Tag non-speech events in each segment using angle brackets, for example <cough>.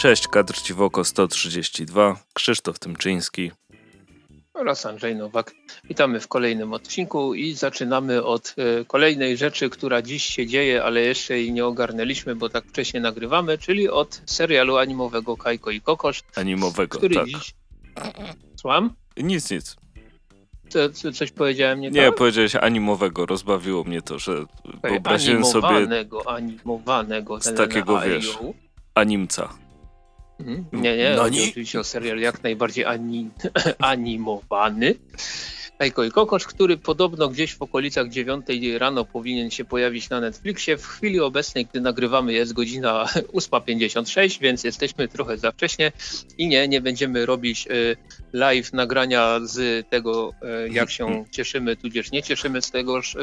Cześć, kadr Ciwoko 132, Krzysztof Tymczyński oraz Andrzej Nowak. Witamy w kolejnym odcinku i zaczynamy od e, kolejnej rzeczy, która dziś się dzieje, ale jeszcze jej nie ogarnęliśmy, bo tak wcześnie nagrywamy, czyli od serialu animowego Kajko i Kokosz. Animowego, który tak. dziś... Słucham? Nic, nic. Co, co, coś powiedziałem nie Nie, tak? powiedziałeś animowego, rozbawiło mnie to, że Okej, wyobraziłem sobie Animowanego, animowanego. z takiego, wiesz, animca. Mhm. Nie, nie, No chodzi nie. oczywiście o serial jak najbardziej ani, <clears throat> animowany. Kajko i Kokosz, który podobno gdzieś w okolicach 9 rano powinien się pojawić na Netflixie. W chwili obecnej, gdy nagrywamy, jest godzina <laughs> 8.56, więc jesteśmy trochę za wcześnie i nie, nie będziemy robić e, live nagrania z tego, e, jak się <laughs> cieszymy, tudzież nie cieszymy z tegoż. e,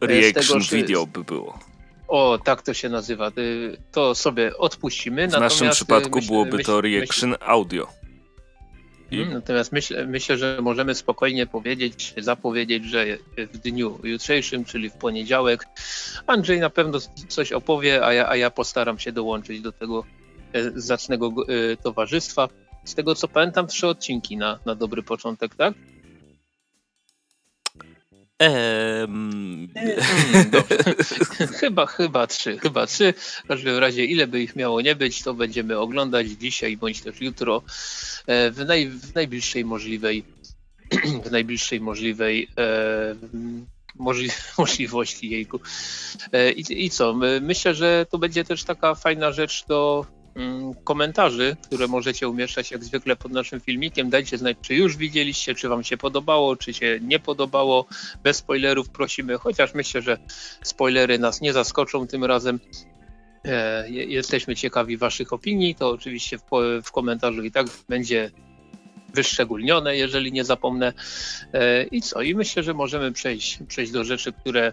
Reaction z tego, video by było. O, tak to się nazywa. Y, To sobie odpuścimy. W naszym y, przypadku myśl- byłoby myśl- to reaction audio. I Mhm, Natomiast myślę, myślę, że możemy spokojnie powiedzieć, zapowiedzieć, że w dniu jutrzejszym, czyli w poniedziałek, Andrzej na pewno coś opowie, a ja, a ja postaram się dołączyć do tego e, zacnego e, towarzystwa. Z tego co pamiętam, trzy odcinki na, na dobry początek, tak? Ehm... <laughs> Chyba, chyba trzy, chyba trzy. W każdym razie, ile by ich miało nie być, to będziemy oglądać dzisiaj bądź też jutro e, w, naj, w najbliższej możliwej <clears throat> w najbliższej możliwej e, możli, <laughs> możliwości jejku. E, i, I co? My- Myślę, że to będzie też taka fajna rzecz do komentarzy, które możecie umieszczać jak zwykle pod naszym filmikiem. Dajcie znać, czy już widzieliście, czy wam się podobało, czy się nie podobało. Bez spoilerów prosimy, chociaż myślę, że spoilery nas nie zaskoczą tym razem. E, je- jesteśmy ciekawi waszych opinii, to oczywiście w, w komentarzu i tak będzie wyszczególnione, jeżeli nie zapomnę. E, I co? I myślę, że możemy przejść, przejść do rzeczy, które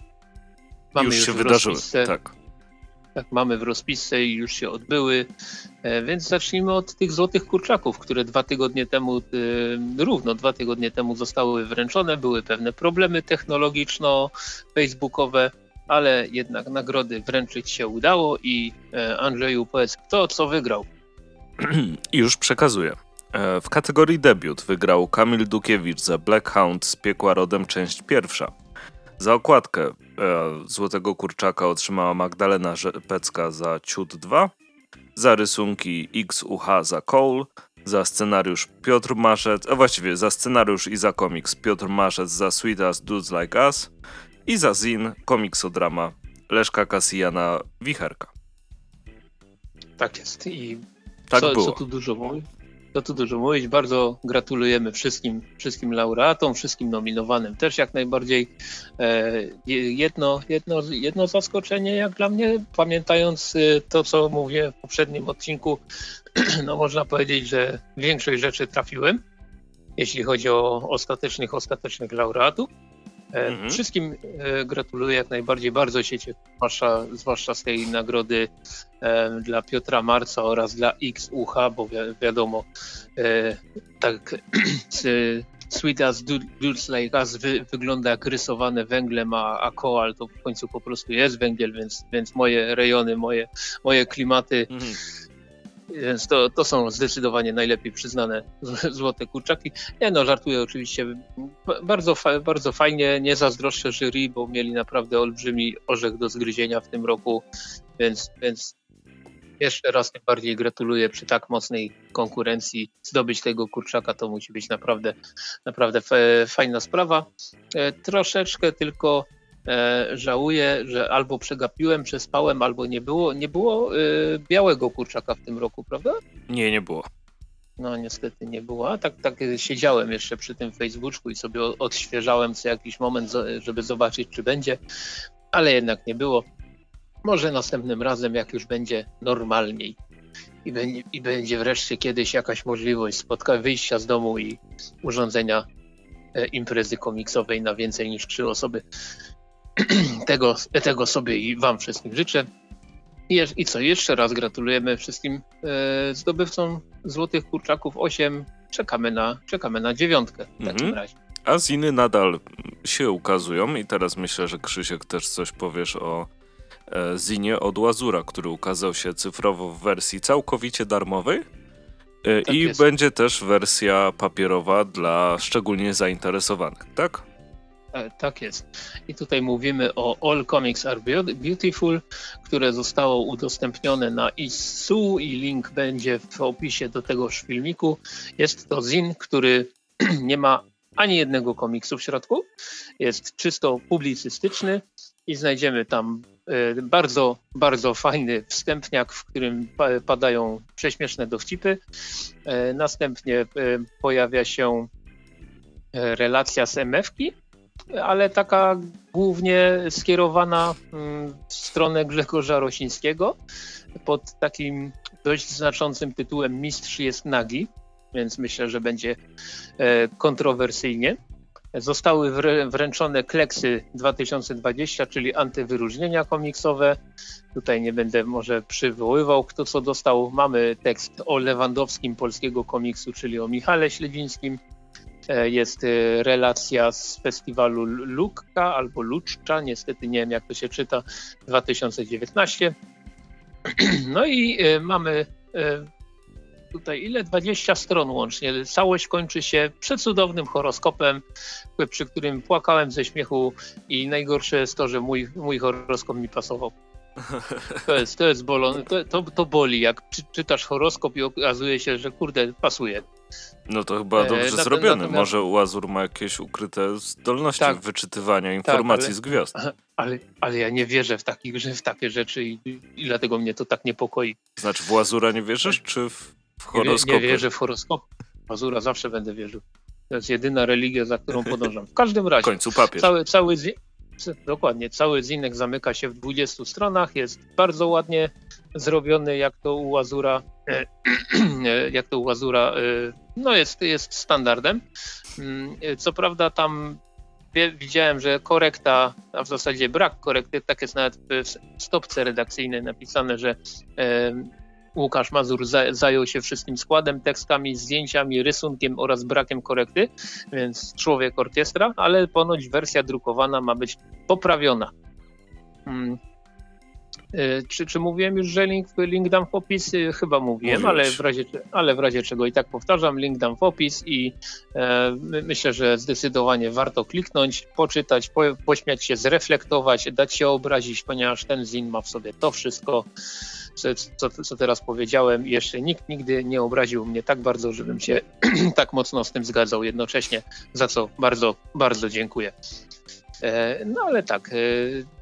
mamy już już, się wydarzyły. Tak. Tak, mamy w rozpisce i już się odbyły. E, Więc zacznijmy od tych złotych kurczaków, które dwa tygodnie temu, e, równo dwa tygodnie temu zostały wręczone. Były pewne problemy technologiczno-facebookowe, ale jednak nagrody wręczyć się udało. I e, Andrzeju, powiedz, kto co wygrał? <clears throat> Już przekazuję. W kategorii debiut wygrał Kamil Dukiewicz za Black Hound z Piekła Rodem część pierwsza. Za okładkę e, Złotego Kurczaka otrzymała Magdalena Rzepecka za Ciut 2, za rysunki XUH za Cole, za scenariusz Piotr Maszec, a właściwie za scenariusz i za komiks Piotr Maszec za Sweet As Dudes Like Us i za zin komiksodrama Leszka Kasijana Wicherka. Tak jest. I Tak co, było. co tu dużo mówić? Co tu dużo mówić? Bardzo gratulujemy wszystkim, wszystkim laureatom, wszystkim nominowanym też jak najbardziej. E, je- jedno, jedno, jedno zaskoczenie jak dla mnie, pamiętając y, to, co mówię w poprzednim odcinku, <clears throat> no można powiedzieć, że większość rzeczy trafiłem, jeśli chodzi o ostatecznych, ostatecznych laureatów. E, Mhm. Wszystkim e, gratuluję jak najbardziej, bardzo się cieszę, zwłaszcza, zwłaszcza z tej nagrody e, dla Piotra Marca oraz dla XUH, bo wi wiadomo, tak <clears throat> z, Sweet as Du- Dudes Like Us wy wygląda jak rysowane węglem, a, a koal to w końcu po prostu jest węgiel, więc, więc moje rejony, moje, moje klimaty, Mhm. Więc to, to są zdecydowanie najlepiej przyznane złote kurczaki. Nie no, żartuję oczywiście. Bardzo, fa bardzo fajnie, nie zazdroszczę jury, bo mieli naprawdę olbrzymi orzech do zgryzienia w tym roku, więc, więc jeszcze raz tym bardziej gratuluję przy tak mocnej konkurencji. Zdobyć tego kurczaka to musi być naprawdę, naprawdę fajna sprawa. E, troszeczkę tylko żałuję, że albo przegapiłem, przespałem, albo nie było, nie było e, białego kurczaka w tym roku, prawda? Nie, nie było. No niestety nie było. A tak, tak e, siedziałem jeszcze przy tym Facebooku i sobie odświeżałem co jakiś moment, żeby zobaczyć, czy będzie, ale jednak nie było. Może następnym razem, jak już będzie normalniej i będzie, i będzie wreszcie kiedyś jakaś możliwość spotka wyjścia z domu i urządzenia e, imprezy komiksowej na więcej niż trzy osoby. <clears throat> tego, tego sobie i Wam wszystkim życzę. I, co, jeszcze raz gratulujemy wszystkim e, zdobywcom Złotych Kurczaków 8. Czekamy na, czekamy na dziewiątkę w takim Mhm. razie. A ziny nadal się ukazują i teraz myślę, że Krzysiek też coś powiesz o e, zinie od Łazura, który ukazał się cyfrowo w wersji całkowicie darmowej. E, tak I jest. będzie też wersja papierowa dla szczególnie zainteresowanych, tak? E, tak jest. I tutaj mówimy o All Comics Are Beautiful, które zostało udostępnione na ISU i link będzie w opisie do tegoż filmiku. Jest to zin, który <clears throat> nie ma ani jednego komiksu w środku. Jest czysto publicystyczny i znajdziemy tam e, bardzo, bardzo fajny wstępniak, w którym padają prześmieszne dowcipy. E, następnie pojawia się relacja z MF-ki, ale taka głównie skierowana mm, w stronę Grzegorza Rosińskiego pod takim dość znaczącym tytułem Mistrz jest nagi, więc myślę, że będzie e, kontrowersyjnie. Zostały wręczone kleksy 2020, czyli antywyróżnienia komiksowe. Tutaj nie będę może przywoływał, kto co dostał. Mamy tekst o Lewandowskim polskiego komiksu, czyli o Michale Śledzińskim. E, jest e, relacja z festiwalu Lukka albo Luczcza, niestety nie wiem jak to się czyta, 2019. <clears throat> No i e, mamy tutaj ile? 20 stron łącznie. Całość kończy się przecudownym horoskopem, przy którym płakałem ze śmiechu i najgorsze jest to, że mój, mój horoskop mi pasował. <laughs> To jest, to jest to, to, to boli, jak czytasz horoskop i okazuje się, że kurde, pasuje. No to chyba dobrze e, zrobione. Może Łazur ma jakieś ukryte zdolności tak, wyczytywania informacji tak, ale, z gwiazd. <laughs> Ale, ale ja nie wierzę w, takich, w takie rzeczy i, i dlatego mnie to tak niepokoi. Znaczy w Łazura nie wierzysz, czy w, w horoskopy? Nie, nie wierzę w horoskop. Łazura zawsze będę wierzył. To jest jedyna religia, za którą podążam. W każdym razie. W końcu papież. Cały, cały, dokładnie, cały zinek zamyka się w 20 stronach. Jest bardzo ładnie zrobiony, jak to u Łazura, e, <clears throat> jak to u Łazura, e, no jest, jest standardem. Mm, co prawda tam widziałem, że korekta, a w zasadzie brak korekty, tak jest nawet w stopce redakcyjnej napisane, że Łukasz Mazur zajął się wszystkim składem, tekstami, zdjęciami, rysunkiem oraz brakiem korekty, więc człowiek orkiestra, ale ponoć wersja drukowana ma być poprawiona. E, czy, czy mówiłem już, że link, link dam w opis? E, chyba mówiłem, ale w, razie, ale w razie czego i tak powtarzam, link dam w opis i e, myślę, że zdecydowanie warto kliknąć, poczytać, po, pośmiać się, zreflektować, dać się obrazić, ponieważ ten zin ma w sobie to wszystko, co, co, co teraz powiedziałem. Jeszcze nikt nigdy nie obraził mnie tak bardzo, żebym się <clears throat> tak mocno z tym zgadzał jednocześnie, za co bardzo, bardzo dziękuję. E, no ale tak,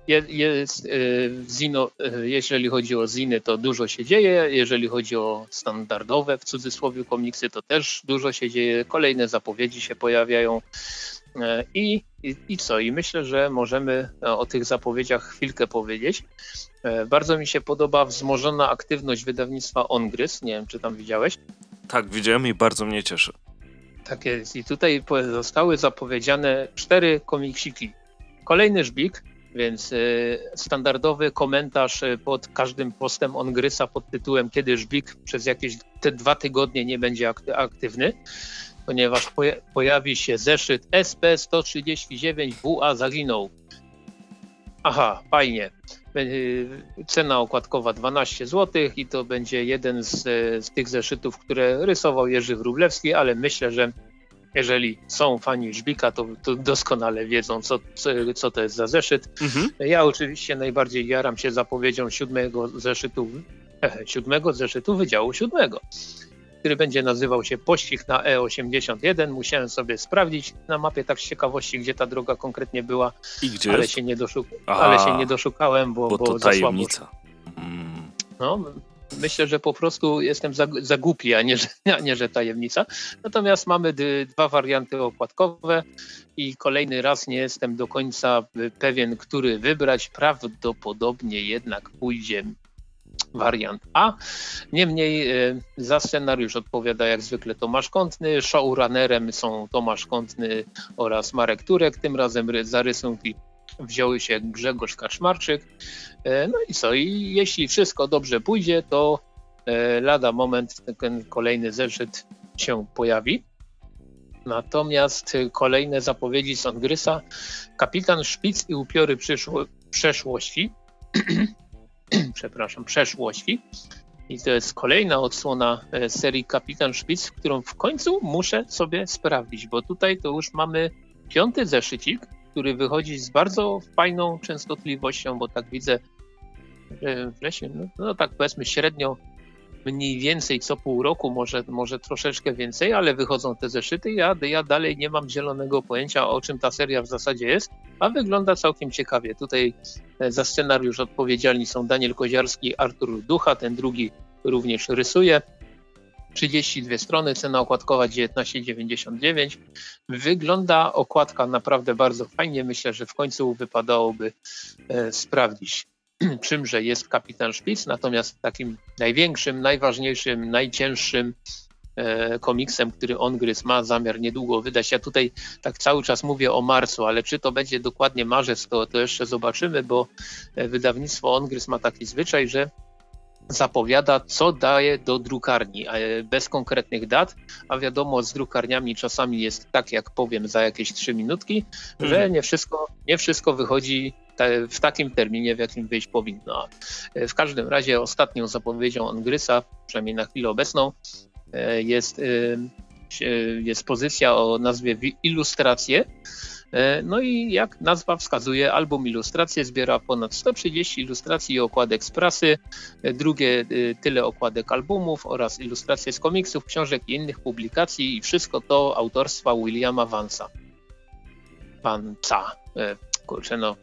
jest y, Zino, y, jeżeli chodzi o Ziny, to dużo się dzieje. Jeżeli chodzi o standardowe, w cudzysłowie, komiksy, to też dużo się dzieje. Kolejne zapowiedzi się pojawiają. E, I, i, I co? I myślę, że możemy o tych zapowiedziach chwilkę powiedzieć. E, bardzo mi się podoba wzmożona aktywność wydawnictwa Ongrys. Nie wiem, czy tam widziałeś. Tak, widziałem i bardzo mnie cieszy. Tak jest. I tutaj zostały zapowiedziane cztery komiksiki. Kolejny żbik, więc y, standardowy komentarz y, pod każdym postem on grysa pod tytułem kiedy Żbik przez jakieś te dwa tygodnie nie będzie aktywny, ponieważ pojawi się zeszyt SP139 WA zaginął. Aha, fajnie. Cena okładkowa 12 zł i to będzie jeden z, z tych zeszytów, które rysował Jerzy Wróblewski, ale myślę, że jeżeli są fani Żbika, to, to doskonale wiedzą, co, co, to jest za zeszyt. Mhm. Ja oczywiście najbardziej jaram się zapowiedzią siódmego zeszytu, <laughs> siódmego zeszytu Wydziału Siódmego, który będzie nazywał się Pościg na E81. Musiałem sobie sprawdzić na mapie tak z ciekawości, gdzie ta droga konkretnie była, ale, się ale się nie doszukałem, bo, bo, bo to tajemnica. Mm. No, myślę, że po prostu jestem za, za głupi, a nie, że, <laughs> a nie, że tajemnica. Natomiast mamy dwa warianty okładkowe i kolejny raz nie jestem do końca pewien, który wybrać. Prawdopodobnie jednak pójdzie wariant A. Niemniej e, za scenariusz odpowiada jak zwykle Tomasz Kątny, showrunnerem są Tomasz Kątny oraz Marek Turek, tym razem za rysunki wzięły się Grzegorz Kaczmarczyk. E, no i co? I jeśli wszystko dobrze pójdzie, to e, lada moment ten kolejny zeszyt się pojawi. Natomiast kolejne zapowiedzi z Ongrysa, kapitan Szpic i upiory przyszło, przeszłości. <clears throat> przepraszam, przeszłości. I to jest kolejna odsłona e, serii Kapitan Szpic, którą w końcu muszę sobie sprawdzić, bo tutaj to już mamy piąty zeszycik, który wychodzi z bardzo fajną częstotliwością, bo tak widzę, że w lesie, no, no tak powiedzmy średnio mniej więcej co pół roku, może, może troszeczkę więcej, ale wychodzą te zeszyty. Ja, ja dalej nie mam zielonego pojęcia, o czym ta seria w zasadzie jest, a wygląda całkiem ciekawie. Tutaj e, za scenariusz odpowiedzialni są Daniel Koziarski, Artur Ducha, ten drugi również rysuje. 32 strony, cena okładkowa 19,99. Wygląda okładka naprawdę bardzo fajnie. Myślę, że w końcu wypadałoby e, sprawdzić <clears throat> czymże jest kapitan Szpic, natomiast takim największym, najważniejszym, najcięższym e, komiksem, który Ongryz ma zamiar niedługo wydać. Ja tutaj tak cały czas mówię o marcu, ale czy to będzie dokładnie marzec, to, to jeszcze zobaczymy, bo e, wydawnictwo Ongryz ma taki zwyczaj, że zapowiada, co daje do drukarni, bez konkretnych dat, a wiadomo, z drukarniami czasami jest tak, jak powiem za jakieś trzy minutki, mhm. że nie wszystko, nie wszystko wychodzi w takim terminie, w jakim wyjść powinno. W każdym razie ostatnią zapowiedzią Ongrysa, przynajmniej na chwilę obecną, e, jest, e, jest pozycja o nazwie Ilustracje, E, no i jak nazwa wskazuje, album ilustracje zbiera ponad 130 ilustracji i okładek z prasy, e, drugie e, tyle okładek albumów oraz ilustracje z komiksów, książek i innych publikacji i wszystko to autorstwa Williama Vansa. Vansa. Kurczę, no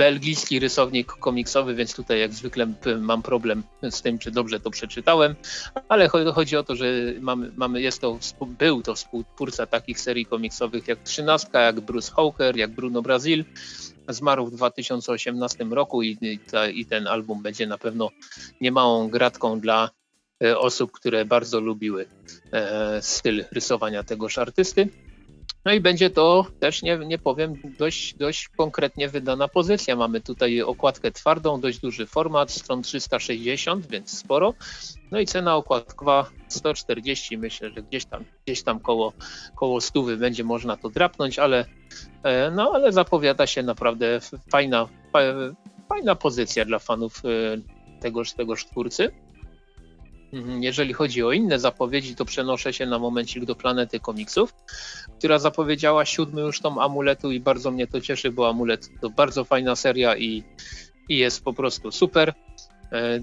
belgijski rysownik komiksowy, więc tutaj jak zwykle mam problem z tym, czy dobrze to przeczytałem, ale chodzi o to, że mamy, mamy jest to, był to współtwórca takich serii komiksowych jak Trzynastka, jak Bruce Hawker, jak Bruno Brazil. Zmarł w 2018 roku i, ta, i ten album będzie na pewno niemałą gratką dla e, osób, które bardzo lubiły e, styl rysowania tegoż artysty. No i będzie to też, nie, nie powiem, dość, dość konkretnie wydana pozycja. Mamy tutaj okładkę twardą, dość duży format, stron 360, więc sporo. No i cena okładkowa 140, myślę, że gdzieś tam, gdzieś tam koło, koło stówy będzie można to drapnąć, ale, e, no, ale zapowiada się naprawdę fajna, fajna pozycja dla fanów e, tegoż, tegoż twórcy. Mhm, jeżeli chodzi o inne zapowiedzi, to przenoszę się na momencik do Planety Komiksów, która zapowiedziała siódmy już tom Amuletu i bardzo mnie to cieszy, bo Amulet to bardzo fajna seria i, i jest po prostu super. E,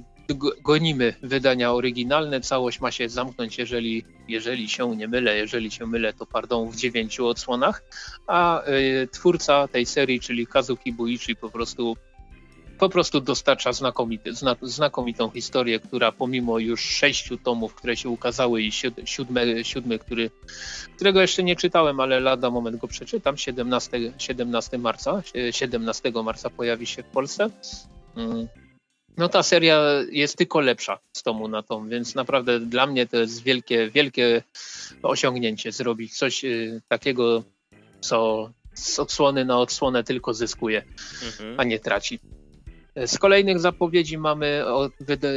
gonimy wydania oryginalne, całość ma się zamknąć, jeżeli, jeżeli się nie mylę, jeżeli się mylę, to pardon, w dziewięciu odsłonach, a y, twórca tej serii, czyli Kazuki Buichi po prostu po prostu dostarcza znakomity, zna, znakomitą historię, która pomimo już sześciu tomów, które się ukazały i siódmy, siódmy który, którego jeszcze nie czytałem, ale lada moment go przeczytam, 17, 17 marca, 17 marca pojawi się w Polsce. Mm. No ta seria jest tylko lepsza z tomu na tom, więc naprawdę dla mnie to jest wielkie, wielkie osiągnięcie zrobić coś y, takiego, co z odsłony na odsłonę tylko zyskuje, mhm. a nie traci. Z kolejnych zapowiedzi mamy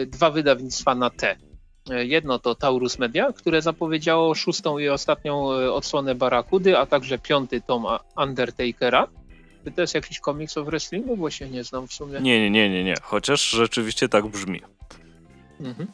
dwa wydawnictwa na T. Jedno to Taurus Media, które zapowiedziało szóstą i ostatnią e, odsłonę Barakudy, a także piąty tom Undertakera. Czy to jest jakiś komiks o wrestlingu? Bo się nie znam w sumie. Nie, nie, nie, nie, nie. Chociaż rzeczywiście tak brzmi. Mhm.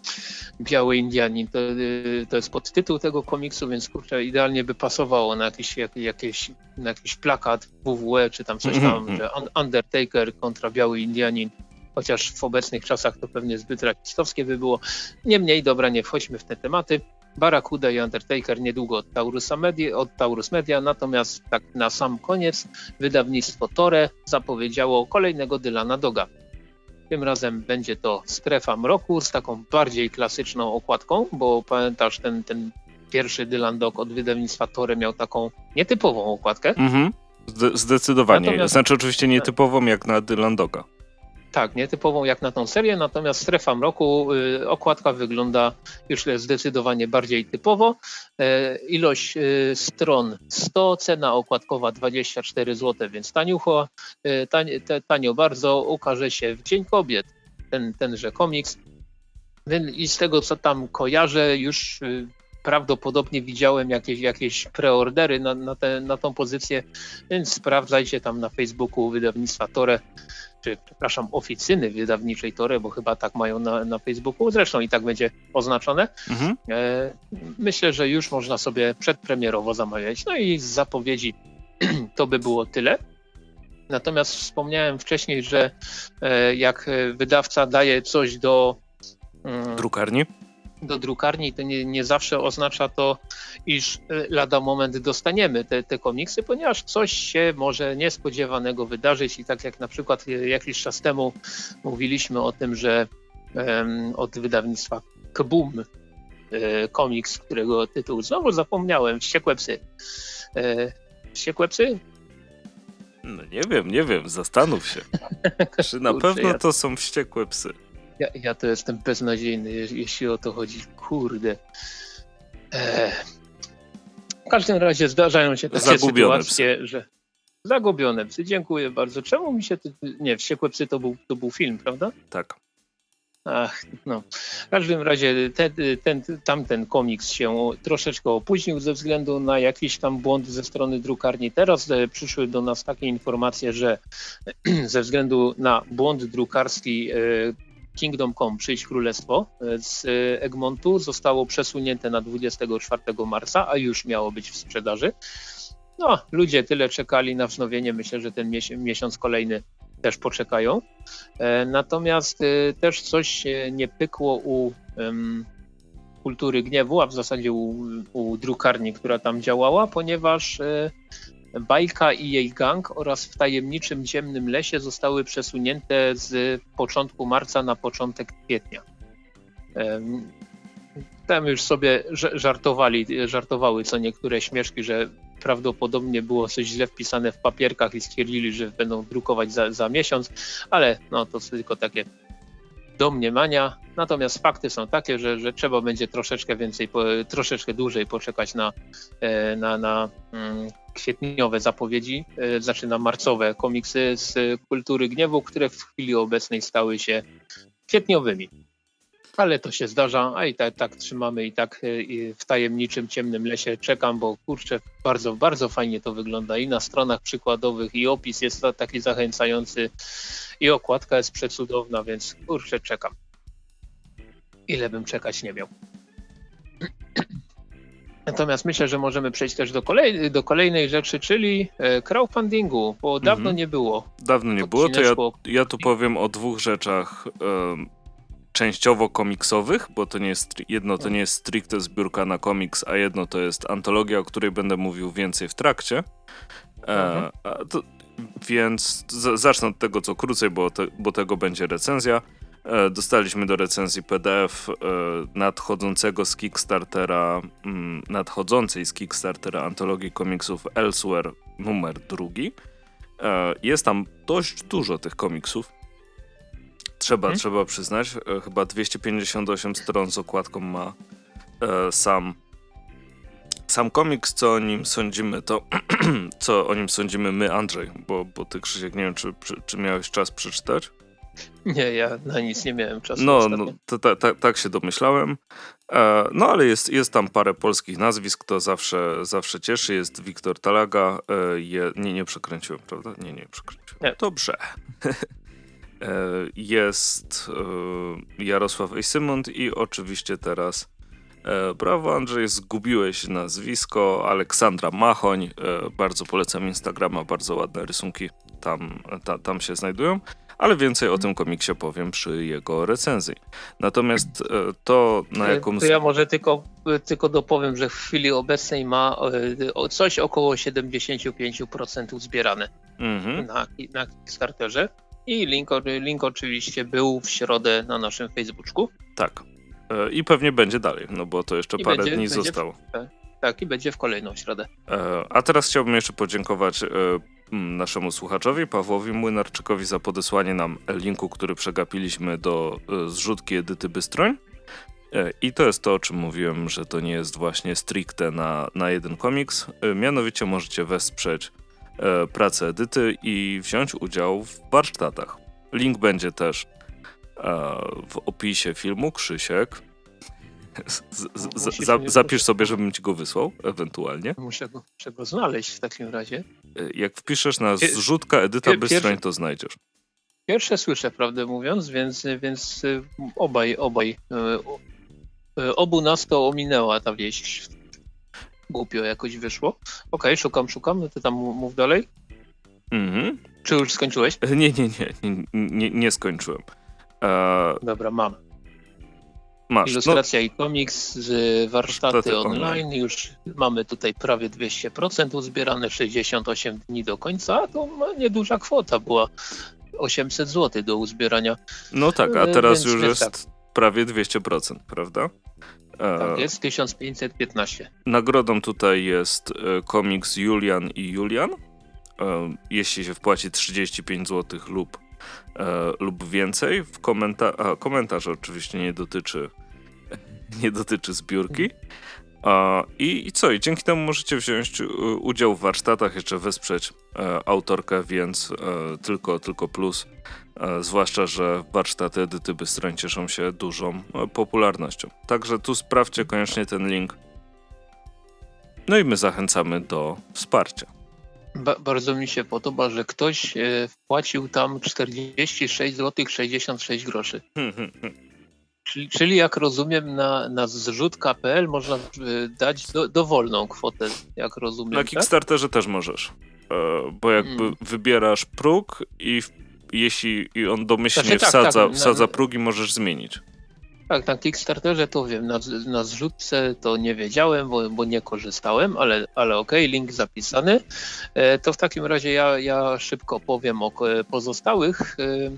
Biały Indianin to, y, to jest podtytuł tego komiksu, więc kurczę, idealnie by pasowało na jakiś, jak, jakieś, na jakiś plakat WWE czy tam coś tam, mhm. że Undertaker kontra Biały Indianin. Chociaż w obecnych czasach to pewnie zbyt rasistowskie by było. Niemniej, dobra, nie wchodźmy w te tematy. Barracuda i Undertaker niedługo od, Taurusa Media, od Taurus Media, natomiast tak na sam koniec wydawnictwo Tore zapowiedziało kolejnego Dylana Doga. Tym razem będzie to strefa mroku z taką bardziej klasyczną okładką, bo pamiętasz, ten, ten pierwszy Dylan Dog od wydawnictwa Tore miał taką nietypową okładkę. Mhm. Zdecydowanie. Natomiast... Znaczy oczywiście nietypową jak na Dylan Doga tak, nietypową jak na tą serię, natomiast Strefa Mroku, y, okładka wygląda już zdecydowanie bardziej typowo. E, ilość y, stron 100, cena okładkowa 24 zł, więc taniucho, y, tanie, tanio bardzo, ukaże się w Dzień Kobiet ten, tenże komiks. I z tego, co tam kojarzę, już prawdopodobnie widziałem jakieś, jakieś preordery na, na, te, na tą pozycję, więc sprawdzajcie tam na Facebooku wydawnictwa Tore czy przepraszam, oficyny wydawniczej Tore, bo chyba tak mają na, na Facebooku, zresztą i tak będzie oznaczone. Mhm. E, myślę, że już można sobie przedpremierowo zamawiać. No i z zapowiedzi <clears throat> to by było tyle. Natomiast wspomniałem wcześniej, że e, jak wydawca daje coś do mm, drukarni, do drukarni, to nie, nie zawsze oznacza to, iż e, lada moment dostaniemy te, te komiksy, ponieważ coś się może niespodziewanego wydarzyć i tak jak na przykład e, jakiś czas temu mówiliśmy o tym, że um, od wydawnictwa Kboom e, komiks, którego tytuł znowu zapomniałem, Wściekłe Psy. Wściekłe Psy? No nie wiem, nie wiem, zastanów się. <laughs> Czy na Kurczę, pewno to są Wściekłe Psy? Ja, ja to jestem beznadziejny, jeśli o to chodzi. Kurde. Eee. W każdym razie zdarzają się takie Zagubione sytuacje, psy. że zagubione psy. Dziękuję bardzo. Czemu mi się... Nie, Wściekłe psy to był, to był film, prawda? Tak. Ach, no. W każdym razie ten, ten, tamten komiks się troszeczkę opóźnił ze względu na jakiś tam błąd ze strony drukarni. Teraz e, przyszły do nas takie informacje, że <clears throat> ze względu na błąd drukarski e, Kingdom Come, Przyjść Królestwo e, z Egmontu zostało przesunięte na 24 marca, a już miało być w sprzedaży. No, ludzie tyle czekali na wznowienie, myślę, że ten miesiąc kolejny też poczekają. E, natomiast e, też coś nie pykło u kultury gniewu, a w zasadzie u, u drukarni, która tam działała, ponieważ Bajka i jej gang oraz w tajemniczym ciemnym lesie zostały przesunięte z początku marca na początek kwietnia. Tam już sobie żartowali, żartowały co niektóre śmieszki, że prawdopodobnie było coś źle wpisane w papierkach i stwierdzili, że będą drukować za, za miesiąc, ale no to tylko takie domniemania. Natomiast fakty są takie, że, że trzeba będzie troszeczkę więcej, troszeczkę dłużej poczekać na, e, na, na mm, kwietniowe zapowiedzi, e, znaczy na marcowe komiksy z kultury gniewu, które w chwili obecnej stały się kwietniowymi. Ale to się zdarza, a i tak, tak trzymamy i tak e, w tajemniczym, ciemnym lesie czekam, bo kurczę, bardzo, bardzo fajnie to wygląda i na stronach przykładowych i opis jest taki zachęcający i okładka jest przecudowna, więc kurczę, czekam. Ile bym czekać nie miał. <clears throat> Natomiast myślę, że możemy przejść też do, kolej, do kolejnej rzeczy, czyli e, crowdfundingu, bo dawno mhm. nie było. Dawno nie było, to ja, ja tu powiem o dwóch rzeczach częściowo komiksowych, bo to nie jest, jedno to nie jest stricte zbiórka na komiks, a jedno to jest antologia, o której będę mówił więcej w trakcie. E, mhm. to, więc z, zacznę od tego, co krócej, bo, te, bo tego będzie recenzja. E, dostaliśmy do recenzji PDF e, nadchodzącego z Kickstartera, mm, nadchodzącej z Kickstartera antologii komiksów Elsewhere numer drugi. E, jest tam dość dużo tych komiksów. Trzeba, hmm? trzeba przyznać. Chyba 258 stron z okładką ma sam sam komiks, co o nim sądzimy, to <clears throat> co o nim sądzimy my, Andrzej, bo, bo ty, Krzysiek, nie wiem, czy, czy miałeś czas przeczytać? Nie, ja na nic nie miałem czasu. No, no to, to, to, tak się domyślałem. E, no, ale jest, jest tam parę polskich nazwisk, to zawsze, zawsze cieszy. Jest Wiktor Talaga. E, je, nie, nie przekręciłem, prawda? Nie, nie przekręciłem. Nie. Dobrze. <laughs> e, jest e, Jarosław Ejsymont i oczywiście teraz e, Brawo Andrzej, zgubiłeś nazwisko Aleksandra Machoń. Bardzo polecam Instagrama, bardzo ładne rysunki tam, ta, tam się znajdują ale więcej o tym komiksie powiem przy jego recenzji. Natomiast to, na jaką... To ja może tylko, tylko dopowiem, że w chwili obecnej ma coś około 75% zbierane mhm. na, na Kickstarterze. I link, link oczywiście był w środę na naszym Facebooku. Tak. E, I pewnie będzie dalej, no bo to jeszcze I parę będzie, dni będzie zostało. W, tak, i będzie w kolejną środę. A teraz chciałbym jeszcze podziękować Mm, naszemu słuchaczowi, Pawłowi Młynarczykowi za podesłanie nam linku, który przegapiliśmy do e, zrzutki Edyty Bystroń. E, I to jest to, o czym mówiłem, że to nie jest właśnie stricte na, na jeden komiks. E, mianowicie możecie wesprzeć pracę Edyty i wziąć udział w warsztatach. Link będzie też w opisie filmu. Krzysiek, z, z, za, zapisz sobie, żebym ci go wysłał, ewentualnie. Muszę go, muszę go znaleźć w takim razie. E, jak wpiszesz na zrzutka Edyta Bystroń, to znajdziesz. Pierwsze słyszę, prawdę mówiąc, więc, więc obaj, obaj, obu nas to ominęła ta wieść. Głupio jakoś wyszło. Okej, okay, szukam, szukam, no ty tam mów dalej. Mhm. Czy już skończyłeś? Nie, nie, nie, nie, nie, nie skończyłem. Dobra, mam. Masz. Ilustracja no. i komiks z warsztaty online. online. Już mamy tutaj prawie 200% uzbierane, 68 dni do końca, to nieduża kwota była. 800 zł do uzbierania. No tak, a e, teraz Więc już jest tak. prawie 200%, prawda? Tak, jest 1515. Nagrodą tutaj jest e, komiks Julian i Julian. E, jeśli się wpłaci 35 zł lub lub więcej. W komenta a, komentarz oczywiście nie dotyczy, <laughs> nie dotyczy zbiórki. A, i, I co? I dzięki temu możecie wziąć e, udział w warsztatach, jeszcze wesprzeć e, autorkę, więc e, tylko, tylko plus. Zwłaszcza, że warsztaty Edyty Bystroń cieszą się dużą popularnością. Także tu sprawdźcie koniecznie ten link. No i my zachęcamy do wsparcia. Ba bardzo mi się podoba, że ktoś wpłacił tam 46 zł 66 groszy. Czyli, czyli, jak rozumiem na, na zrzut.pl można e, dać do, dowolną kwotę, jak rozumiem. Na tak? Kickstarterze też możesz. E, bo jakby hmm. wybierasz próg i jeśli on domyślnie znaczy, tak, wsadza, tak, wsadza prógi, możesz zmienić. Tak, na Kickstarterze to wiem, na, na zrzutce to nie wiedziałem, bo, bo nie korzystałem, ale, ale okej, okay, link zapisany. E, to w takim razie ja, ja szybko powiem o pozostałych e,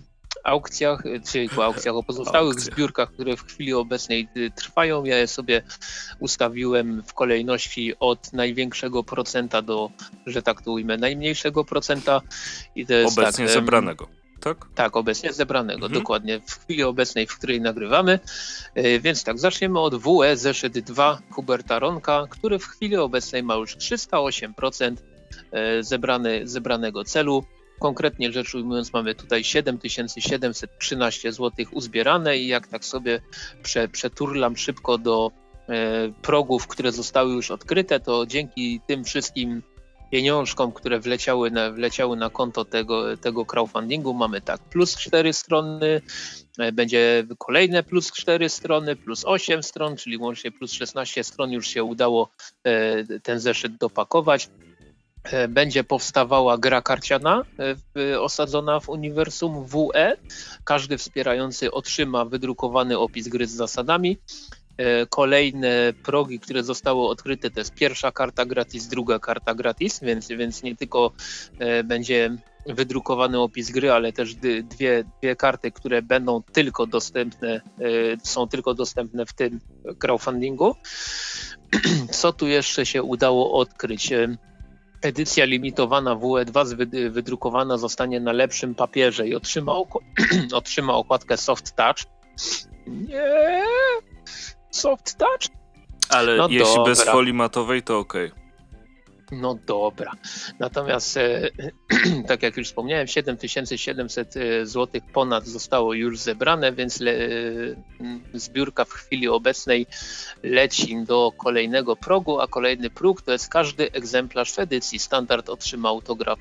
aukcjach, czyli o aukcjach, o pozostałych Aukcje. zbiórkach, które w chwili obecnej e, trwają. Ja je sobie ustawiłem w kolejności od największego procenta do, że tak to ujmę, najmniejszego procenta. I to jest Obecnie tak, zebranego tak? Tak, obecnie zebranego, mhm. dokładnie w chwili obecnej, w której nagrywamy. E, więc tak, zaczniemy od WE zeszyt 2 Huberta Ronka, który w chwili obecnej ma już 308% e, zebrany, zebranego celu. Konkretnie rzecz ujmując, mamy tutaj 7713 zł uzbierane i jak tak sobie prze, przeturlam szybko do e, progów, które zostały już odkryte, to dzięki tym wszystkim pieniążkom, które wleciały na, wleciały na konto tego, tego crowdfundingu. Mamy tak, plus 4 strony, e, będzie kolejne plus 4 strony, plus 8 stron, czyli łącznie plus 16 stron już się udało e, ten zeszyt dopakować. E, będzie powstawała gra karciana osadzona w uniwersum WE. Każdy wspierający otrzyma wydrukowany opis gry z zasadami. E, kolejne progi, które zostały odkryte, to jest pierwsza karta gratis, druga karta gratis, więc, więc nie tylko e, będzie wydrukowany opis gry, ale też dwie, dwie karty, które będą tylko dostępne, e, są tylko dostępne w tym crowdfundingu. <clears throat> Co tu jeszcze się udało odkryć? Edycja limitowana WE2 wydrukowana zostanie na lepszym papierze i otrzyma, <clears throat> otrzyma okładkę Soft Touch. Nie, soft touch? Ale no jeśli dobra. bez folii matowej, to ok. No dobra. Natomiast, e, <clears throat> tak jak już wspomniałem, 7700 e, zł ponad zostało już zebrane, więc le, e, zbiórka w chwili obecnej leci do kolejnego progu, a kolejny próg to jest każdy egzemplarz w edycji. Standard otrzyma autograf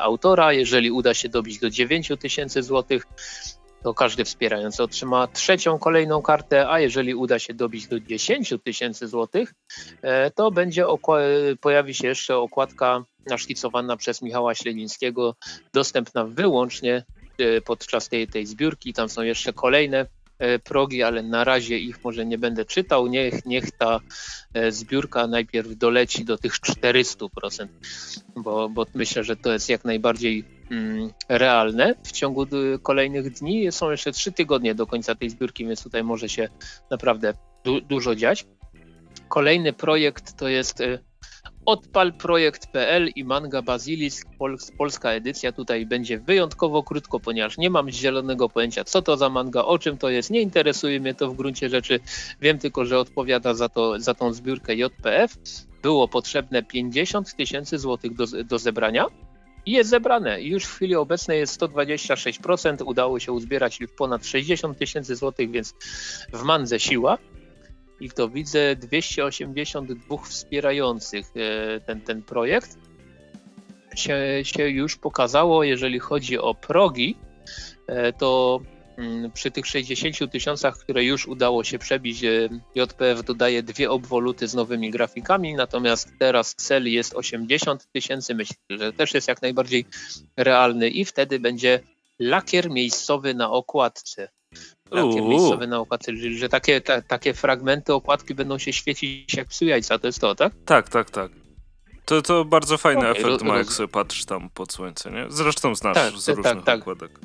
autora. Jeżeli uda się dobić do 9000 zł, to każdy wspierający otrzyma trzecią kolejną kartę, a jeżeli uda się dobić do 10 tysięcy złotych, e, to będzie pojawi się jeszcze okładka naszkicowana przez Michała Śledzińskiego, dostępna wyłącznie e, podczas tej, tej zbiórki. Tam są jeszcze kolejne E, progi, ale na razie ich może nie będę czytał. Niech, niech ta e, zbiórka najpierw doleci do tych 400%, bo, bo myślę, że to jest jak najbardziej realne w ciągu kolejnych dni. Są jeszcze trzy tygodnie do końca tej zbiórki, więc tutaj może się naprawdę du dużo dziać. Kolejny projekt to jest e, odpalprojekt.pl i manga Basilisk, polska edycja tutaj będzie wyjątkowo krótko, ponieważ nie mam zielonego pojęcia, co to za manga, o czym to jest, nie interesuje mnie to w gruncie rzeczy, wiem tylko, że odpowiada za, to, za tą zbiórkę JPF. Było potrzebne 50 tysięcy złotych do, do zebrania i jest zebrane. Już w chwili obecnej jest 126%, udało się uzbierać już ponad 60 tysięcy złotych, więc w mandze siła i to widzę 282 wspierających e, ten, ten projekt. Się, się już pokazało, jeżeli chodzi o progi, to mm, przy tych 60 tysiącach, które już udało się przebić, JPF dodaje dwie obwoluty z nowymi grafikami, natomiast teraz cel jest 80 tysięcy. Myślę, że też jest jak najbardziej realny i wtedy będzie lakier miejscowy na okładce. Lakier Uuu. miejscowy na okładce, czyli że takie, ta, takie fragmenty okładki będą się świecić jak psu jajca, to jest to, tak? Tak, tak, tak. To, to bardzo fajny okay, efekt ma, jak sobie patrzysz tam pod słońce, nie? Zresztą znasz tak, z tak, różnych tak, okładek.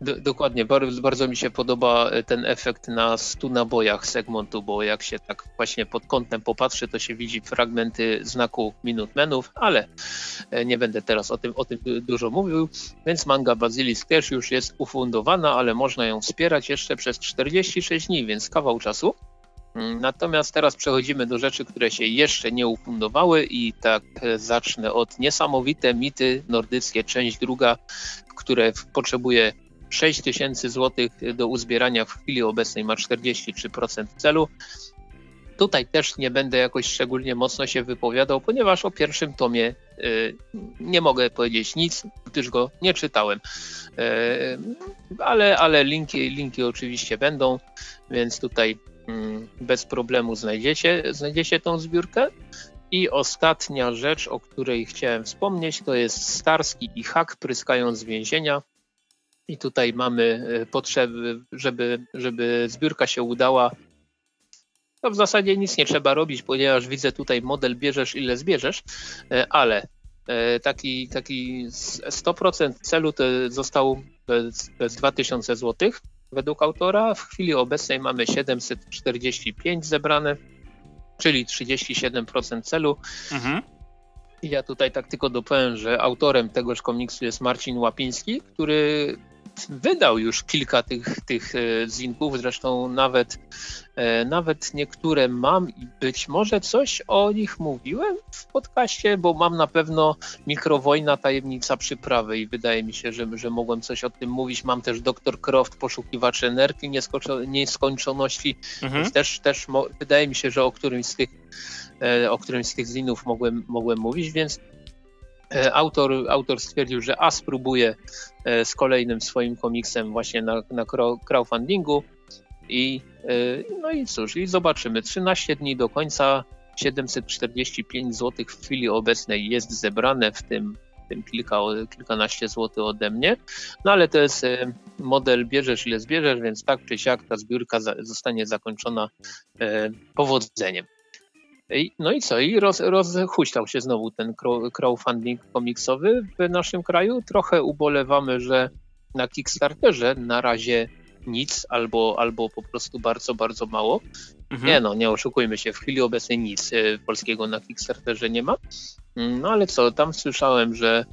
Dokładnie, bardzo, mi się podoba e, ten efekt na stu nabojach segmentu, bo jak się tak właśnie pod kątem popatrzy, to się widzi fragmenty znaku Minutemenów, ale e, nie będę teraz o tym, o tym dużo mówił, więc manga Basilisk też już jest ufundowana, ale można ją wspierać jeszcze przez 46 dni, więc kawał czasu. Mm, natomiast teraz przechodzimy do rzeczy, które się jeszcze nie ufundowały i tak e, zacznę od niesamowite mity nordyckie, część druga, które potrzebuje 6 tysięcy złotych do uzbierania w chwili obecnej ma 43% celu. Tutaj też nie będę jakoś szczególnie mocno się wypowiadał, ponieważ o pierwszym tomie y, nie mogę powiedzieć nic, gdyż go nie czytałem. Y, ale, ale linki, linki oczywiście będą, więc tutaj Mm, bez problemu znajdziecie, znajdziecie tą zbiórkę. I ostatnia rzecz, o której chciałem wspomnieć, to jest Starski i Hak pryskają z więzienia. I tutaj mamy e, potrzeby, żeby, żeby zbiórka się udała. To w zasadzie nic nie trzeba robić, ponieważ widzę tutaj model bierzesz ile zbierzesz, e, ale e, taki, taki 100% celu to został to jest 2000 zł według autora. W chwili obecnej mamy 745 zebrane, czyli 37% celu. Mhm. Ja tutaj tak tylko dopowiem, że autorem tegoż komiksu jest Marcin Łapiński, który wydał już kilka tych, tych e, zinków, zresztą nawet, e, nawet niektóre mam i być może coś o nich mówiłem w podcaście, bo mam na pewno Mikrowojna, Tajemnica Przyprawy i wydaje mi się, że, że mogłem coś o tym mówić. Mam też Dr. Croft, Poszukiwacze Energii Nieskończoności, mhm. więc też, też wydaje mi się, że o którymś z tych e, o którymś z tych zinów mogłem, mogłem mówić, więc E, autor, autor stwierdził, że a spróbuje e, z kolejnym swoim komiksem właśnie na, na crowdfundingu i e, no i cóż, i zobaczymy. 13 dni do końca, 745 zł w chwili obecnej jest zebrane, w tym, w tym kilka, kilkanaście złotych ode mnie. No ale to jest model bierzesz ile zbierzesz, więc tak czy siak ta zbiórka zostanie zakończona powodzeniem. No i co? I roz, rozhuśtał się znowu ten crowdfunding komiksowy w naszym kraju. Trochę ubolewamy, że na Kickstarterze na razie nic albo, albo po prostu bardzo, bardzo mało. Mhm. Nie no, nie oszukujmy się, w chwili obecnej nic e, polskiego na Kickstarterze nie ma. Mm, no ale co, tam słyszałem, że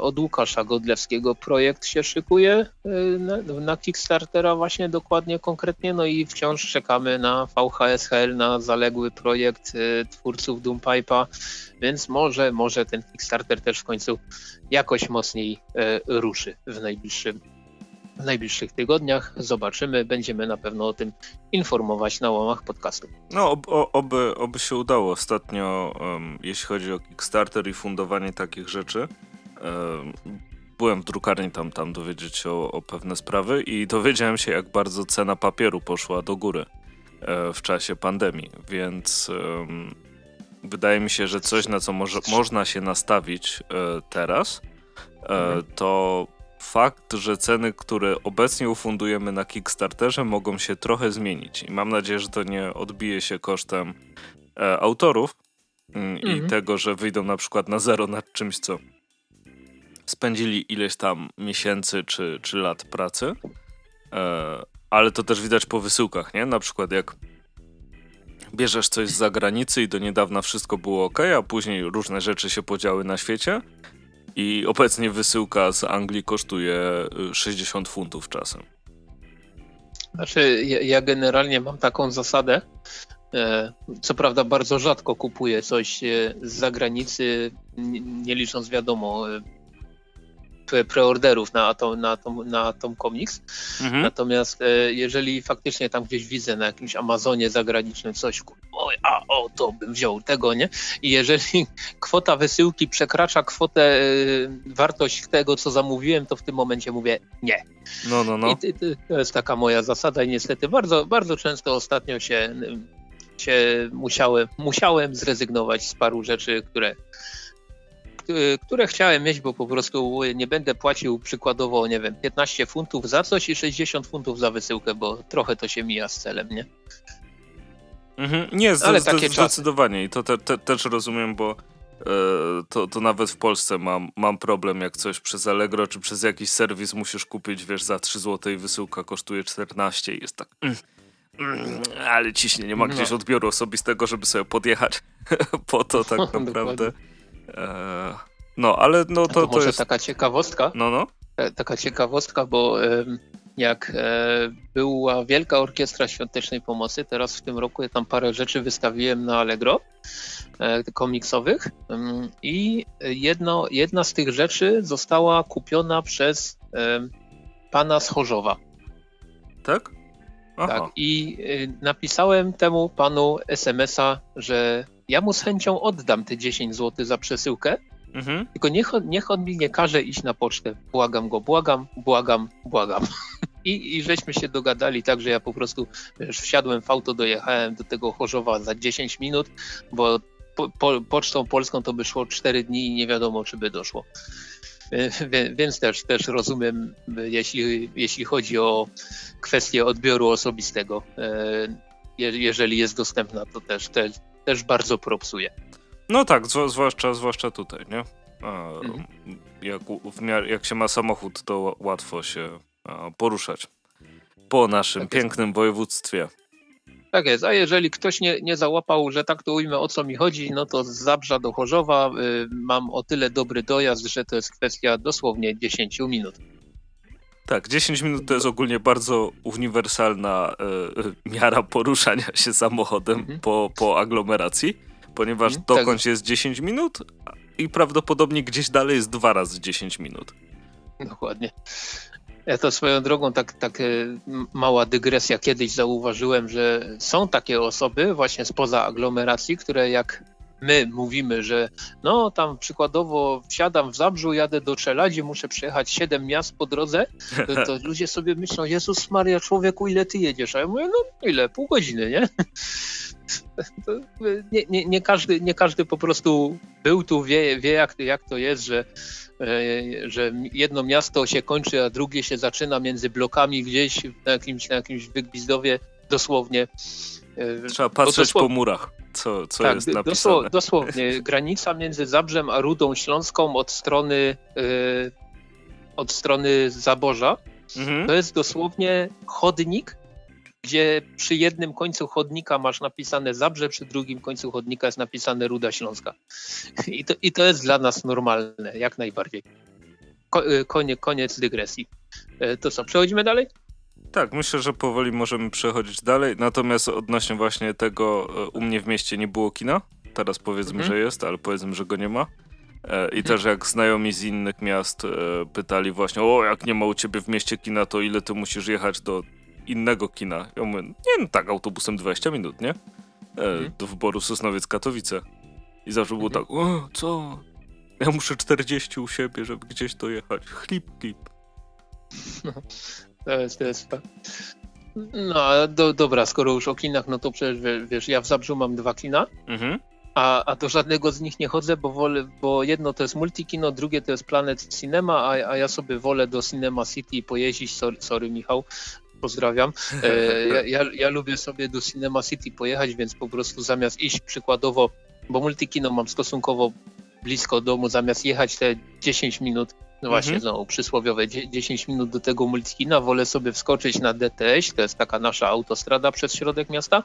od Łukasza Godlewskiego projekt się szykuje e, na, na, Kickstartera właśnie dokładnie konkretnie, no i wciąż czekamy na VHSHL, na zaległy projekt e, twórców Doompipe'a, więc może, może ten Kickstarter też w końcu jakoś mocniej ruszy w najbliższym w najbliższych tygodniach. Zobaczymy, będziemy na pewno o tym informować na łamach podcastu. No, ob, oby, oby się udało. Ostatnio, um, jeśli chodzi o Kickstarter i fundowanie takich rzeczy, byłem w drukarni tam, tam dowiedzieć się o, o, pewne sprawy i dowiedziałem się, jak bardzo cena papieru poszła do góry e, w czasie pandemii, więc wydaje mi się, że coś, na co może, można się nastawić e, teraz, e, mhm. to fakt, że ceny, które obecnie ufundujemy na Kickstarterze, mogą się trochę zmienić. I mam nadzieję, że to nie odbije się kosztem e, autorów mm, i mhm. tego, że wyjdą na przykład na zero nad czymś, co spędzili ileś tam miesięcy czy, czy lat pracy, e, ale to też widać po wysyłkach, nie? Na przykład jak bierzesz coś z zagranicy i do niedawna wszystko było ok, a później różne rzeczy się podziały na świecie i obecnie wysyłka z Anglii kosztuje 60 y, funtów czasem. Znaczy, ja, ja generalnie mam taką zasadę, e, co prawda bardzo rzadko kupuję coś e, z zagranicy, nie licząc wiadomo preorderów na Atom, na Atom, na Atom Comics. Mhm. Natomiast e, jeżeli faktycznie tam gdzieś widzę na jakimś Amazonie zagranicznym coś, oj, a o, to bym wziął tego, nie? I jeżeli <laughs> kwota wysyłki przekracza kwotę, e, wartość tego, co zamówiłem, to w tym momencie mówię nie. No, no, no. I to jest taka moja zasada i niestety bardzo, bardzo często ostatnio się, się musiałem, musiałem zrezygnować z paru rzeczy, które które chciałem mieć, bo po prostu nie będę płacił przykładowo, nie wiem, 15 funtów za coś i 60 funtów za wysyłkę, bo trochę to się mija z celem, nie? Mhm. Nie, Ale zdecydowanie i to te, te, też rozumiem, bo e, to, to nawet w Polsce mam, mam problem, jak coś przez Allegro czy przez jakiś serwis musisz kupić, wiesz, za 3 zł i wysyłka kosztuje 14 i jest tak... Mm, mm, ale ciśnie, nie ma gdzieś no. odbioru osobistego, żeby sobie podjechać <laughs> po to tak <laughs> naprawdę. E, no, ale no to, to, to jest... taka ciekawostka. No, no. E, taka ciekawostka, bo jak e, była Wielka Orkiestra Świątecznej Pomocy, teraz w tym roku ja tam parę rzeczy wystawiłem na Allegro komiksowych i jedno, jedna z tych rzeczy została kupiona przez pana z Chorzowa. Tak? Aha. Tak. I napisałem temu panu SMS-a, że ja mu z chęcią oddam te 10 zł za przesyłkę, mhm. tylko niech, niech on mi nie każe iść na pocztę. Błagam go, błagam, błagam, błagam. <laughs> I, I żeśmy się dogadali tak, że ja po prostu wiesz, wsiadłem w auto, dojechałem do tego Chorzowa za 10 minut, bo po, po, pocztą polską to by szło 4 dni i nie wiadomo, czy by doszło. Więc też, też rozumiem, jeśli, jeśli chodzi o kwestię odbioru osobistego. E, jeżeli jest dostępna, to też, też, też bardzo propsuje. No tak, zwłaszcza, zwłaszcza tutaj, nie? A, mhm. jak, jak się ma samochód, to łatwo się a, poruszać po naszym tak pięknym jest. województwie. Tak jest, a jeżeli ktoś nie, nie załapał, że tak to ujmę o co mi chodzi, no to z Zabrza do Chorzowa y, mam o tyle dobry dojazd, że to jest kwestia dosłownie 10 minut. Tak, 10 minut to jest ogólnie bardzo uniwersalna e, miara poruszania się samochodem mhm. po, po aglomeracji, ponieważ mhm, dokądś tak. jest 10 minut i prawdopodobnie gdzieś dalej jest dwa razy 10 minut. Dokładnie. Ja to swoją drogą, tak, tak e, mała dygresja, kiedyś zauważyłem, że są takie osoby właśnie spoza aglomeracji, które jak my mówimy, że no tam przykładowo wsiadam w Zabrzu, jadę do Czeladzi, muszę przejechać 7 miast po drodze, to, to <laughs> ludzie sobie myślą, Jezus Maria, człowieku, ile ty jedziesz? A ja mówię, no ile, pół godziny, nie? <laughs> Nie, nie, nie, każdy, nie każdy po prostu był tu, wie, wie jak, jak to jest, że, e, że jedno miasto się kończy, a drugie się zaczyna między blokami gdzieś na jakimś, na jakimś wygwizdowie dosłownie. E, Trzeba patrzeć po murach co, co tak, jest napisane. dosłownie, <laughs> granica między Zabrzem a Rudą Śląską od strony, yy, od strony Zaborza mhm. to jest dosłownie chodnik, gdzie przy jednym końcu chodnika masz napisane Zabrze, przy drugim końcu chodnika jest napisane Ruda Śląska. I to, i to jest dla nas normalne, jak najbardziej. Ko, y, konie, koniec dygresji. Y, to co, przechodzimy dalej? Tak, myślę, że powoli możemy przechodzić dalej. Natomiast odnośnie właśnie tego, e, u mnie w mieście nie było kina. Teraz powiedzmy, mhm. że jest, ale powiedzmy, że go nie ma. E, I mhm. też jak znajomi z innych miast e, pytali właśnie, o jak nie ma u ciebie w mieście kina, to ile ty musisz jechać do innego kina? Ja mówię, nie no tak, autobusem 20 minut, nie? Mhm. Do wyboru Sosnowiec-Katowice. I zawsze było tak, o co? Ja muszę 40 u siebie, żeby gdzieś dojechać. Chlip, klip. No, to jest, to jest. No, do, dobra, skoro już o kinach, no to przecież wiesz, ja w Zabrzu mam dwa kina, mhm. a, a do żadnego z nich nie chodzę, bo wolę, bo jedno to jest multikino, drugie to jest Planet Cinema, a, a ja sobie wolę do Cinema City pojeździć, sorry, sorry Michał, pozdrawiam. E, ja, ja, ja, lubię sobie do Cinema City pojechać, więc po prostu zamiast iść przykładowo, bo multikino mam stosunkowo blisko domu, zamiast jechać te 10 minut no właśnie, mhm. znowu przysłowiowe 10 minut do tego multikina, wolę sobie wskoczyć na DTS, to jest taka nasza autostrada przez środek miasta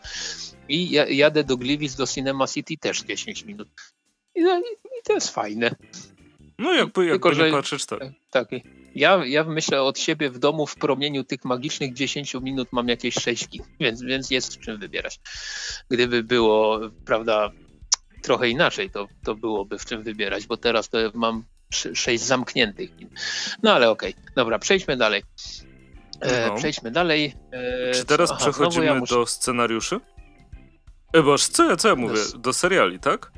i jadę do Gliwic, do Cinema City też 10 minut. I, i to jest fajne. No jakby, jakby Tylko, nie patrzeć tak. Tak, ja, ja myślę od siebie w domu w promieniu tych magicznych 10 minut mam jakieś 6 więc, więc jest w czym wybierać. Gdyby było, prawda, trochę inaczej, to, to byłoby w czym wybierać, bo teraz to mam sześć zamkniętych. No ale okej, okay. dobra, przejdźmy dalej. E, no. Przejdźmy dalej. E, Czy teraz Aha, przechodzimy ja muszę... do scenariuszy? E, boż, co ja, co ja mówię? Do seriali, tak?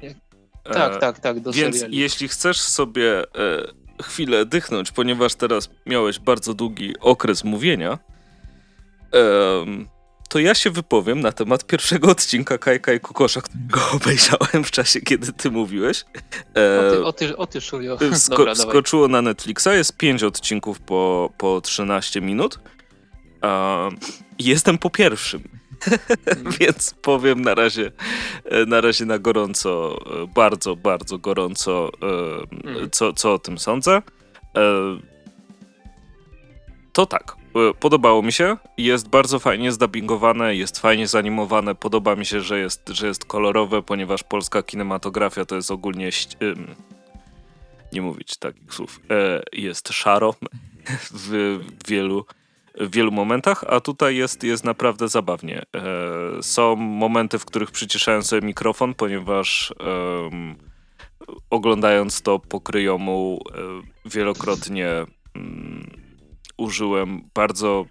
Tak, e, tak, tak, do Więc seriali. jeśli chcesz sobie e, chwilę dychnąć, ponieważ teraz miałeś bardzo długi okres mówienia, to ja się wypowiem na temat pierwszego odcinka Kajka i Kukosza, którego <laughs> obejrzałem w czasie, kiedy ty mówiłeś. E, o ty, o ty, o ty Szulio. <laughs> Sko Dobra, skoczyło na Netflixa, jest 5 odcinków po, po 13 minut. E, jestem po pierwszym. <laughs> Mm. Więc powiem na razie, e, na razie na gorąco, e, bardzo, bardzo gorąco, mm. co, co o tym sądzę. To tak. E, podobało mi się. Jest bardzo fajnie zdubbingowane, jest fajnie zanimowane. Podoba mi się, że jest, że jest kolorowe, ponieważ polska kinematografia to jest ogólnie. Nie mówić takich słów. E, jest szaro w wielu, w wielu momentach, a tutaj jest, jest naprawdę zabawnie. E, są momenty, w których przyciszałem sobie mikrofon, ponieważ oglądając to pokryjomu wielokrotnie mm, użyłem bardzo,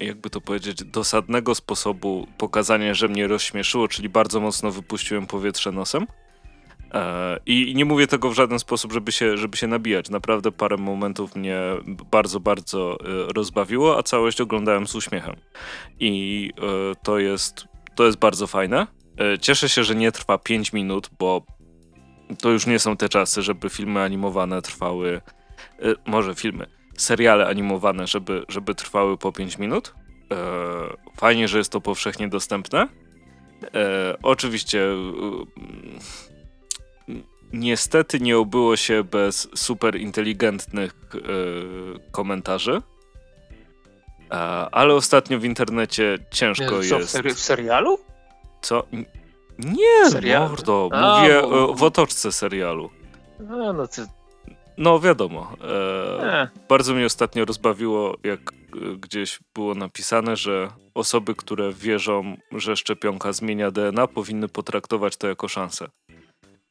jakby to powiedzieć, dosadnego sposobu pokazania, że mnie rozśmieszyło, czyli bardzo mocno wypuściłem powietrze nosem. E, I nie mówię tego w żaden sposób, żeby się, żeby się nabijać. Naprawdę parę momentów mnie bardzo, bardzo e, rozbawiło, a całość oglądałem z uśmiechem. I e, to jest, to jest bardzo fajne. Cieszę się, że nie trwa 5 minut, bo to już nie są te czasy, żeby filmy animowane trwały. Może filmy seriale animowane, żeby, żeby trwały po 5 minut. E, fajnie, że jest to powszechnie dostępne. E, oczywiście e, niestety nie obyło się bez super inteligentnych e, komentarzy. E, ale ostatnio w internecie ciężko jest. W serialu? Co? Nie, Serial? mordo. Mówię A, bo... w otoczce serialu. A, no to no wiadomo. E, bardzo mnie ostatnio rozbawiło, jak e, gdzieś było napisane, że osoby, które wierzą, że szczepionka zmienia DNA, powinny potraktować to jako szansę.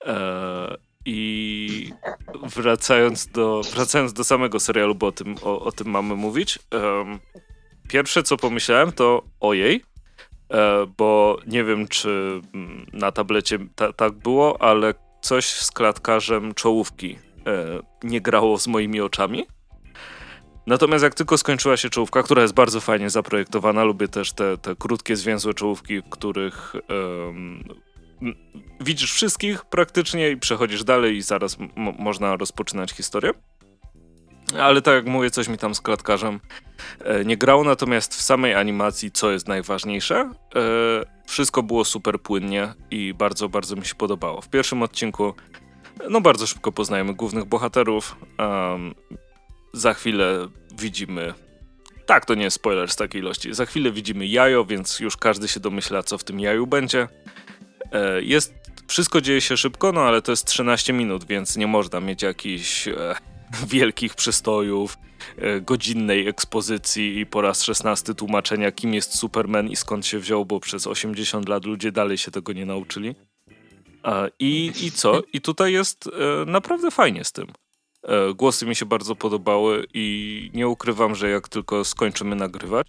E, I wracając do, wracając do samego serialu, bo o tym, o, o tym mamy mówić. pierwsze co pomyślałem to ojej, e, bo nie wiem czy mm, na tablecie ta, tak było, ale coś z klatkarzem czołówki nie grało z moimi oczami. Natomiast jak tylko skończyła się czołówka, która jest bardzo fajnie zaprojektowana, lubię też te, te krótkie, zwięzłe czołówki, w których widzisz wszystkich praktycznie i przechodzisz dalej i zaraz można rozpoczynać historię. Ale tak jak mówię, coś mi tam z klatkarzem e, nie grało, natomiast w samej animacji, co jest najważniejsze, e, wszystko było super płynnie i bardzo, bardzo mi się podobało. W pierwszym odcinku no bardzo szybko poznajemy głównych bohaterów. Um, za chwilę widzimy. Tak, to nie jest spoiler z takiej ilości. Za chwilę widzimy jajo, więc już każdy się domyśla, co w tym jaju będzie. E, jest. Wszystko dzieje się szybko, no ale to jest 13 minut, więc nie można mieć jakichś e, <laughs> wielkich przystojów, e, godzinnej ekspozycji i po raz 16 tłumaczenia, kim jest Superman i skąd się wziął, bo przez 80 lat ludzie dalej się tego nie nauczyli. I, I co? I tutaj jest e, naprawdę fajnie z tym. E, głosy mi się bardzo podobały i nie ukrywam, że jak tylko skończymy nagrywać,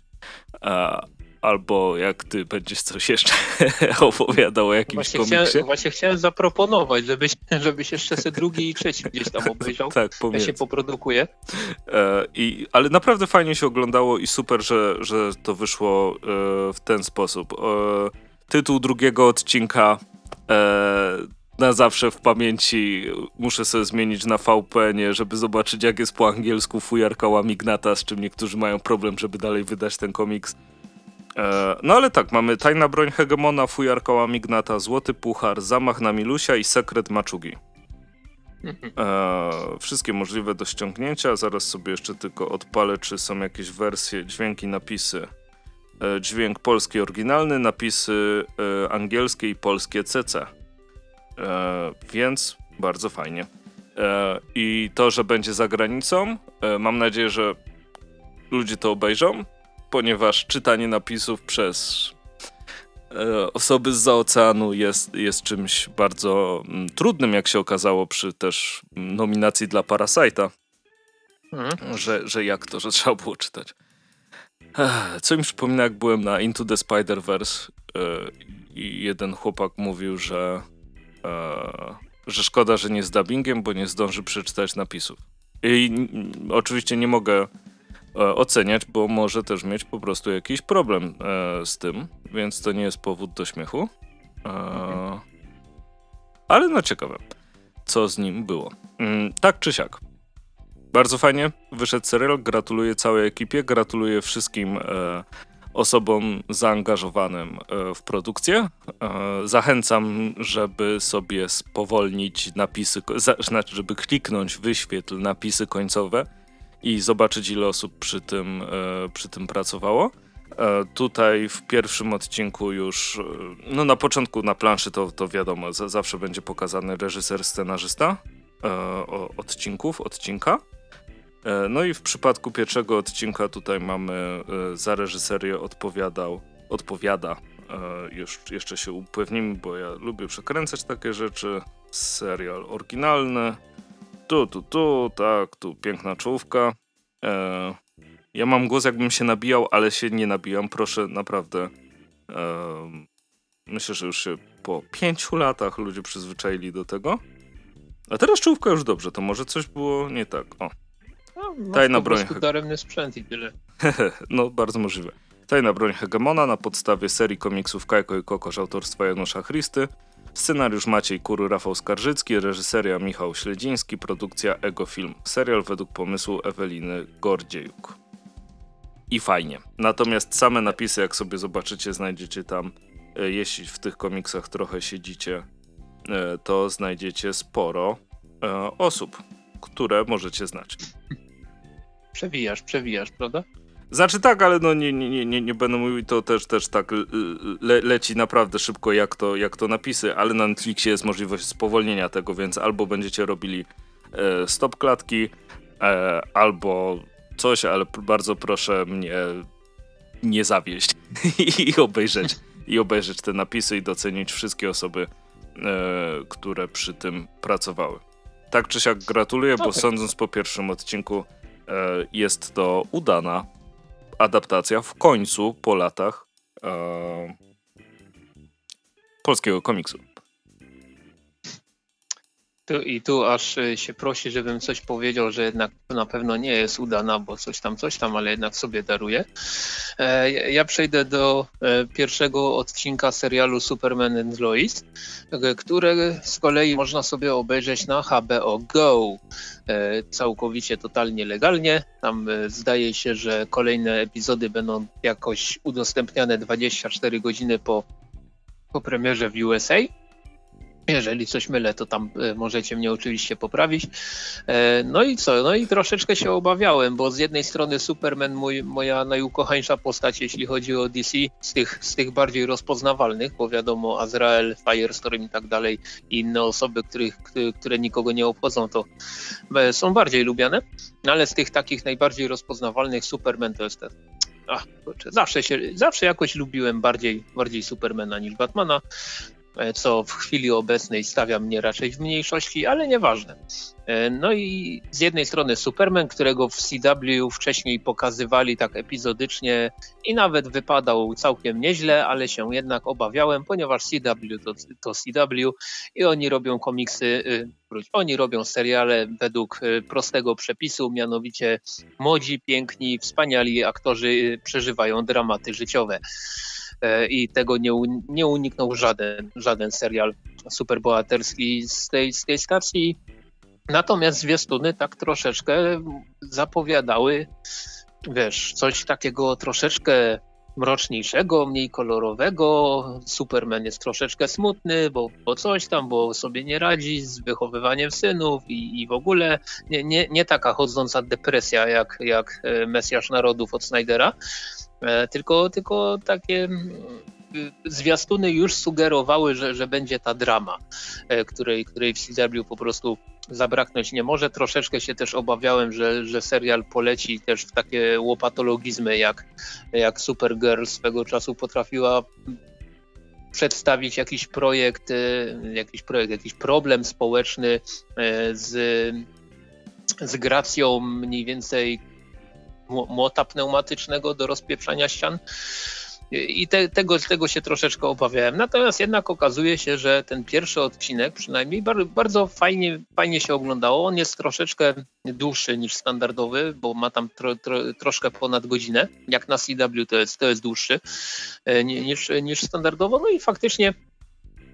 albo jak ty będziesz coś jeszcze <laughs> opowiadał o jakimś właśnie komiksie. Chciałem, właśnie chciałem zaproponować, żebyś, żebyś jeszcze se drugi i trzeci gdzieś tam obejrzał. <laughs> tak, pomiędzy. Ja się poprodukuję. E, i, ale naprawdę fajnie się oglądało i super, że, że to wyszło e, w ten sposób. E, tytuł drugiego odcinka e, na zawsze w pamięci muszę sobie zmienić na VPN, żeby zobaczyć jak jest po angielsku fujarka Łamignata, z czym niektórzy mają problem, żeby dalej wydać ten komiks. E, no ale tak, mamy Tajna Broń Hegemona, Fujarka Łamignata, Złoty Puchar, Zamach na Milusia i Sekret Maczugi. E, wszystkie możliwe do ściągnięcia. Zaraz sobie jeszcze tylko odpalę, czy są jakieś wersje, dźwięki, napisy dźwięk polski oryginalny, napisy e, angielskie i polskie CC. E, więc bardzo fajnie. I to, że będzie za granicą, mam nadzieję, że ludzie to obejrzą, ponieważ czytanie napisów przez e, osoby z oceanu jest, jest czymś bardzo mm, trudnym, jak się okazało, przy też nominacji dla Parasite'a. Mhm. Że, że jak to, że trzeba było czytać. Co mi przypomina, jak byłem na Into the Spider-Verse e, i jeden chłopak mówił, że, e, że szkoda, że nie z dubbingiem, bo nie zdąży przeczytać napisów. I oczywiście nie mogę E, oceniać, bo może też mieć po prostu jakiś problem z tym, więc to nie jest powód do śmiechu. E, ale no ciekawe, co z nim było. Mm, tak czy siak. Bardzo fajnie wyszedł serial. Gratuluję całej ekipie, gratuluję wszystkim osobom zaangażowanym w produkcję. Zachęcam, żeby sobie spowolnić napisy, znaczy, żeby kliknąć wyświetl napisy końcowe i zobaczyć, ile osób przy tym, e, przy tym pracowało. E, tutaj w pierwszym odcinku już, e, no na początku na planszy to, to wiadomo, zawsze będzie pokazany reżyser, scenarzysta odcinków, odcinka. No i w przypadku pierwszego odcinka tutaj mamy za reżyserię odpowiadał, odpowiada, już, jeszcze się upewnimy, bo ja lubię przekręcać takie rzeczy, serial oryginalny, tu, tu, tu, tak, tu piękna czołówka. E, ja mam głos, jakbym się nabijał, ale się nie nabijam, proszę, naprawdę. E, myślę, że już się po pięciu latach ludzie przyzwyczaili do tego. A teraz czołówka już dobrze, to może coś było nie tak. O. No, Tajna broń. daremny sprzęt i tyle. <laughs> no, bardzo możliwe. Tajna broń Hegemona na podstawie serii komiksów Kajko i Kokosz autorstwa Janusza Christy. Scenariusz Maciej Kury, Rafał Skarżycki, reżyseria Michał Śledziński, produkcja Ego Film. Serial według pomysłu Eweliny Gordziejuk. I fajnie. Natomiast same napisy, jak sobie zobaczycie, znajdziecie tam, e, jeśli w tych komiksach trochę siedzicie, e, to znajdziecie sporo e, osób, które możecie znać. Przewijasz, przewijasz, prawda? Znaczy tak, ale no nie, nie, nie, nie będę mówił, to też, też tak le, leci naprawdę szybko jak to, jak to napisy, ale na Netflixie jest możliwość spowolnienia tego, więc albo będziecie robili e, stop klatki, e, albo coś, ale bardzo proszę mnie nie zawieść <laughs> i obejrzeć, i obejrzeć te napisy i docenić wszystkie osoby, e, które przy tym pracowały. Tak czy siak gratuluję, okay. bo sądząc po pierwszym odcinku jest to udana adaptacja w końcu po latach e, polskiego komiksu. Tu, I tu aż e, się prosi, żebym coś powiedział, że jednak na pewno nie jest udana, bo coś tam, coś tam, ale jednak sobie daruję. E, ja przejdę do e, pierwszego odcinka serialu Superman and Lois, które z kolei można sobie obejrzeć na HBO Go. Całkowicie, totalnie legalnie. Tam zdaje się, że kolejne epizody będą jakoś udostępniane 24 godziny po, po premierze w USA. Jeżeli coś mylę, to tam e, możecie mnie oczywiście poprawić. E, no i co? No i troszeczkę się obawiałem, bo z jednej strony Superman, mój, moja najukochańsza postać, jeśli chodzi o DC, z tych, z tych bardziej rozpoznawalnych, bo wiadomo, Azrael, Firestorm i tak dalej, i inne osoby, których, które nikogo nie obchodzą, to e, są bardziej lubiane. No ale z tych takich najbardziej rozpoznawalnych Superman to jest ten Ach, zawsze, się, zawsze jakoś lubiłem bardziej, bardziej Supermana niż Batmana. E, co w chwili obecnej stawia mnie raczej w mniejszości, ale nieważne. E, no i z jednej strony Superman, którego w CW wcześniej pokazywali tak epizodycznie i nawet wypadał całkiem nieźle, ale się jednak obawiałem, ponieważ CW to, to CW i oni robią komiksy, y, oni robią seriale według y, prostego przepisu, mianowicie młodzi, piękni, wspaniali aktorzy y, przeżywają dramaty życiowe. E, i tego nie, nie uniknął żaden, żaden serial superbohaterski z tej, z tej stacji. Natomiast zwiastuny tak troszeczkę zapowiadały, wiesz, coś takiego troszeczkę mroczniejszego, mniej kolorowego. Superman jest troszeczkę smutny, bo, bo coś tam, bo sobie nie radzi z wychowywaniem synów i, i w ogóle nie, nie, nie taka chodząca depresja jak, jak e, Mesjasz Narodów od Snydera. E, tylko, tylko takie mm, zwiastuny już sugerowały, że, że będzie ta drama, e, której, której w CW po prostu zabraknąć nie może. Troszeczkę się też obawiałem, że, że serial poleci też w takie łopatologizmy, jak, jak Supergirl swego czasu potrafiła przedstawić jakiś projekt, jakiś projekt, jakiś problem społeczny z, z gracją mniej więcej młota pneumatycznego do rozpieprzania ścian. I te, tego, tego się troszeczkę obawiałem. Natomiast jednak okazuje się, że ten pierwszy odcinek przynajmniej bardzo, bardzo fajnie, fajnie się oglądało. On jest troszeczkę dłuższy niż standardowy, bo ma tam tro, tro, troszkę ponad godzinę. Jak na CW to jest, to jest dłuższy e, niż, niż standardowo. No i faktycznie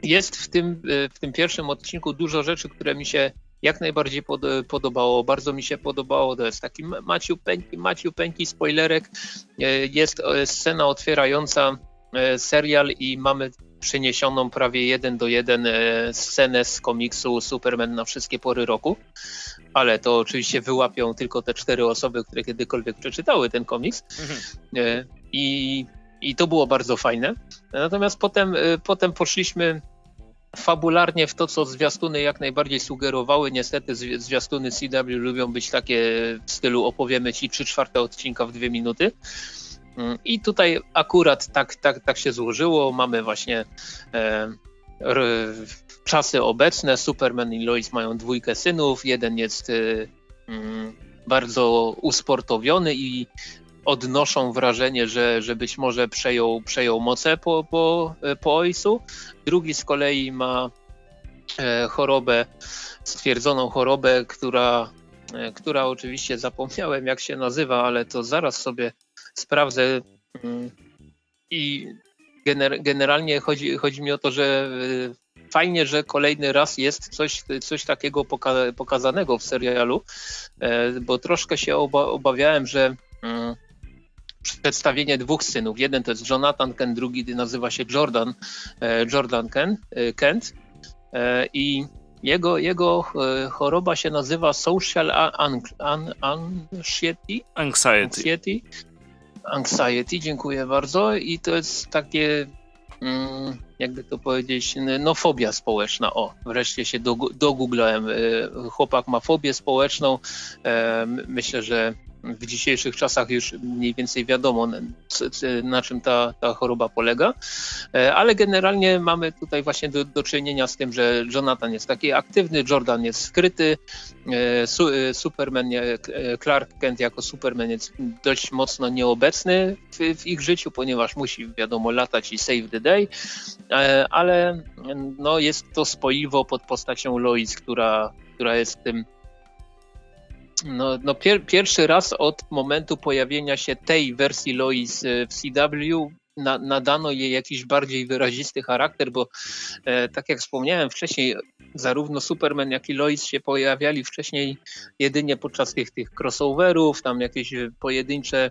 jest w tym, e, w tym pierwszym odcinku dużo rzeczy, które mi się jak najbardziej pod, podobało. Bardzo mi się podobało. To jest taki maciupeńki, maciupeńki spoilerek. E, jest e, scena otwierająca e, serial i mamy przeniesioną prawie jeden do jeden scenę z komiksu Superman na wszystkie pory roku. Ale to oczywiście wyłapią tylko te cztery osoby, które kiedykolwiek przeczytały ten komiks. Mhm. I, I to było bardzo fajne. Natomiast potem, potem poszliśmy fabularnie w to, co zwiastuny jak najbardziej sugerowały. Niestety zwiastuny CW lubią być takie w stylu opowiemy ci trzy czwarte odcinka w dwie minuty. Mm, I tutaj akurat tak, tak, tak się złożyło. Mamy właśnie e, r, czasy obecne. Superman i Lois mają dwójkę synów. Jeden jest e, mm, bardzo usportowiony i odnoszą wrażenie, że, że być może przejął, przejął moce po, po, po ojcu. Drugi z kolei ma e, chorobę, stwierdzoną chorobę, która, e, która oczywiście zapomniałem jak się nazywa, ale to zaraz sobie sprawdzę. Mm, I gener, generalnie chodzi, chodzi mi o to, że e, fajnie, że kolejny raz jest coś, coś takiego poka pokazanego w serialu, bo troszkę się oba, obawiałem, że mm, przedstawienie dwóch synów. Jeden to jest Jonathan Kent, drugi nazywa się Jordan, e, Jordan Kent, e, Kent e, i jego, jego choroba się nazywa social anxiety. Anxiety. Anxiety, dziękuję bardzo. I to jest takie, mm, jakby to powiedzieć, no fobia społeczna. O, wreszcie się dogooglałem. Chłopak ma fobię społeczną. Myślę, że w dzisiejszych czasach już mniej więcej wiadomo, na czym ta, ta choroba polega, e, ale generalnie mamy tutaj właśnie do, do czynienia z tym, że Jonathan jest taki aktywny, Jordan jest skryty, e, e, Superman, Clark Kent jako Superman jest dość mocno nieobecny w, w ich życiu, ponieważ musi, wiadomo, latać i save the day, ale no, jest to spoiwo pod postacią Lois, która, która jest tym no, no pier, pierwszy raz od momentu pojawienia się tej wersji Lois e, w CW na, nadano jej jakiś bardziej wyrazisty charakter, bo e, tak jak wspomniałem wcześniej, zarówno Superman, jak i Lois się pojawiali wcześniej jedynie podczas tych, tych crossoverów, tam jakieś pojedyncze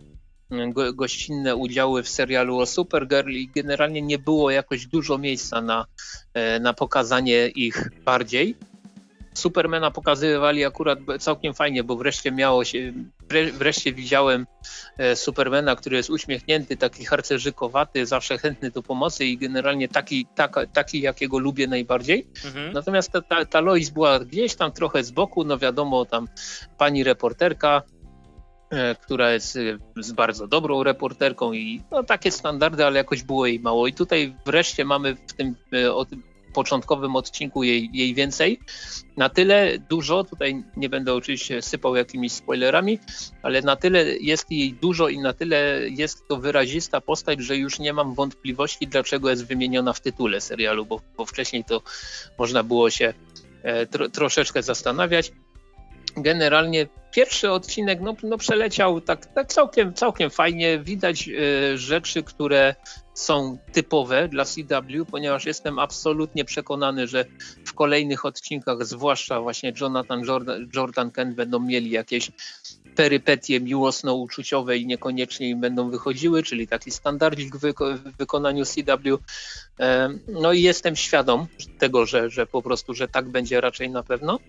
go, gościnne udziały w serialu o Supergirl i generalnie nie było jakoś dużo miejsca na, e, na pokazanie ich bardziej. Supermana pokazywali akurat całkiem fajnie, bo wreszcie miało się, wreszcie widziałem e, Supermana, który jest uśmiechnięty, taki harcerzykowaty, zawsze chętny do pomocy i generalnie taki, taka, taki jakiego lubię najbardziej. Mhm. Natomiast ta, ta, ta Lois była gdzieś tam trochę z boku, no wiadomo, tam pani reporterka, e, która jest, z bardzo dobrą reporterką i no, takie standardy, ale jakoś było jej mało. I tutaj wreszcie mamy w tym, e, początkowym odcinku jej, jej więcej. Na tyle dużo, tutaj nie będę oczywiście sypał jakimiś spoilerami, ale na tyle jest jej dużo i na tyle jest to wyrazista postać, że już nie mam wątpliwości, dlaczego jest wymieniona w tytule serialu, bo, bo wcześniej to można było się e, tro, troszeczkę zastanawiać generalnie pierwszy odcinek no, no przeleciał tak, tak całkiem, całkiem fajnie. Widać y, rzeczy, które są typowe dla CW, ponieważ jestem absolutnie przekonany, że w kolejnych odcinkach, zwłaszcza właśnie Jonathan Jordan, Jordan Kent będą mieli jakieś perypetie miłosno-uczuciowe i niekoniecznie im będą wychodziły, czyli taki standardzik w, wyko w wykonaniu CW. E, no i jestem świadom tego, że, że po prostu, że tak będzie raczej na pewno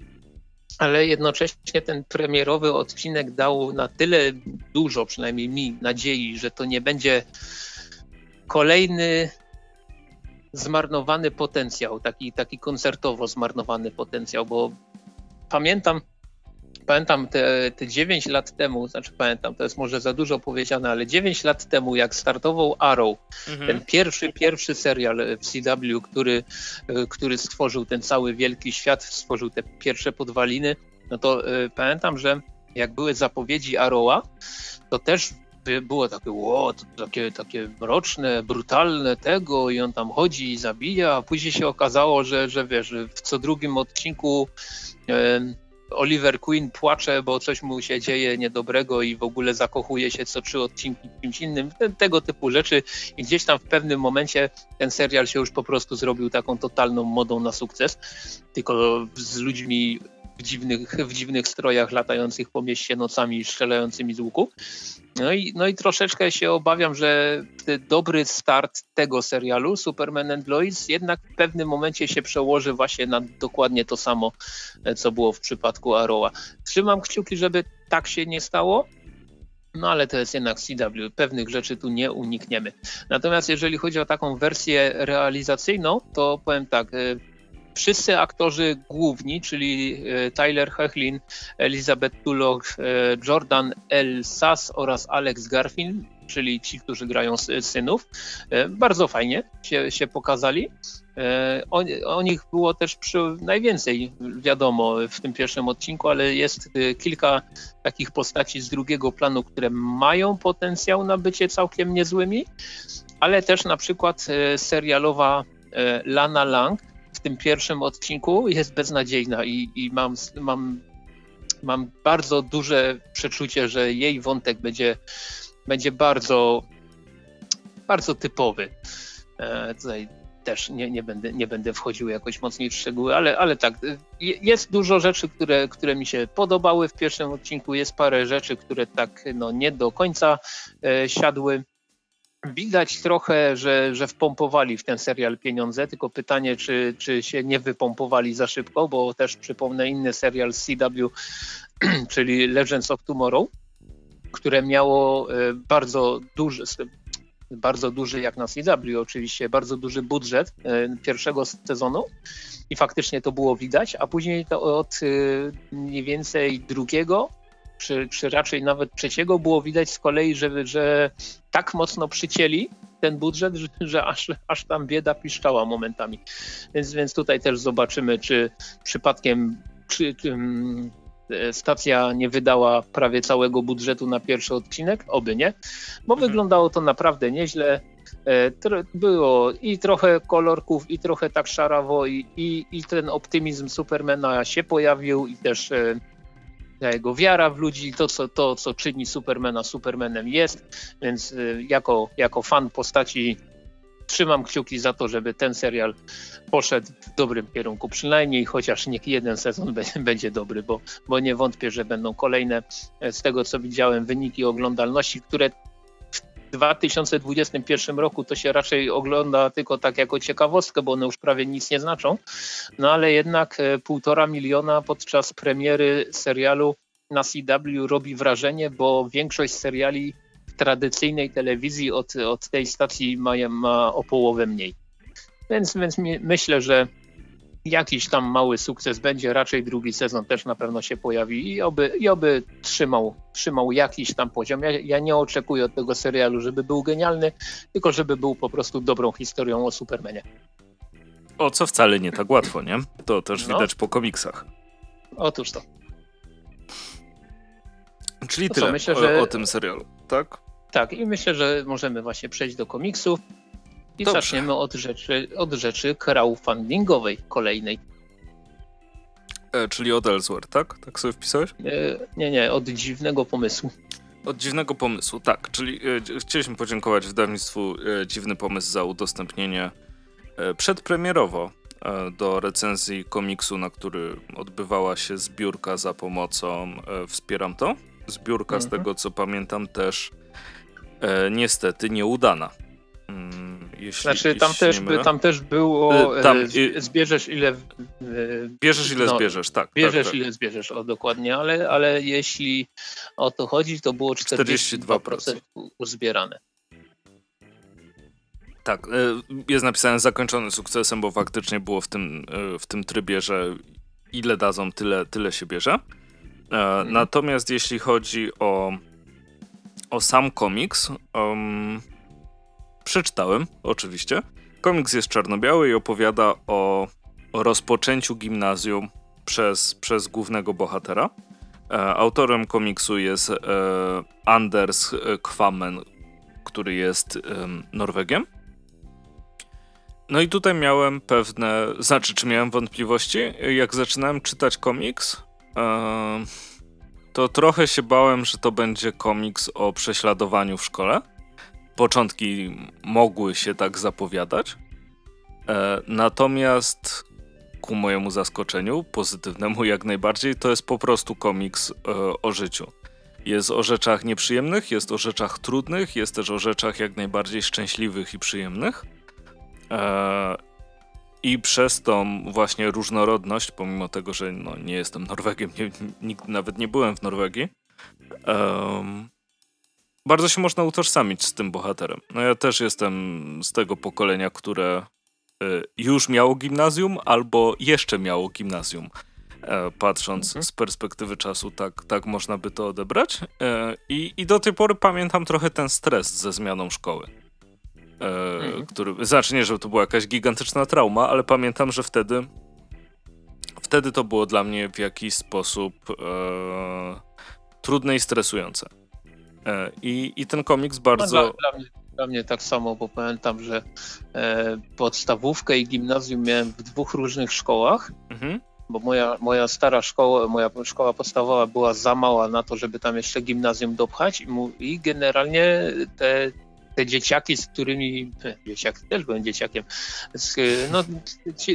ale jednocześnie ten premierowy odcinek dał na tyle dużo, przynajmniej mi, nadziei, że to nie będzie kolejny zmarnowany potencjał, taki, taki koncertowo zmarnowany potencjał, bo pamiętam pamiętam te, te 9 lat temu, znaczy pamiętam, to jest może za dużo powiedziane, ale 9 lat temu, jak startował Arrow, mhm. ten pierwszy, pierwszy serial w CW, który, który stworzył ten cały wielki świat, stworzył te pierwsze podwaliny, no to y, pamiętam, że jak były zapowiedzi Arrowa, to też było takie, ło, takie, takie mroczne, brutalne tego i on tam chodzi i zabija, a później się okazało, że, że wiesz, w co drugim odcinku e, Oliver Queen płacze, bo coś mu się dzieje niedobrego i w ogóle zakochuje się co trzy odcinki kimś innym, tego typu rzeczy. I gdzieś tam w pewnym momencie ten serial się już po prostu zrobił taką totalną modą na sukces, tylko z ludźmi w dziwnych, w dziwnych strojach latających po mieście nocami strzelającymi z łuku. No i, no i troszeczkę się obawiam, że dobry start tego serialu Superman and Lois jednak w pewnym momencie się przełoży właśnie na dokładnie to samo, co było w przypadku Arrowa. Trzymam kciuki, żeby tak się nie stało, no ale to jest jednak CW, pewnych rzeczy tu nie unikniemy. Natomiast jeżeli chodzi o taką wersję realizacyjną, to powiem tak, wszyscy aktorzy główni, czyli e, Tyler Hechlin, Elizabeth Tulloch, e, Jordan L. Sass oraz Alex Garfin, czyli ci, którzy grają synów, e, bardzo fajnie się, się pokazali. O, o, nich było też przy, najwięcej wiadomo w tym pierwszym odcinku, ale jest kilka takich postaci z drugiego planu, które mają potencjał na bycie całkiem niezłymi, ale też na przykład serialowa Lana Lang, w tym pierwszym odcinku jest beznadziejna i, i mam, mam, mam bardzo duże przeczucie, że jej wątek będzie, będzie bardzo, bardzo typowy. E, tutaj też nie, nie, będę, nie będę wchodził jakoś mocniej w szczegóły, ale, ale tak, jest dużo rzeczy, które, które mi się podobały w pierwszym odcinku, jest parę rzeczy, które tak no, nie do końca e, siadły. Widać trochę, że, że wpompowali w ten serial pieniądze, tylko pytanie, czy, czy się nie wypompowali za szybko, bo też przypomnę inny serial z CW, <clears throat> czyli Legends of Tomorrow, które miało e, bardzo duży, bardzo duży jak na CW oczywiście, bardzo duży budżet e, pierwszego sezonu i faktycznie to było widać, a później to od e, mniej więcej drugiego czy, czy raczej nawet trzeciego było widać z kolei, że, że tak mocno przycięli ten budżet, że, że aż, aż tam bieda piszczała momentami. Więc, więc tutaj też zobaczymy, czy przypadkiem czy, mm, stacja nie wydała prawie całego budżetu na pierwszy odcinek, oby nie, bo mhm. wyglądało to naprawdę nieźle. E, było i trochę kolorków, i trochę tak szarawo, i, i, i ten optymizm Supermana się pojawił, i też e, jego wiara w ludzi, to co, to, co czyni Supermana Supermanem jest, więc y, jako, jako fan postaci trzymam kciuki za to, żeby ten serial poszedł w dobrym kierunku, przynajmniej chociaż niech jeden sezon <laughs> będzie dobry, bo, bo nie wątpię, że będą kolejne, z tego co widziałem, wyniki oglądalności, które 2021 roku to się raczej ogląda tylko tak jako ciekawostkę, bo one już prawie nic nie znaczą. No ale jednak e, półtora miliona podczas premiery serialu na CW robi wrażenie, bo większość seriali w tradycyjnej telewizji od, od tej stacji ma, ma o połowę mniej. Więc, więc myślę, że jakiś tam mały sukces będzie, raczej drugi sezon też na pewno się pojawi i oby, i oby trzymał, trzymał jakiś tam poziom. Ja, ja nie oczekuję od tego serialu, żeby był genialny, tylko żeby był po prostu dobrą historią o Supermanie. O co wcale nie tak łatwo, nie? To też no. widać po komiksach. Otóż to. Czyli to tyle co, myślę, że... o, o tym serialu, tak? Tak, i myślę, że możemy właśnie przejść do komiksów. I Dobrze. zaczniemy od rzeczy, od rzeczy crowdfundingowej kolejnej. E, czyli od Elsewhere, tak? Tak sobie wpisałeś? E, nie, nie, od dziwnego pomysłu. Od dziwnego pomysłu, tak. Czyli e, chcieliśmy podziękować wydawnictwu e, Dziwny Pomysł za udostępnienie e, przedpremierowo e, do recenzji komiksu, na który odbywała się zbiórka za pomocą Wspieram to. Zbiórka, mhm. z tego co pamiętam, też niestety nieudana. Mm, jeśli, znaczy tam, też, by, tam też było, e, tam, e, zbierzesz ile... E, bierzesz ile no, zbierzesz, tak. Bierzesz tak, tak. ile zbierzesz, o dokładnie, ale, ale jeśli o to chodzi, to było 42%, 42%. uzbierane. Tak, jest napisane zakończony sukcesem, bo faktycznie było w tym, w tym trybie, że ile dadzą, tyle, tyle się bierze. Mhm. Natomiast jeśli chodzi o, o sam komiks, um, przeczytałem oczywiście. Komiks jest czarno-biały i opowiada o, rozpoczęciu gimnazjum przez, przez głównego bohatera. E, autorem komiksu jest e, Anders Kwammen, który jest e, Norwegiem. No i tutaj miałem pewne, znaczy, czy miałem wątpliwości? Jak zaczynałem czytać komiks, e, to trochę się bałem, że to będzie komiks o prześladowaniu w szkole. Początki mogły się tak zapowiadać. E, natomiast ku mojemu zaskoczeniu, pozytywnemu jak najbardziej, to jest po prostu komiks e, o życiu. Jest o rzeczach nieprzyjemnych, jest o rzeczach trudnych, jest też o rzeczach jak najbardziej szczęśliwych i przyjemnych. E, I przez tą właśnie różnorodność, pomimo tego, że no, nie jestem Norwegiem, nie, nigdy nawet nie byłem w Norwegii, um, bardzo się można utożsamić z tym bohaterem. No ja też jestem z tego pokolenia, które y, już miało gimnazjum albo jeszcze miało gimnazjum. E, patrząc mhm. z perspektywy czasu, tak, tak można by to odebrać. E, I, I do tej pory pamiętam trochę ten stres ze zmianą szkoły. E, mhm. który, znaczy nie, że to była jakaś gigantyczna trauma, ale pamiętam, że wtedy wtedy to było dla mnie w jakiś sposób e, trudne i stresujące. E, I, I ten komiks bardzo. No, dla, dla, mnie, dla, mnie, tak samo, bo pamiętam, że e, podstawówkę i gimnazjum miałem w dwóch różnych szkołach. Mhm. Bo moja, moja stara szkoła, moja szkoła podstawowa była za mała na to, żeby tam jeszcze gimnazjum dopchać i, mu, i generalnie te, te dzieciaki, z którymi, dzieciak też byłem dzieciakiem, z, no,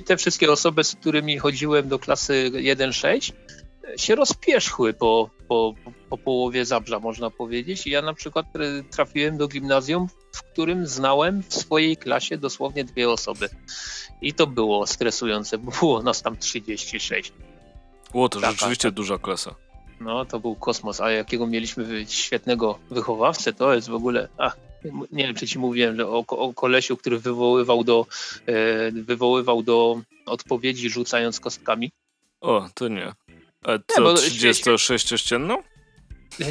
te wszystkie osoby, z którymi chodziłem do klasy 1-6, się rozpierzchły po, po, po połowie Zabrza, można powiedzieć. I ja na przykład trafiłem do gimnazjum, w którym znałem w swojej klasie dosłownie dwie osoby. I to było stresujące, bo było nas tam 36. Było to Taka, rzeczywiście duża klasa. No, to był kosmos. A jakiego mieliśmy świetnego wychowawcę, to jest w ogóle... Ach, nie wiem, czy ci mówiłem, że o, o kolesiu, który wywoływał do, e, wywoływał do odpowiedzi rzucając kostkami. O, to nie. A co, nie, 36-ścienną?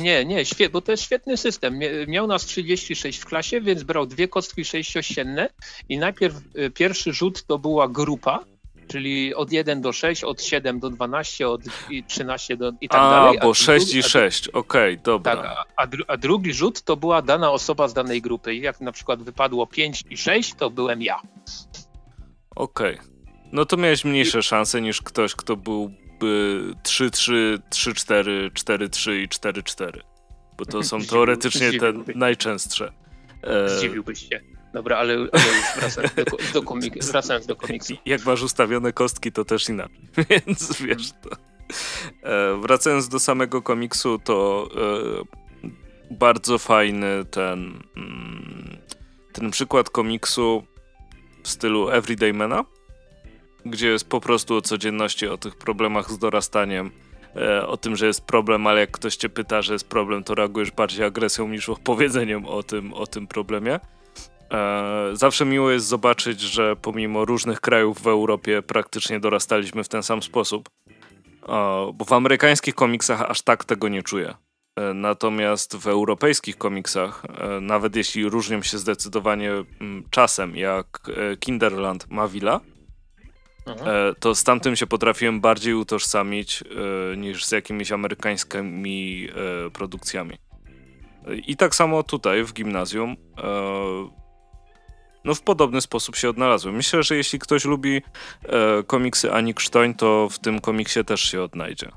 Nie, nie, bo to jest świetny system. Miał nas 36 w klasie, więc brał dwie kostki sześciościenne i najpierw y, pierwszy rzut to była grupa, czyli od 1 do 6, od 7 do 12, od 13 do i tak a, dalej. A, bo 6 i 6, okej, okay, dobra. Tak, a, a, a, drugi rzut to była dana osoba z danej grupy. I jak na przykład wypadło 5 i 6, to byłem ja. Okej. Okay. No to miałeś mniejsze szanse niż ktoś, kto był 3-3, 3-4, 4-3 i 4-4. Bo to są teoretycznie te najczęstsze. E, Zdziwiłbyś się. Dobra, ale, ale już wracając do, do, komik wracając do komiksu. <laughs> Jak masz ustawione kostki, to też inaczej. <laughs> Więc wiesz to. E, wracając do samego komiksu, to e, bardzo fajny ten, mm, ten przykład komiksu w stylu Everydaymana gdzie jest po prostu o codzienności, o tych problemach z dorastaniem, e, o tym, że jest problem, ale jak ktoś cię pyta, że jest problem, to reagujesz bardziej agresją niż opowiedzeniem o tym, o tym problemie. E, zawsze miło jest zobaczyć, że pomimo różnych krajów w Europie praktycznie dorastaliśmy w ten sam sposób. Bo w amerykańskich komiksach aż tak tego nie czuję. E, natomiast w europejskich komiksach, nawet jeśli różnią się zdecydowanie mm, czasem, jak Kinderland ma Villa, Mhm. E, to z tamtym się potrafiłem bardziej utożsamić e, niż z jakimiś amerykańskimi e, produkcjami. I tak samo tutaj w gimnazjum no w podobny sposób się odnalazłem. Myślę, że jeśli ktoś lubi komiksy Ani Krztoń, to w tym komiksie też się odnajdzie.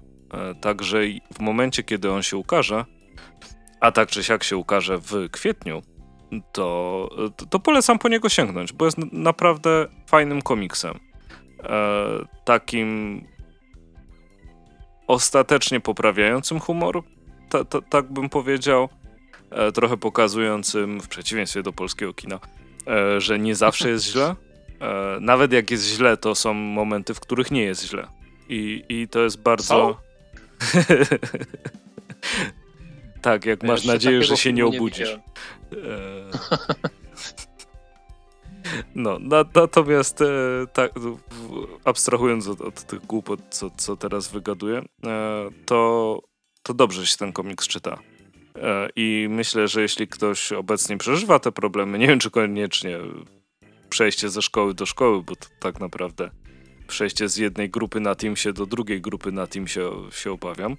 Także w momencie, kiedy on się ukaże, a tak czy siak się ukaże w kwietniu, to, to polecam po niego sięgnąć, bo jest naprawdę fajnym komiksem takim ostatecznie poprawiającym humor, ta, ta, tak bym powiedział, e, trochę pokazującym, w przeciwieństwie do polskiego kina, e, że nie zawsze jest źle. E, nawet jak jest źle, to są momenty, w których nie jest źle. I, i to jest bardzo... <laughs> tak, jak masz nadzieję, że się nie obudzisz. Nie <laughs> no, natomiast e, tak, abstrahując od, od, tych głupot, co, co teraz wygaduję, e, to to dobrze się ten komiks czyta. E, I myślę, że jeśli ktoś obecnie przeżywa te problemy, nie wiem czy koniecznie przejście ze szkoły do szkoły, bo to tak naprawdę przejście z jednej grupy na Teamsie do drugiej grupy na Teamsie się obawiam,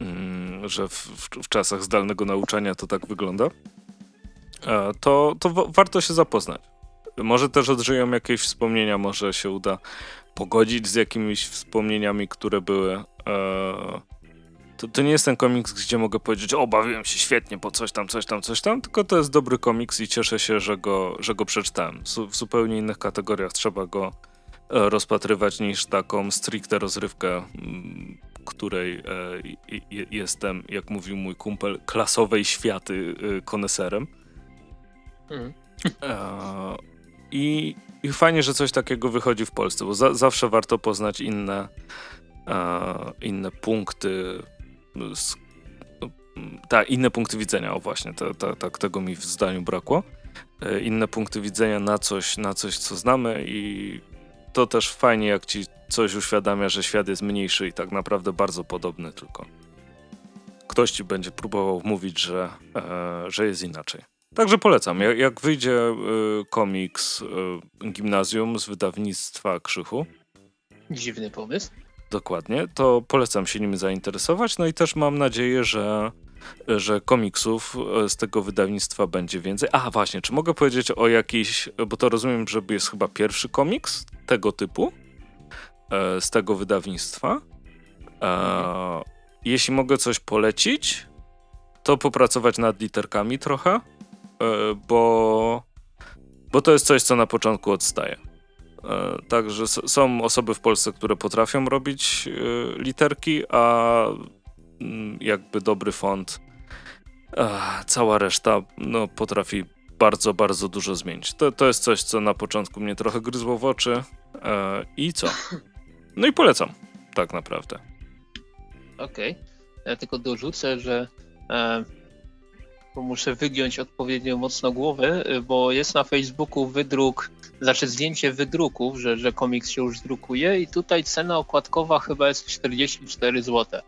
mm, że w, w, w czasach zdalnego nauczania to tak wygląda, e, to, to warto się zapoznać. Może też odżyją jakieś wspomnienia, może się uda pogodzić z jakimiś wspomnieniami, które były. E, to, to nie jest ten komiks, gdzie mogę powiedzieć, o, bawiłem się świetnie, po coś tam, coś tam, coś tam, tylko to jest dobry komiks i cieszę się, że go, że go przeczytałem. W zupełnie innych kategoriach trzeba go e, rozpatrywać niż taką stricte rozrywkę, której e, jestem, jak mówił mój kumpel, klasowej światy koneserem. Mm. I, I fajnie, że coś takiego wychodzi w Polsce, bo za, zawsze warto poznać inne, e, inne punkty. Z, tak, inne punkty widzenia, o właśnie, ta, ta, ta, tego mi w zdaniu brakło. E, inne punkty widzenia na coś, na coś, co znamy i to też fajnie, jak ci coś uświadamia, że świat jest mniejszy i tak naprawdę bardzo podobny, tylko ktoś ci będzie próbował mówić, że, e, że jest inaczej. Także polecam. Jak, jak wyjdzie y, komiks y, Gimnazjum z wydawnictwa Krzychu. Dziwny pomysł. Dokładnie, to polecam się nim zainteresować. No i też mam nadzieję, że, że komiksów y, z tego wydawnictwa będzie więcej. A właśnie, czy mogę powiedzieć o jakiś, bo to rozumiem, że jest chyba pierwszy komiks tego typu e, z tego wydawnictwa. E, mhm. Jeśli mogę coś polecić, to popracować nad literkami trochę bo, bo to jest coś, co na początku odstaje. E, także są osoby w Polsce, które potrafią robić e, literki, a mm, jakby dobry font, cała reszta no, potrafi bardzo, bardzo dużo zmienić. To, to jest coś, co na początku mnie trochę gryzło w oczy. I co? No i polecam, tak naprawdę. Okej. Okay. Ja tylko dorzucę, że bo muszę wygiąć odpowiednio mocno głowę, y, bo jest na Facebooku wydruk, znaczy zdjęcie wydruków, że, że komiks się już drukuje i tutaj cena okładkowa chyba jest 44 zł.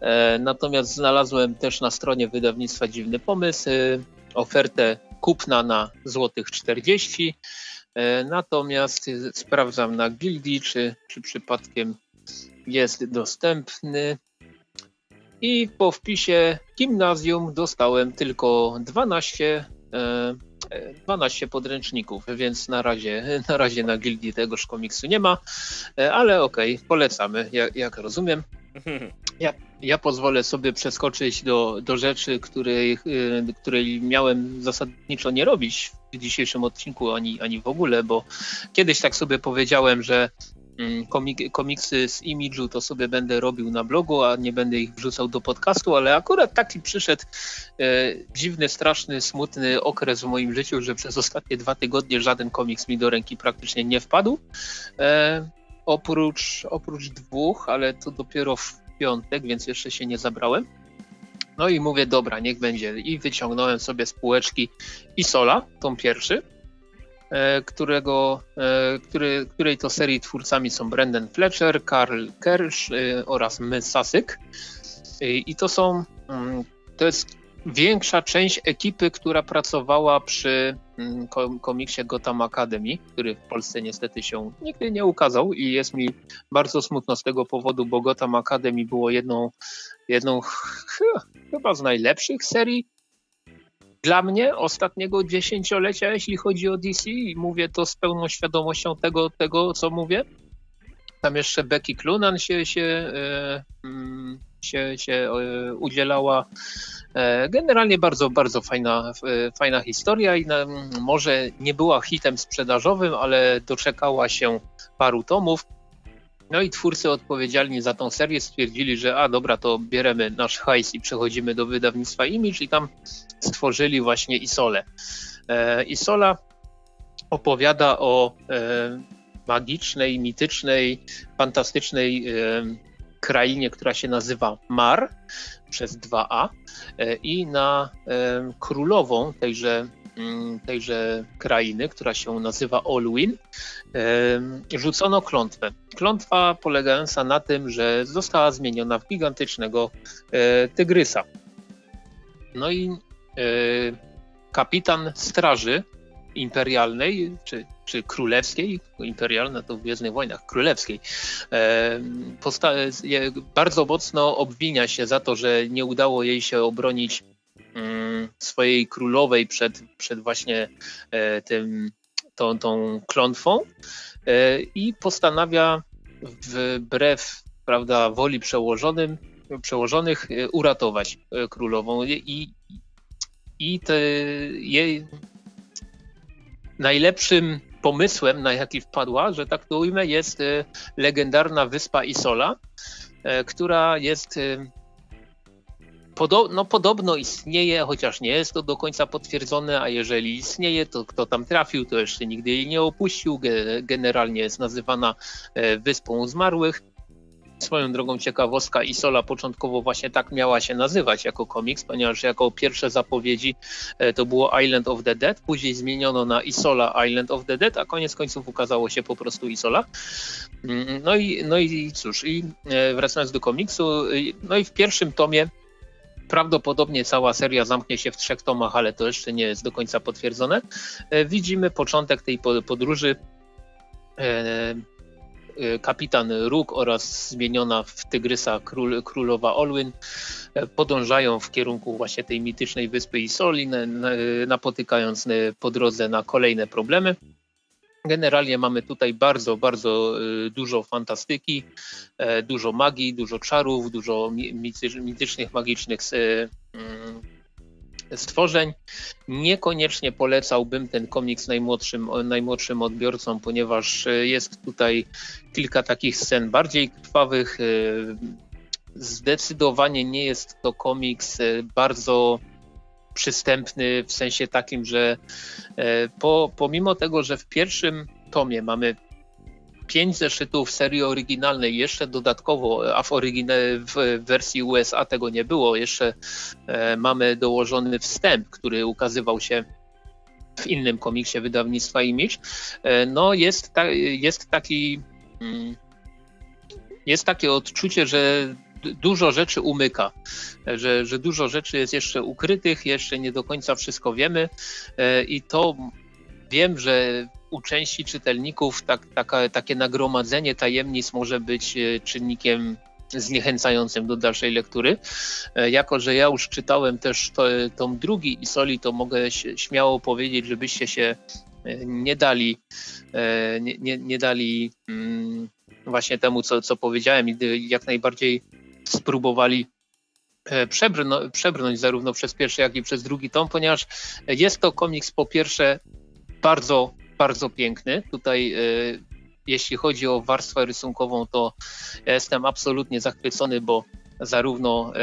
E, natomiast znalazłem też na stronie wydawnictwa dziwny pomysł, y, ofertę kupna na złotych 40. E, natomiast sprawdzam na Gildii, czy, czy przypadkiem jest dostępny. I po wpisie gimnazjum dostałem tylko 12, 12 e, podręczników, więc na razie, <laughs> na razie na gildii tegoż komiksu nie ma, e, ale okej, okay, polecamy, jak, jak rozumiem. <laughs> Ja, ja pozwolę sobie przeskoczyć do, do rzeczy, której, e, której miałem zasadniczo nie robić w dzisiejszym odcinku, ani, ani w ogóle, bo kiedyś tak sobie powiedziałem, że komik komiksy z imidżu to sobie będę robił na blogu, a nie będę ich wrzucał do podcastu, ale akurat taki przyszedł e, dziwny, straszny, smutny okres w moim życiu, że przez ostatnie dwa tygodnie żaden komiks mi do ręki praktycznie nie wpadł. E, oprócz, oprócz dwóch, ale to dopiero w piątek, więc jeszcze się nie zabrałem. No i mówię, dobra, niech będzie. I wyciągnąłem sobie z półeczki Isola, tą pierwszy którego, e, który, której to serii twórcami są Brendan Fletcher, Karl Kersch e, oraz My Sasyk. I to są, mm, to jest większa część ekipy, która pracowała przy mm, komiksie Gotham Academy, który w Polsce niestety się nigdy nie ukazał i jest mi bardzo smutno z tego powodu, bo Gotham Academy było jedną, jedną chyba z najlepszych serii dla mnie ostatniego dziesięciolecia, jeśli chodzi o DC, i mówię to z pełną świadomością tego, tego co mówię. Tam jeszcze Becky Clunan się, się, e, mm, się, się e, udzielała. E, generalnie bardzo, bardzo fajna, fajna historia i może nie była hitem sprzedażowym, ale doczekała się paru tomów. No i twórcy odpowiedzialni za tą serię stwierdzili, że a dobra, to bieremy nasz hajs i przechodzimy do wydawnictwa Image i tam stworzyli właśnie Isole. E, Isola opowiada o e, magicznej, mitycznej, fantastycznej e, krainie, która się nazywa Mar przez 2A i na królową tejże tejże krainy, która się nazywa Olwyn, rzucono klątwę. Klątwa polegająca na tym, że została zmieniona w gigantycznego e, tygrysa. No i e, kapitan straży imperialnej, czy, czy królewskiej, imperialna to w Gwiezdnych Wojnach, królewskiej, bardzo mocno obwinia się za to, że nie udało jej się obronić mm, swojej królowej przed, przed właśnie e, tym, tą, tą klątwą e, i postanawia wbrew prawda, woli przełożonym, przełożonych e, uratować królową. I, i te, jej najlepszym pomysłem, na jaki wpadła, że tak to ujmę, jest legendarna wyspa Isola, która jest Podo no, podobno istnieje, chociaż nie jest to do końca potwierdzone, a jeżeli istnieje, to kto tam trafił, to jeszcze nigdy jej nie opuścił. Generalnie jest nazywana Wyspą Zmarłych. Swoją drogą ciekawostka Isola początkowo właśnie tak miała się nazywać jako komiks, ponieważ jako pierwsze zapowiedzi e, to było Island of the Dead, później zmieniono na Isola Island of the Dead, a koniec końców ukazało się po prostu Isola. Mm, no i, no i cóż, i e, wracając do komiksu, no i w pierwszym tomie Prawdopodobnie cała seria zamknie się w trzech tomach, ale to jeszcze nie jest do końca potwierdzone. E, widzimy początek tej podróży Y, kapitan Róg oraz zmieniona w Tygrysa król, królowa Olwyn podążają w kierunku właśnie tej mitycznej wyspy Isoli, napotykając po drodze na kolejne problemy. Generalnie mamy tutaj bardzo, bardzo dużo fantastyki, dużo magii, dużo czarów, dużo mitycznych, magicznych mm, stworzeń. Niekoniecznie polecałbym ten komiks najmłodszym, najmłodszym odbiorcom, ponieważ e, jest tutaj kilka takich scen bardziej krwawych. E, zdecydowanie nie jest to komiks e, bardzo przystępny w sensie takim, że po, pomimo tego, że w pierwszym tomie mamy pięć zeszytów serii oryginalnej, jeszcze dodatkowo, a w, w wersji USA tego nie było, jeszcze e, mamy dołożony wstęp, który ukazywał się w innym komiksie wydawnictwa Image. E, no jest, ta, jest taki mm, jest takie odczucie, że dużo rzeczy umyka, że, że dużo rzeczy jest jeszcze ukrytych, jeszcze nie do końca wszystko wiemy e, i to wiem, że u części czytelników tak, taka, takie nagromadzenie tajemnic może być e, czynnikiem zniechęcającym do dalszej lektury. E, jako, że ja już czytałem też to, tom drugi Isoli, to mogę śmiało powiedzieć, żebyście się nie dali, nie, nie, nie dali mm, właśnie temu, co, co powiedziałem, jak najbardziej spróbowali przebrnąć, przebrnąć zarówno przez pierwszy, jak i przez drugi tom, ponieważ jest to komiks po pierwsze bardzo bardzo piękny. Tutaj e, jeśli chodzi o warstwę rysunkową, to jestem absolutnie zachwycony, bo zarówno e,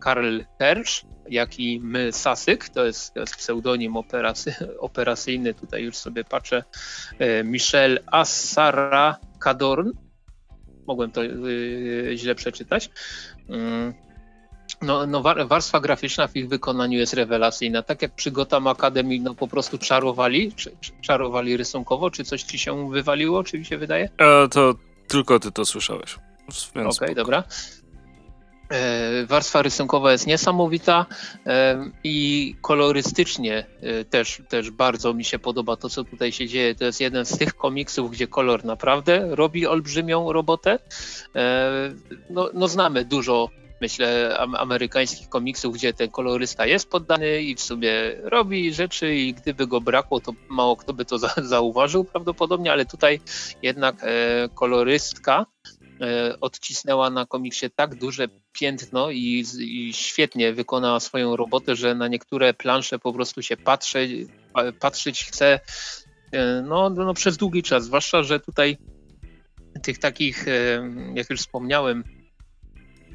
Karl Persz, jak i My Sasyk, to jest, to jest pseudonim operacy, <laughs> operacyjny, tutaj już sobie patrzę, e, Michel Assara Kadorn, mogłem to źle przeczytać, mm, no, no warstwa graficzna w ich wykonaniu jest rewelacyjna. Tak jak przy Gotham Academy, no po prostu czarowali, czy, czarowali rysunkowo, czy coś ci się wywaliło, czy mi się wydaje? E, to tylko ty to słyszałeś. Okej, okay, dobra. E, warstwa rysunkowa jest niesamowita e, i kolorystycznie e, też, też bardzo mi się podoba to, co tutaj się dzieje. To jest jeden z tych komiksów, gdzie kolor naprawdę robi olbrzymią robotę. No, no znamy dużo myślę, amerykańskich komiksów, gdzie ten kolorysta jest poddany i w sobie robi rzeczy i gdyby go brakło, to mało kto by to za zauważył prawdopodobnie, ale tutaj jednak kolorystka odcisnęła na komiksie tak duże piętno i, i, świetnie wykonała swoją robotę, że na niektóre plansze po prostu się patrzy, patrzeć chce e, no, no, przez długi czas, zwłaszcza, że tutaj tych takich, e, jak już wspomniałem,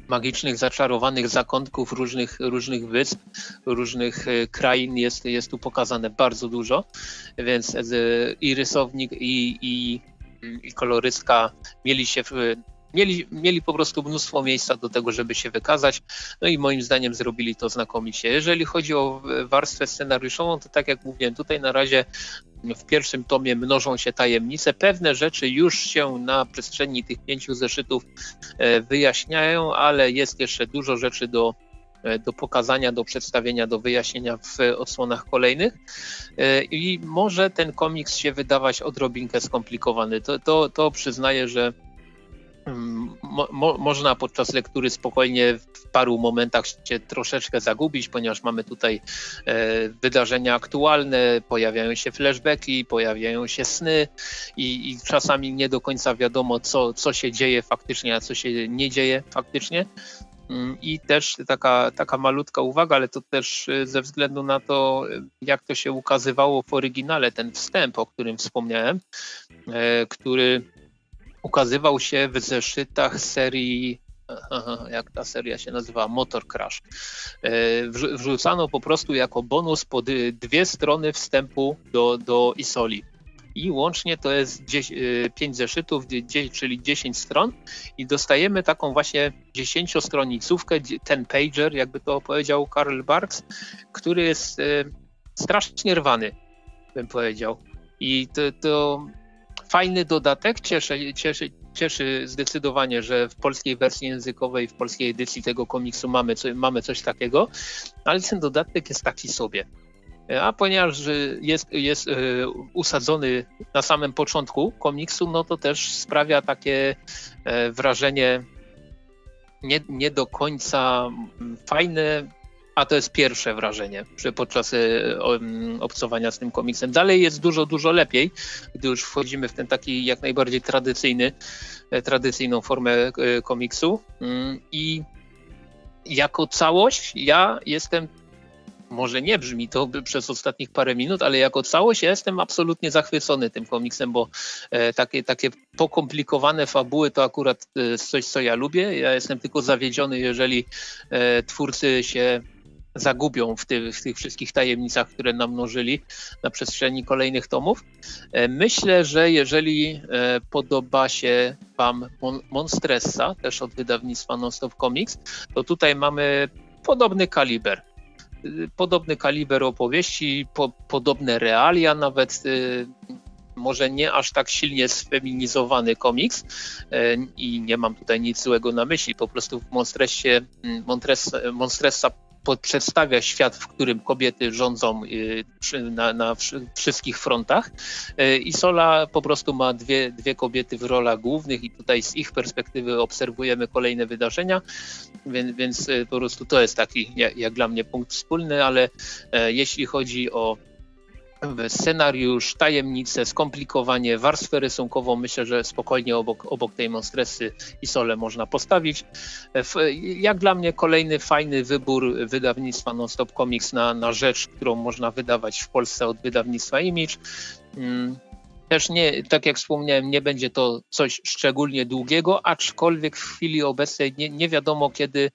magicznych, zaczarowanych zakątków różnych, różnych wysp, różnych e, krain jest, jest tu pokazane bardzo dużo, więc e, i rysownik, i, i, i kolorystka mieli się mieli, mieli po prostu mnóstwo miejsca do tego, żeby się wykazać, no i moim zdaniem zrobili to znakomicie. Jeżeli chodzi o warstwę scenariuszową, to tak jak mówiłem, tutaj na razie w pierwszym tomie mnożą się tajemnice. Pewne rzeczy już się na przestrzeni tych pięciu zeszytów e, wyjaśniają, ale jest jeszcze dużo rzeczy do, e, do pokazania, do przedstawienia, do wyjaśnienia w odsłonach kolejnych. E, I może ten komiks się wydawać odrobinkę skomplikowany. To, to, to przyznaję, że Mo, mo, można podczas lektury spokojnie w paru momentach się troszeczkę zagubić, ponieważ mamy tutaj e, wydarzenia aktualne, pojawiają się flashbacki, pojawiają się sny i, i, czasami nie do końca wiadomo, co, co się dzieje faktycznie, a co się nie dzieje faktycznie. Mm, I też taka, taka malutka uwaga, ale to też e, ze względu na to, jak to się ukazywało w oryginale, ten wstęp, o którym wspomniałem, e, który ukazywał się w zeszytach serii jak ta seria się nazywa, Motor Crash. E, wrzucano po prostu jako bonus pod dwie strony wstępu do, do Isoli. I łącznie to jest 5 e, zeszytów, czyli 10 stron i dostajemy taką właśnie 10-stronicówkę, ten pager, jakby to powiedział Karl Barks, który jest e, strasznie rwany, bym powiedział. I to, to fajny dodatek, cieszy, cieszy, cieszy zdecydowanie, że w polskiej wersji językowej, w polskiej edycji tego komiksu mamy, co, mamy coś takiego, ale ten dodatek jest taki sobie. A ponieważ jest, jest e, usadzony na samym początku komiksu, no to też sprawia takie e, wrażenie nie, nie do końca fajne, a to jest pierwsze wrażenie podczas e, obcowania z tym komiksem. Dalej jest dużo, dużo lepiej, gdy już wchodzimy w ten taki jak najbardziej tradycyjny, e, tradycyjną formę e, komiksu. Mm, I jako całość ja jestem może nie brzmi to przez ostatnich parę minut, ale jako całość ja jestem absolutnie zachwycony tym komiksem, bo e, takie, takie pokomplikowane fabuły to akurat coś, co ja lubię. Ja jestem tylko zawiedziony, jeżeli twórcy się zagubią w, ty, w tych wszystkich tajemnicach, które namnożyli na przestrzeni kolejnych tomów. E, myślę, że jeżeli e, podoba się Wam Monstressa, też od wydawnictwa Nonstop Comics, to tutaj mamy podobny kaliber. E, podobny kaliber opowieści, po, podobne realia, nawet może nie aż tak silnie sfeminizowany komiks i nie mam tutaj nic złego na myśli, po prostu w Monstressie, Monstressa, Monstressa przedstawia świat, w którym kobiety rządzą y, na, na wszystkich frontach. Y, I Sola po prostu ma dwie, dwie kobiety w rolach głównych i tutaj z ich perspektywy obserwujemy kolejne wydarzenia, więc, więc y, po prostu to jest taki jak, jak dla mnie punkt wspólny, ale jeśli chodzi o scenariusz, tajemnice, skomplikowanie, warstwę rysunkową myślę, że spokojnie obok, obok tej Monstresy i Sole można postawić. Jak dla mnie kolejny fajny wybór wydawnictwa Nonstop Comics na, na rzecz, którą można wydawać w Polsce od wydawnictwa Image. Mm, też nie, tak jak wspomniałem, nie będzie to coś szczególnie długiego, aczkolwiek w chwili obecnej nie, nie wiadomo, kiedy,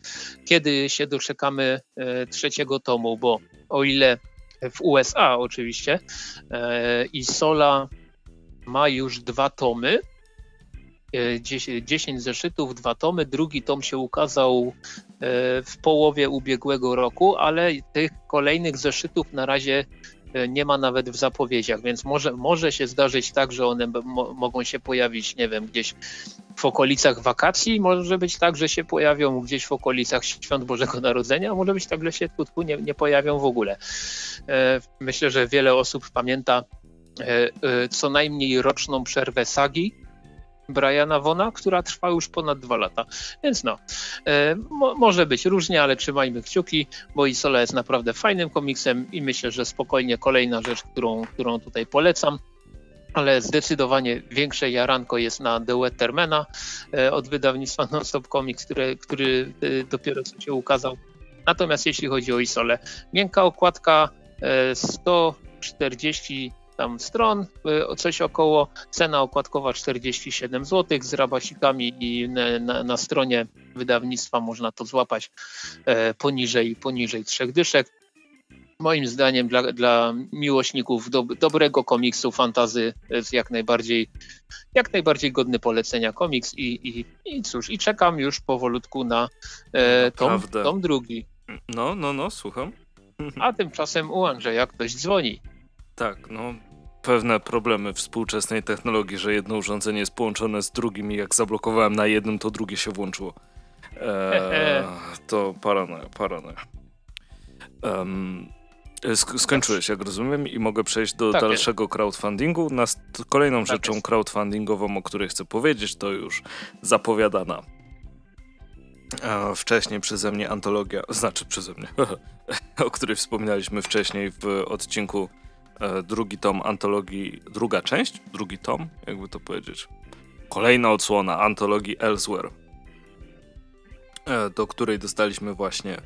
kiedy się doczekamy e, trzeciego tomu, bo o ile w USA oczywiście. E, I Sola ma już dwa tomy. 10 e, zeszytów, dwa tomy. Drugi tom się ukazał e, w połowie ubiegłego roku, ale tych kolejnych zeszytów na razie nie ma nawet w zapowiedziach, więc może, może się zdarzyć tak, że one mogą się pojawić, nie wiem, gdzieś w okolicach wakacji, może być tak, że się pojawią gdzieś w okolicach Świąt Bożego Narodzenia, a może być tak, że się krótko nie, nie pojawią w ogóle. E, myślę, że wiele osób pamięta e, e, co najmniej roczną przerwę sagi Briana Wona, która trwa już ponad dwa lata. Więc no, mo może być różnie, ale trzymajmy kciuki, bo Isola jest naprawdę fajnym komiksem i myślę, że spokojnie kolejna rzecz, którą, którą tutaj polecam ale zdecydowanie większe jaranko jest na The Wettermana e, od wydawnictwa <laughs> Nonstop Comics, który, który e, dopiero co się ukazał. Natomiast jeśli chodzi o Isole, miękka okładka 140 e, tam stron, coś około, cena okładkowa 47 zł z rabasikami i na, na, na stronie wydawnictwa można to złapać poniżej, poniżej trzech dyszek. moim zdaniem dla, dla miłośników do, dobrego komiksu, fantazy jest jak najbardziej, jak najbardziej godny polecenia komiks i, i, i cóż, i czekam już powolutku na e, tom, tom drugi. No, no, no, słucham. A tymczasem u Andrzeja ktoś dzwoni. Tak, no pewne problemy współczesnej technologii, że jedno urządzenie jest połączone z drugim i jak zablokowałem na jednym, to drugie się włączyło. Eee, <laughs> to paranoja, paranoja. Um, skończyłeś, jak rozumiem, i mogę przejść do tak dalszego jest. crowdfundingu. Nas, kolejną tak rzeczą jest. crowdfundingową, o której chcę powiedzieć, to już zapowiadana wcześniej przeze mnie antologia, znaczy przeze mnie, <laughs> o której wspominaliśmy wcześniej w odcinku e, drugi tom antologii, druga część, drugi tom, jakby to powiedzieć. Kolejna odsłona antologii Elsewhere, e, do której dostaliśmy właśnie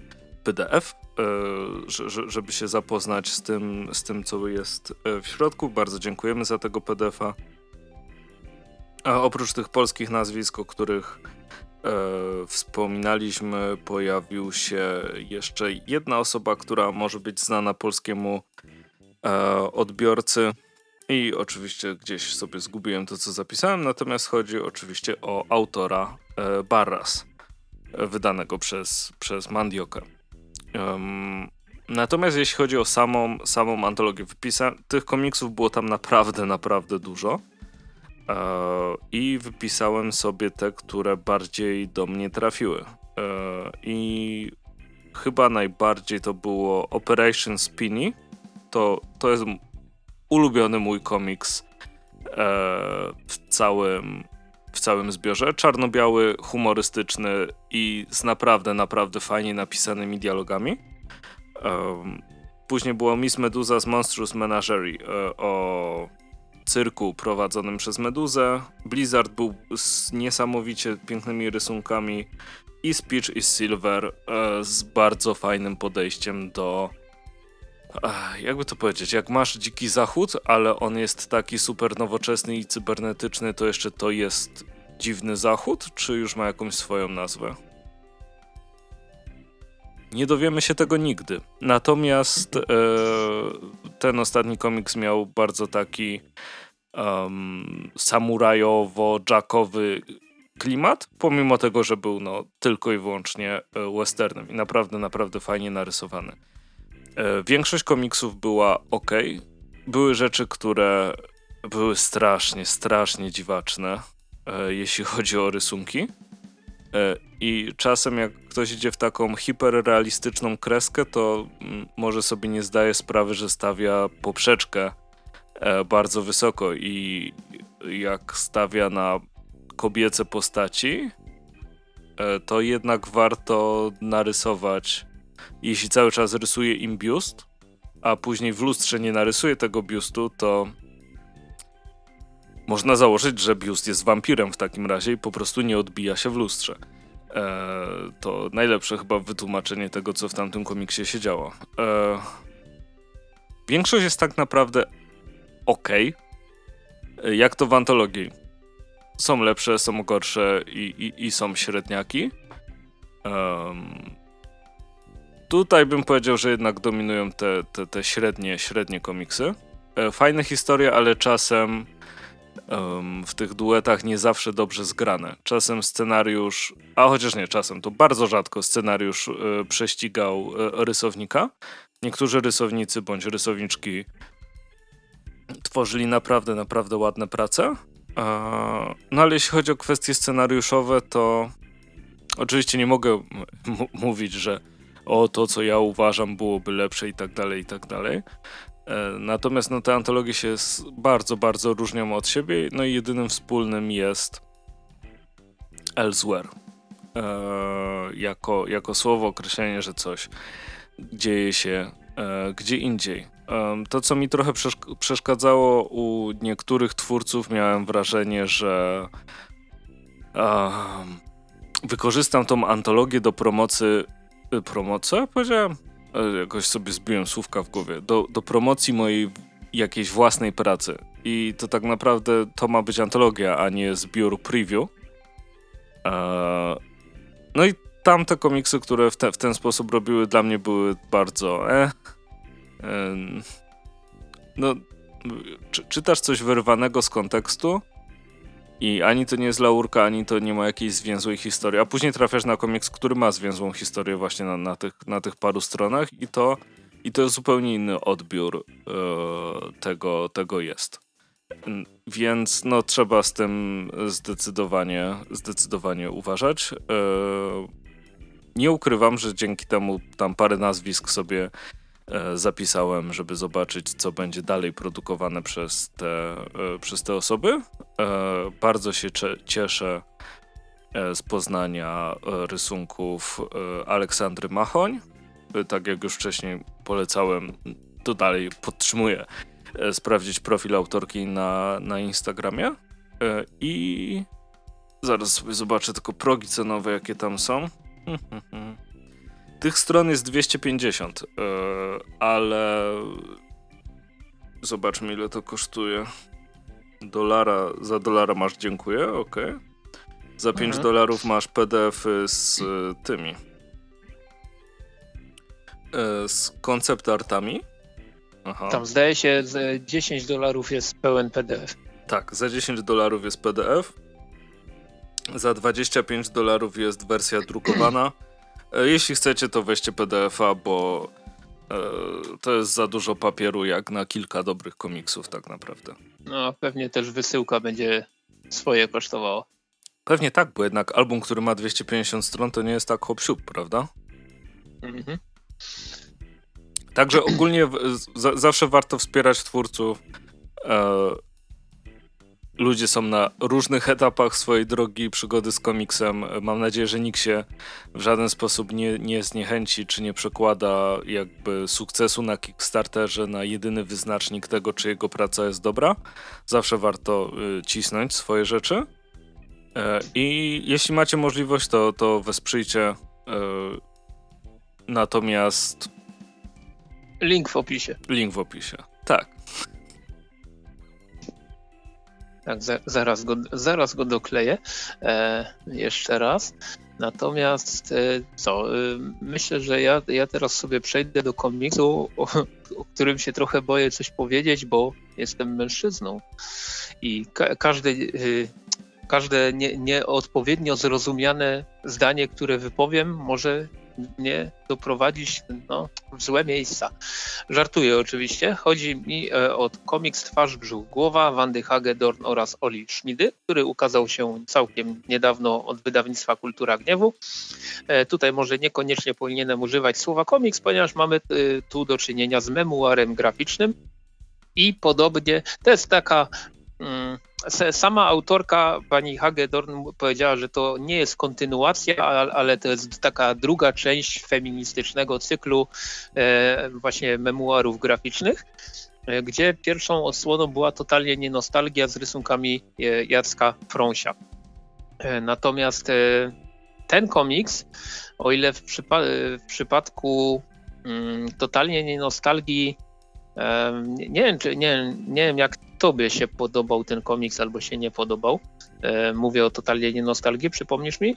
PDF, e, żeby się zapoznać z tym, z tym, co jest w środku. Bardzo dziękujemy za tego PDF-a. A oprócz tych polskich nazwisk, o których e, wspominaliśmy, pojawił się jeszcze jedna osoba, która może być znana polskiemu e, odbiorcy. I oczywiście gdzieś sobie zgubiłem to, co zapisałem, natomiast chodzi oczywiście o autora e, Barras, e, wydanego przez, przez Mandiokę. Um, natomiast jeśli chodzi o samą, samą antologię, wypisa tych komiksów było tam naprawdę, naprawdę dużo. E, I wypisałem sobie te, które bardziej do mnie trafiły. E, I chyba najbardziej to było Operation Spinny. To, to jest ulubiony mój komiks e, w całym, w całym zbiorze. Czarno-biały, humorystyczny i z naprawdę, naprawdę fajnie napisanymi dialogami. Później było Miss Medusa z Monstrous Menagerie o cyrku prowadzonym przez Meduzę. Blizzard był z niesamowicie pięknymi rysunkami i Speech is Silver e, z bardzo fajnym podejściem do e, jakby to powiedzieć, jak masz dziki zachód, ale on jest taki super nowoczesny i cybernetyczny, to jeszcze to jest dziwny zachód, czy już ma jakąś swoją nazwę? Nie dowiemy się tego nigdy. Natomiast e, ten ostatni komiks miał bardzo taki um, samurajowo-jackowy klimat, pomimo tego, że był no, tylko i wyłącznie e, westernem i naprawdę, naprawdę fajnie narysowany. E, większość komiksów była ok. Były rzeczy, które były strasznie, strasznie dziwaczne, e, jeśli <laughs> chodzi o rysunki. I czasem jak ktoś idzie w taką hiperrealistyczną kreskę, to mm, może sobie nie zdaje sprawy, że stawia poprzeczkę E, bardzo wysoko i jak stawia na kobiece postaci, e, to jednak warto narysować, jeśli cały czas rysuje im biust, a później w lustrze nie narysuje tego biustu, to można założyć, że biust jest wampirem w takim razie i po prostu nie odbija się w lustrze. E, to najlepsze chyba wytłumaczenie tego, co w tamtym komiksie się działo. E, większość jest tak naprawdę ok. Jak to w antologii? Są lepsze, są gorsze i, i, i są średniaki. Um, tutaj bym powiedział, że jednak dominują te, te, te średnie, średnie komiksy. E, fajne historie, ale czasem um, w tych duetach nie zawsze dobrze zgrane. Czasem scenariusz, a chociaż nie czasem, to bardzo rzadko scenariusz e, prześcigał e, rysownika. Niektórzy rysownicy bądź rysowniczki tworzyli naprawdę, naprawdę ładne prace. No ale jeśli chodzi o kwestie scenariuszowe, to oczywiście nie mogę mówić, że o to, co ja uważam, byłoby lepsze i tak dalej, i tak dalej. E, natomiast no, te antologie się bardzo, bardzo różnią od siebie, no i jedynym wspólnym jest elsewhere. E, jako, jako słowo określenie, że coś dzieje się e, gdzie indziej. To, co mi trochę przeszkadzało u niektórych twórców, miałem wrażenie, że wykorzystam tą antologię do promocji. Y, promocji? Powiedziałem? E, jakoś sobie zbiłem słówka w głowie. Do, do promocji mojej jakiejś własnej pracy. I to tak naprawdę to ma być antologia, a nie zbiór preview. E, no i tamte komiksy, które w, te, w ten sposób robiły, dla mnie były bardzo. Eh no, czy, czytasz coś wyrwanego z kontekstu i ani to nie jest laurka, ani to nie ma jakiejś zwięzłej historii, a później trafiasz na komiks, który ma zwięzłą historię właśnie na, na, tych, na tych paru stronach i to, i to jest zupełnie inny odbiór e, tego, tego jest. Więc no, trzeba z tym zdecydowanie, zdecydowanie uważać. E, nie ukrywam, że dzięki temu tam parę nazwisk sobie zapisałem, żeby zobaczyć, co będzie dalej produkowane przez te, e, przez te osoby. Bardzo się cieszę z poznania rysunków Aleksandry Machoń. Tak jak już wcześniej polecałem, to dalej podtrzymuję E, sprawdzić profil autorki na, na Instagramie e, i zaraz sobie zobaczę tylko progi cenowe, jakie tam są. <laughs> Tych stron jest 250, e, ale zobaczmy ile to kosztuje. Dolara, za dolara masz dziękuję, ok. Za 5 mhm. dolarów masz PDF z tymi. Z koncept artami. Aha. Tam zdaje się, że 10 dolarów jest pełen PDF. Tak, za 10 dolarów jest PDF. Za 25 dolarów jest wersja drukowana. E, jeśli chcecie, to weźcie PDF-a, bo e, to jest za dużo papieru jak na kilka dobrych komiksów, tak naprawdę. No, pewnie też wysyłka będzie swoje kosztowała. Pewnie tak, bo jednak album, który ma 250 stron, to nie jest tak hop prawda? Mhm. Także ogólnie z, zawsze warto wspierać twórców. E, ludzie są na różnych etapach swojej drogi przygody z komiksem. Mam nadzieję, że nikt się w żaden sposób nie, nie zniechęci, czy nie przekłada jakby sukcesu na Kickstarterze na jedyny wyznacznik tego, czy jego praca jest dobra. Zawsze warto y, cisnąć swoje rzeczy. E, I jeśli macie możliwość, to, to wesprzyjcie. E, natomiast Link w opisie. Link w opisie, tak. Tak, za, zaraz, go, zaraz go dokleję e, jeszcze raz. Natomiast e, co, e, myślę, że ja, ja teraz sobie przejdę do komiksu, o, o, którym się trochę boję coś powiedzieć, bo jestem mężczyzną i ka każdy e, każde nie, nieodpowiednio zrozumiane zdanie, które wypowiem, może mnie doprowadzić no, w złe miejsca. Żartuję oczywiście. Chodzi mi e, o komiks Twarz, Brzuch, Głowa Wandy Hagedorn oraz Oli Schmidy, który ukazał się całkiem niedawno od wydawnictwa Kultura Gniewu. E, tutaj może niekoniecznie powinienem używać słowa komiks, ponieważ mamy e, tu do czynienia z memuarem graficznym i podobnie, to jest taka sama autorka, pani Hagedorn, powiedziała, że to nie jest kontynuacja, ale to jest taka druga część feministycznego cyklu e, właśnie memuarów graficznych, e, gdzie pierwszą odsłoną była totalnie nie nostalgia z rysunkami e, Jacka Frąsia. Natomiast ten komiks, o ile w, przypa w przypadku mm, totalnie nie nostalgii nie wiem, czy, nie, nie wiem, jak tobie się podobał ten komiks albo się nie podobał. Mówię o totalnie nie nostalgii, przypomnisz mi?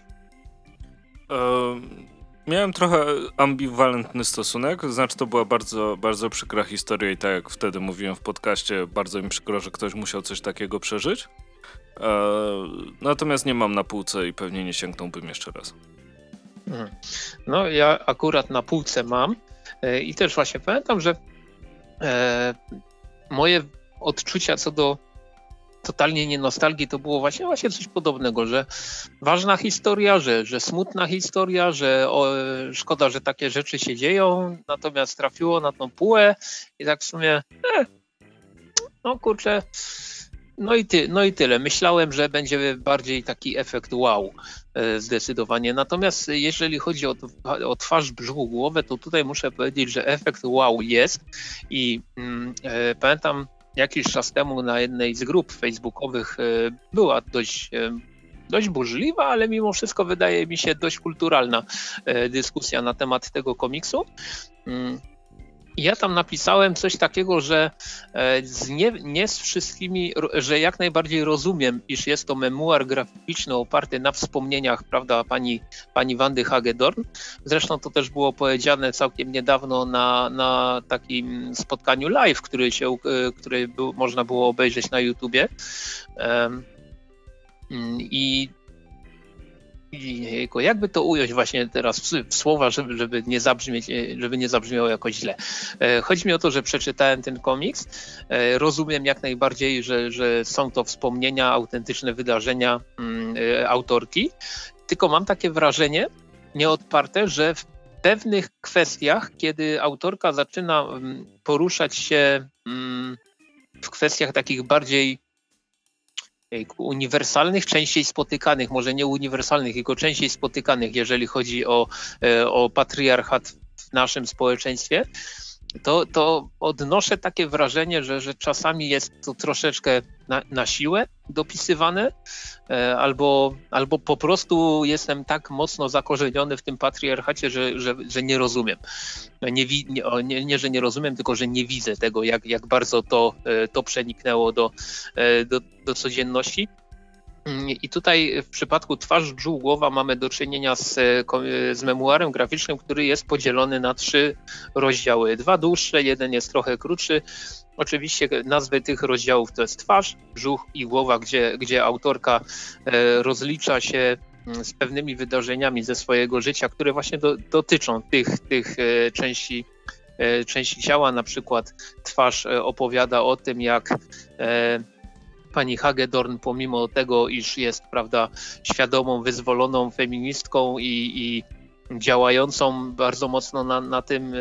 miałem trochę ambiwalentny stosunek, znaczy to była bardzo, bardzo przykra historia i tak jak wtedy mówiłem w podcaście, bardzo mi przykro, że ktoś musiał coś takiego przeżyć. natomiast nie mam na półce i pewnie nie sięgnąłbym jeszcze raz. Mhm. No ja akurat na półce mam e, i też właśnie pamiętam, że e, moje odczucia co do totalnie nie nostalgii, to było właśnie, właśnie coś podobnego, że ważna historia, że, że smutna historia, że o, szkoda, że takie rzeczy się dzieją, natomiast trafiło na tą półę i tak w sumie eh, no kurczę, no i, ty, no i tyle. Myślałem, że będzie bardziej taki efekt wow e, zdecydowanie. Natomiast jeżeli chodzi o, o twarz, brzuch, głowę, to tutaj muszę powiedzieć, że efekt wow jest i mm, e, pamiętam jakiś czas temu na jednej z grup facebookowych e, była dość e, dość burzliwa, ale mimo wszystko wydaje mi się dość kulturalna e, dyskusja na temat tego komiksu. Ja tam napisałem coś takiego, że e, nie, nie, z wszystkimi, że jak najbardziej rozumiem, iż jest to memuar graficzny oparty na wspomnieniach, prawda, pani, pani Wandy Hagedorn. Zresztą to też było powiedziane całkiem niedawno na, na takim spotkaniu live, który się, e, który był, można było obejrzeć na YouTubie. I Jakby to ująć właśnie teraz w słowa, żeby, żeby, nie zabrzmieć, żeby nie zabrzmiało jakoś źle. E, chodzi mi o to, że przeczytałem ten komiks. E, rozumiem jak najbardziej, że, że są to wspomnienia, autentyczne wydarzenia mm, e, autorki. Tylko mam takie wrażenie nieodparte, że w pewnych kwestiach, kiedy autorka zaczyna mm, poruszać się mm, w kwestiach takich bardziej uniwersalnych, częściej spotykanych, może nie uniwersalnych, tylko częściej spotykanych, jeżeli chodzi o, e, o patriarchat w naszym społeczeństwie, to, to odnoszę takie wrażenie, że, że czasami jest to troszeczkę na, na siłę dopisywane, e, albo, albo po prostu jestem tak mocno zakorzeniony w tym patriarchacie, że, że, że nie rozumiem. Nie, nie, nie, że nie rozumiem, tylko że nie widzę tego, jak, jak bardzo to, e, to przeniknęło do, e, do, do codzienności. Mm, I tutaj w przypadku Twarz, Brzuch, Głowa mamy do czynienia z, z memuarem graficznym, który jest podzielony na trzy rozdziały. Dwa dłuższe, jeden jest trochę krótszy. Oczywiście nazwy tych rozdziałów to jest Twarz, Brzuch i Głowa, gdzie, gdzie autorka e, rozlicza się mm, z pewnymi wydarzeniami ze swojego życia, które właśnie do, dotyczą tych, tych e, części e, części ciała, na przykład twarz opowiada o tym, jak pani Hagedorn, pomimo tego, iż jest prawda, świadomą, wyzwoloną feministką i, i działającą bardzo mocno na, na tym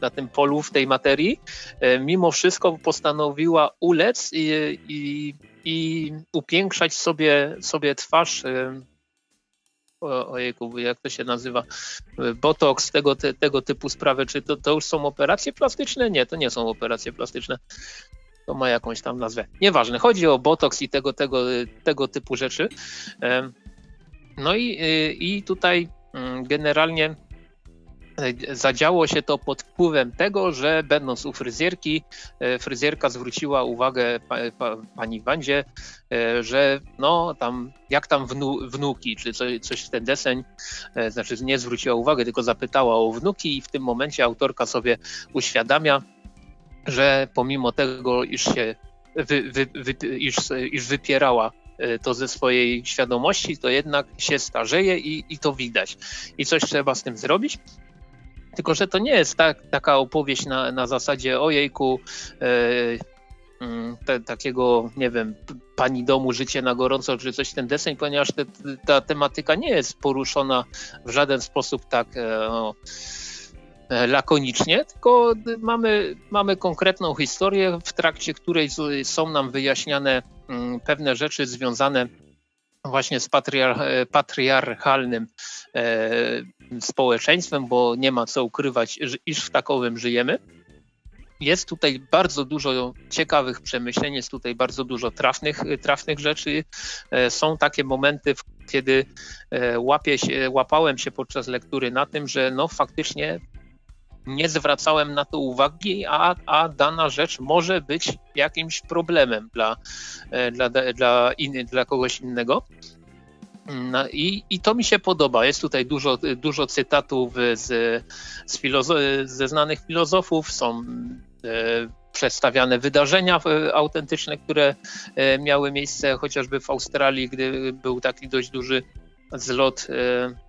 na tym polu, w tej materii, y, mimo wszystko postanowiła ulec i, i, i upiększać sobie, sobie twarz. Y, ojejku, jak to się nazywa? Botoks, tego, te, tego typu sprawy. Czy to, to już są operacje plastyczne? Nie, to nie są operacje plastyczne to ma jakąś tam nazwę. Nieważne, chodzi o botoks i tego, tego, tego typu rzeczy. No i, i tutaj mm, generalnie e, zadziało się to pod wpływem tego, że będąc u fryzjerki, e, fryzjerka zwróciła uwagę pa, pa, pani Wandzie, e, że no tam, jak tam wnu, wnuki, czy coś, coś w ten deseń, znaczy nie zwróciła uwagi, tylko zapytała o wnuki i w tym momencie autorka sobie uświadamia, że pomimo tego, iż się wy, wy, wy, iż, iż wypierała e, to ze swojej świadomości, to jednak się starzeje i, i to widać. I coś trzeba z tym zrobić. Tylko, że to nie jest tak, taka opowieść na, na zasadzie ojejku, e, mm, te, takiego, nie wiem, pani domu, życie na gorąco, czy coś ten deseń, ponieważ te, ta tematyka nie jest poruszona w żaden sposób tak. E, E, lakonicznie, tylko mamy, mamy konkretną historię, w trakcie której są nam wyjaśniane mm, pewne rzeczy związane właśnie z patriar e, patriarchalnym e, społeczeństwem, bo nie ma co ukrywać, iż w takowym żyjemy. Jest tutaj bardzo dużo ciekawych przemyśleń, jest tutaj bardzo dużo trafnych, trafnych rzeczy. Są takie momenty, kiedy łapie się, łapałem się podczas lektury na tym, że no faktycznie nie zwracałem na to uwagi, a, a dana rzecz może być jakimś problemem dla, e, dla, dla, in, dla kogoś innego. No i, I to mi się podoba. Jest tutaj dużo, dużo cytatów z, z ze znanych filozofów, są e, przedstawiane wydarzenia e, autentyczne, które e, miały miejsce chociażby w Australii, gdy był taki dość duży zlot e,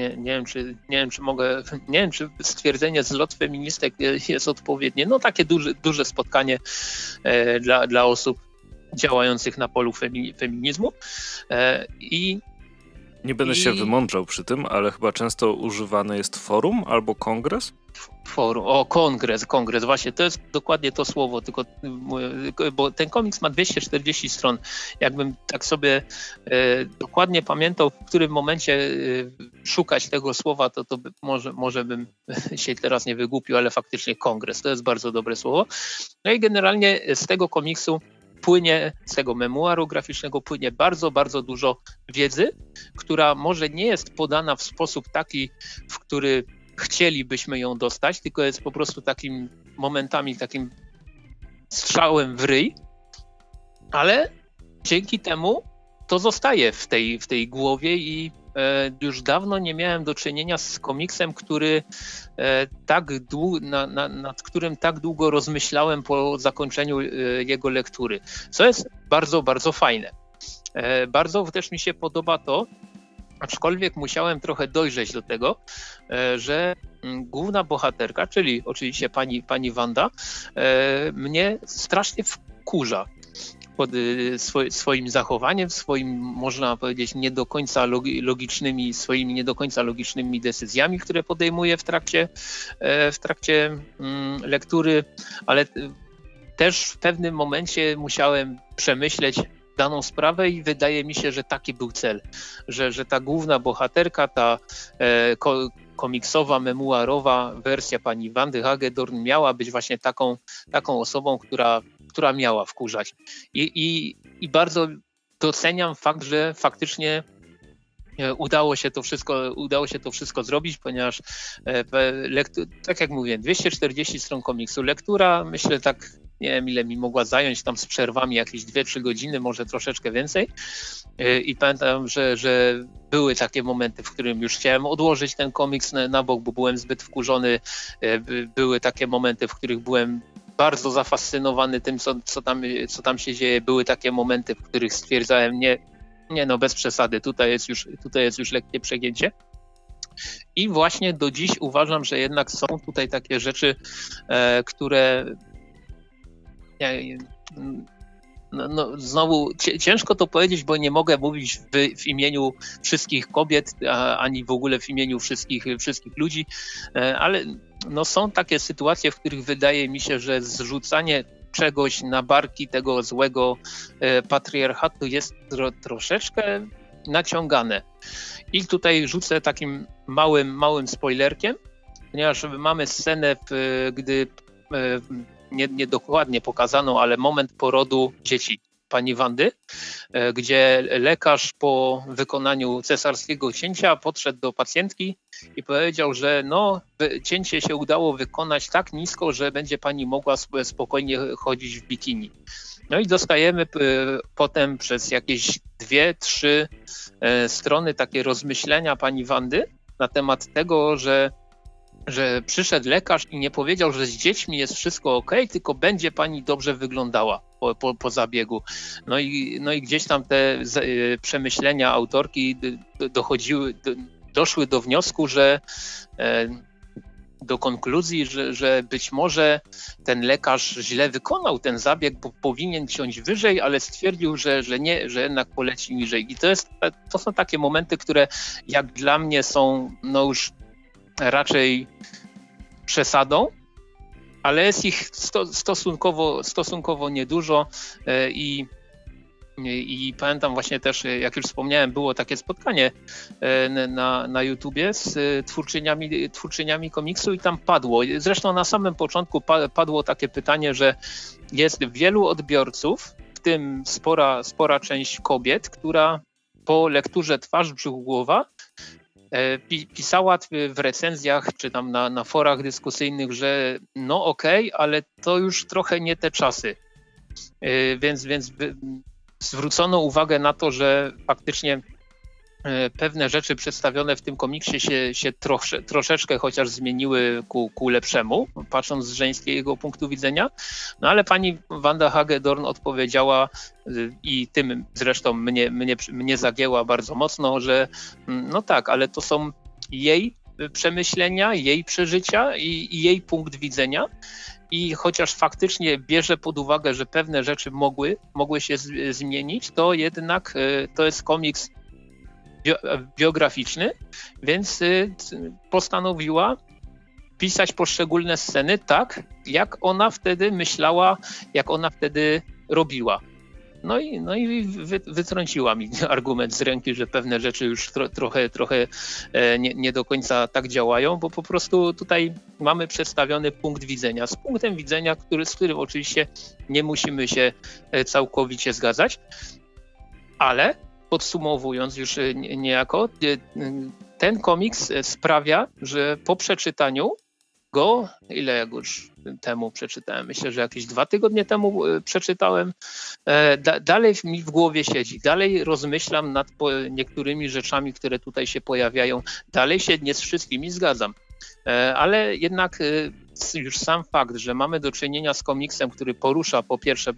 nie, nie, wiem, czy, nie wiem, czy mogę, <laughs> nie wiem, czy stwierdzenie zlot feministek jest odpowiednie. No takie duże, duże spotkanie e, dla, dla osób działających na polu femi, feminizmu. E, I nie będę I... się wymądrzał przy tym, ale chyba często używane jest forum albo kongres? Forum, o kongres, kongres, właśnie to jest dokładnie to słowo, tylko bo ten komiks ma 240 stron. Jakbym tak sobie e, dokładnie pamiętał, w którym momencie e, szukać tego słowa, to, to by, może, może bym <laughs> się teraz nie wygłupił, ale faktycznie kongres to jest bardzo dobre słowo. No i generalnie z tego komiksu płynie, z tego memuaru graficznego płynie bardzo, bardzo dużo wiedzy, która może nie jest podana w sposób taki, w który chcielibyśmy ją dostać, tylko jest po prostu takim momentami, takim strzałem w ryj, ale dzięki temu to zostaje w tej, w tej głowie i już dawno nie miałem do czynienia z komiksem, który e, tak dłu- na, na, nad którym tak długo rozmyślałem po zakończeniu e, jego lektury, co jest bardzo, bardzo fajne. E, bardzo też mi się podoba to, aczkolwiek musiałem trochę dojrzeć do tego, e, że mm, główna bohaterka, czyli oczywiście pani, pani Wanda, e, mnie strasznie wkurza pod y, swoim zachowaniem, swoim, można powiedzieć, nie do końca logicznymi, swoimi nie do końca logicznymi decyzjami, które podejmuje w trakcie, w trakcie mm, lektury, ale też w pewnym momencie musiałem przemyśleć, daną sprawę i wydaje mi się, że taki był cel, że, że ta główna bohaterka, ta e, ko, komiksowa, memuarowa wersja pani Wandy Hagedorn miała być właśnie taką, taką osobą, która, która miała wkurzać. I, i, I bardzo doceniam fakt, że faktycznie e, udało się to wszystko, udało się to wszystko zrobić, ponieważ e, tak jak mówię, 240 stron komiksu, lektura myślę tak nie wiem ile mi mogła zająć tam z przerwami jakieś 2-3 godziny, może troszeczkę więcej. Y, I pamiętam, że, że były takie momenty, w którym już chciałem odłożyć ten komiks na, na bok, bo byłem zbyt wkurzony. Były takie momenty, w których byłem bardzo zafascynowany tym, co, co, tam, co tam się dzieje. Były takie momenty, w których stwierdzałem, nie, nie no, bez przesady, tutaj jest już, tutaj jest już lekkie przegięcie. I właśnie do dziś uważam, że jednak są tutaj takie rzeczy, e, które no, no, znowu ciężko to powiedzieć, bo nie mogę mówić w, w imieniu wszystkich kobiet, a, ani w ogóle w imieniu wszystkich, wszystkich ludzi, e, ale no, są takie sytuacje, w których wydaje mi się, że zrzucanie czegoś na barki tego złego e, patriarchatu jest tro, troszeczkę naciągane. I tutaj rzucę takim małym, małym spoilerkiem, ponieważ mamy scenę, gdy e, nie, niedokładnie pokazano, ale moment porodu dzieci pani Wandy, e, gdzie lekarz po wykonaniu cesarskiego cięcia podszedł do pacjentki i powiedział, że no, cięcie się udało wykonać tak nisko, że będzie pani mogła spokojnie chodzić w bikini. No i dostajemy potem przez jakieś dwie, trzy e, strony takie rozmyślenia pani Wandy na temat tego, że że przyszedł lekarz i nie powiedział, że z dziećmi jest wszystko ok, tylko będzie pani dobrze wyglądała po, po, po zabiegu. No i, no i gdzieś tam te y, przemyślenia autorki dochodziły, doszły do wniosku, że e, do konkluzji, że, że być może ten lekarz źle wykonał ten zabieg, bo powinien ciąć wyżej, ale stwierdził, że, że nie, że jednak poleci niżej. I to, jest, to są takie momenty, które jak dla mnie są no już raczej przesadą, ale jest ich stosunkowo, stosunkowo niedużo e, i, i pamiętam właśnie też, jak już wspomniałem, było takie spotkanie e, na, na YouTubie z twórczyniami, twórczyniami komiksu i tam padło, zresztą na samym początku padło takie pytanie, że jest wielu odbiorców, w tym spora, spora część kobiet, która po lekturze Twarz, Brzuch, Głowa E, pisała w recenzjach czy tam na, na forach dyskusyjnych, że no okej, okay, ale to już trochę nie te czasy. E, więc, więc zwrócono uwagę na to, że faktycznie E, pewne rzeczy przedstawione w tym komiksie się, się trosze, troszeczkę chociaż zmieniły ku, ku lepszemu, patrząc z żeńskiego punktu widzenia. No ale pani Wanda Hagedorn odpowiedziała e, i tym zresztą mnie, mnie, mnie zagięła bardzo mocno, że mm, no tak, ale to są jej przemyślenia, jej przeżycia i, i jej punkt widzenia. I chociaż faktycznie bierze pod uwagę, że pewne rzeczy mogły, mogły się z, zmienić, to jednak e, to jest komiks biograficzny, więc y, postanowiła pisać poszczególne sceny tak, jak ona wtedy myślała, jak ona wtedy robiła. No i, no i wy, wytrąciła mi <laughs> argument z ręki, że pewne rzeczy już tro, trochę, trochę e, nie, nie, do końca tak działają, bo po prostu tutaj mamy przedstawiony punkt widzenia. Z punktem widzenia, który, z którym oczywiście nie musimy się e, całkowicie zgadzać, ale podsumowując już e, niejako, e, ten komiks sprawia, że po przeczytaniu go, ile ja go już temu przeczytałem, myślę, że jakieś dwa tygodnie temu e, przeczytałem, e, da, dalej mi w głowie siedzi, dalej rozmyślam nad niektórymi rzeczami, które tutaj się pojawiają, dalej się nie z wszystkimi zgadzam, e, ale jednak już sam fakt, że mamy do czynienia z komiksem, który porusza po pierwsze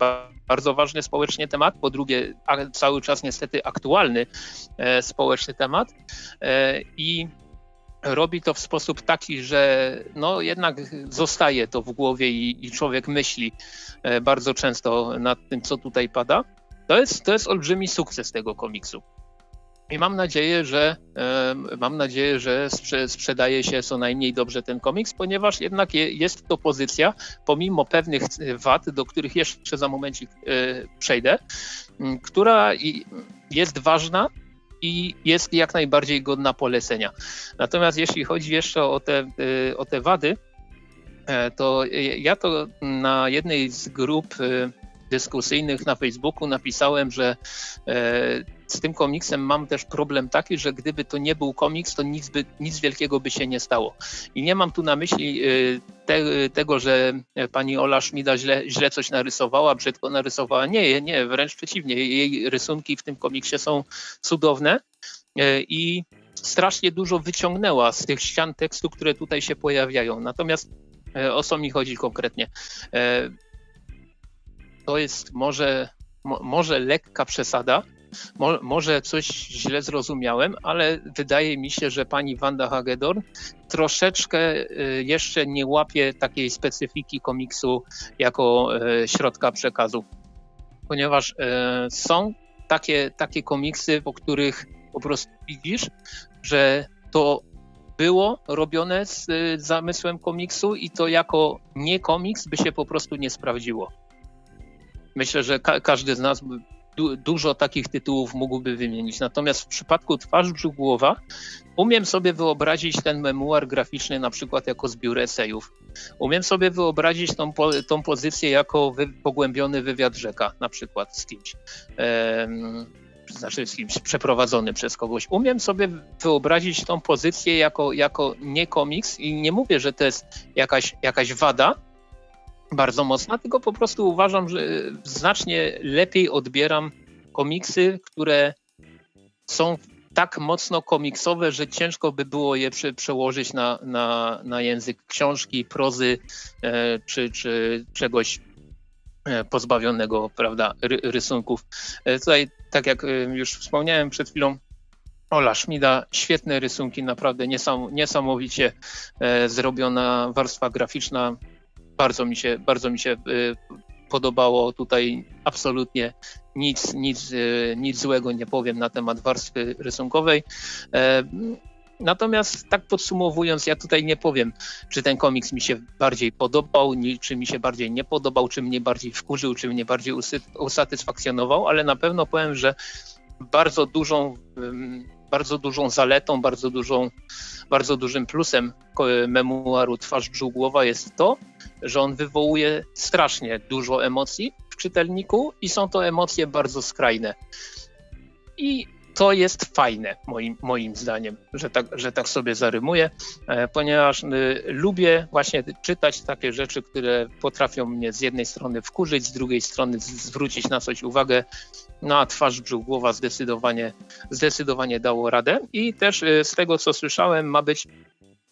bardzo ważny społecznie temat, po drugie cały czas niestety aktualny społeczny temat i robi to w sposób taki, że no jednak zostaje to w głowie i, i, człowiek myśli e, bardzo często nad tym, co tutaj pada. To jest, to jest olbrzymi sukces tego komiksu. I mam nadzieję, że e, mam nadzieję, że sprze sprzedaje się co najmniej dobrze ten komiks, ponieważ jednak je, jest to pozycja, pomimo pewnych wad, do których jeszcze za momencik e, przejdę, która jest ważna, i jest jak najbardziej godna polecenia. Natomiast jeśli chodzi jeszcze o te, y, o te wady, e, to ja to na jednej z grup dyskusyjnych na Facebooku napisałem, że e, z tym komiksem mam też problem taki, że gdyby to nie był komiks, to nic, by, nic wielkiego by się nie stało. I nie mam tu na myśli e, te, tego, że pani Ola Szmida źle, źle coś narysowała, brzydko narysowała. Nie, nie, wręcz przeciwnie. Jej rysunki w tym komiksie są cudowne e, i strasznie dużo wyciągnęła z tych ścian tekstu, które tutaj się pojawiają. Natomiast o co mi chodzi konkretnie? to jest może, mo, może lekka przesada, mo, może coś źle zrozumiałem, ale wydaje mi się, że pani Wanda Hagedorn troszeczkę y, jeszcze nie łapie takiej specyfiki komiksu jako y, środka przekazu. Ponieważ y, są takie, takie komiksy, po których po prostu widzisz, że to było robione z zamysłem komiksu i to jako nie komiks by się po prostu nie sprawdziło. Myślę, że ka każdy z nas du dużo takich tytułów mógłby wymienić. Natomiast w przypadku Twarz Brzuch Głowa umiem sobie wyobrazić ten memuar graficzny na przykład jako zbiór esejów. Umiem sobie wyobrazić tą, po tą pozycję jako wy pogłębiony wywiad rzeka na przykład z kimś. Ehm, znaczy z kimś przeprowadzony przez kogoś. Umiem sobie wyobrazić tą pozycję jako, jako nie komiks i nie mówię, że to jest jakaś, jakaś wada, bardzo mocna, tylko po prostu uważam, że znacznie lepiej odbieram komiksy, które są tak mocno komiksowe, że ciężko by było je prze, przełożyć na, na, na język książki, prozy e, czy, czy czegoś e, pozbawionego prawda, ry, rysunków. E, tutaj, tak jak e, już wspomniałem przed chwilą, Ola Szmida, świetne rysunki, naprawdę niesam, niesamowicie e, zrobiona warstwa graficzna, bardzo mi się, bardzo mi się y, podobało. Tutaj absolutnie nic, nic, y, nic złego nie powiem na temat warstwy rysunkowej. E, natomiast tak podsumowując, ja tutaj nie powiem, czy ten komiks mi się bardziej podobał, czy mi się bardziej nie podobał, czy mnie bardziej wkurzył, czy mnie bardziej usatysfakcjonował, ale na pewno powiem, że bardzo dużą, bardzo dużą zaletą, bardzo, dużą, bardzo dużym plusem memuaru Twarz Brzuch Głowa jest to, że on wywołuje strasznie dużo emocji w czytelniku i są to emocje bardzo skrajne. I to jest fajne, moim, moim zdaniem, że tak, że tak sobie zarymuję, e, ponieważ y, lubię właśnie czytać takie rzeczy, które potrafią mnie z jednej strony wkurzyć, z drugiej strony zwrócić na coś uwagę. No a twarz, brzuch, głowa zdecydowanie, zdecydowanie dało radę. I też y, z tego, co słyszałem, ma być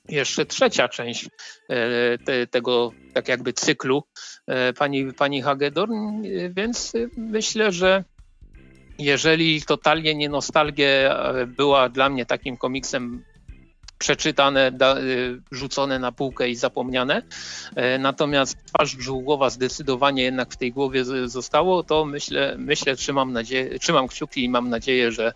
jeszcze trzecia część e, te, tego tak jakby cyklu e, pani, pani Hagedorn, więc myślę, że jeżeli totalnie nie nostalgię była dla mnie takim komiksem przeczytane, da, rzucone na półkę i zapomniane. E, natomiast twarz brzuchowa zdecydowanie jednak w tej głowie zostało, to myślę, myślę trzymam, nadzieję, trzymam kciuki i mam nadzieję, że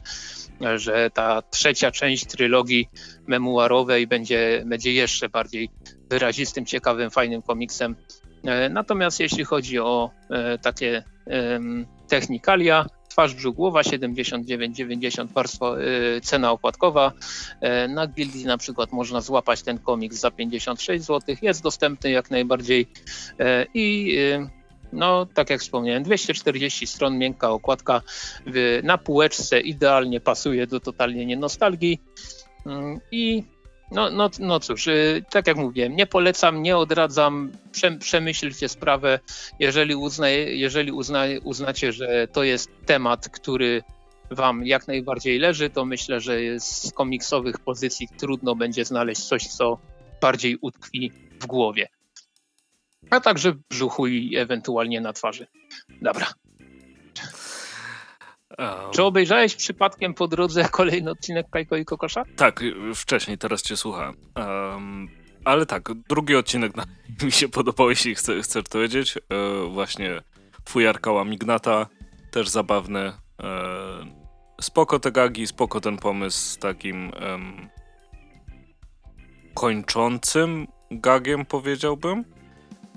że ta trzecia część trylogii memuarowej będzie, będzie jeszcze bardziej wyrazistym, ciekawym, fajnym komiksem. E, natomiast jeśli chodzi o e, takie technikalia, twarz, brzuch, głowa 79,90 warstwa, e, cena okładkowa. Na Gildii na przykład można złapać ten komiks za 56 zł. Jest dostępny jak najbardziej i no, tak jak wspomniałem, 240 stron, miękka okładka na półeczce idealnie pasuje do totalnie nie nostalgii. Mm, I no, no, no cóż, y, tak jak mówiłem, nie polecam, nie odradzam, przemyślcie sprawę. Jeżeli, uzna, jeżeli uzna, uznacie, że to jest temat, który Wam jak najbardziej leży, to myślę, że z komiksowych pozycji trudno będzie znaleźć coś, co bardziej utkwi w głowie. A także w brzuchu i ewentualnie na twarzy. Dobra. Um. Czy obejrzałeś przypadkiem po drodze kolejny odcinek Kajko i Kokosza? Tak, wcześniej, teraz cię słuchałem. Um, ale tak, drugi odcinek <laughs> mi się podobał, jeśli chcesz, chcesz to wiedzieć. E, właśnie fujarka Łamignata, też zabawny. E, spoko te gagi, spoko ten pomysł z takim um, kończącym gagiem, powiedziałbym.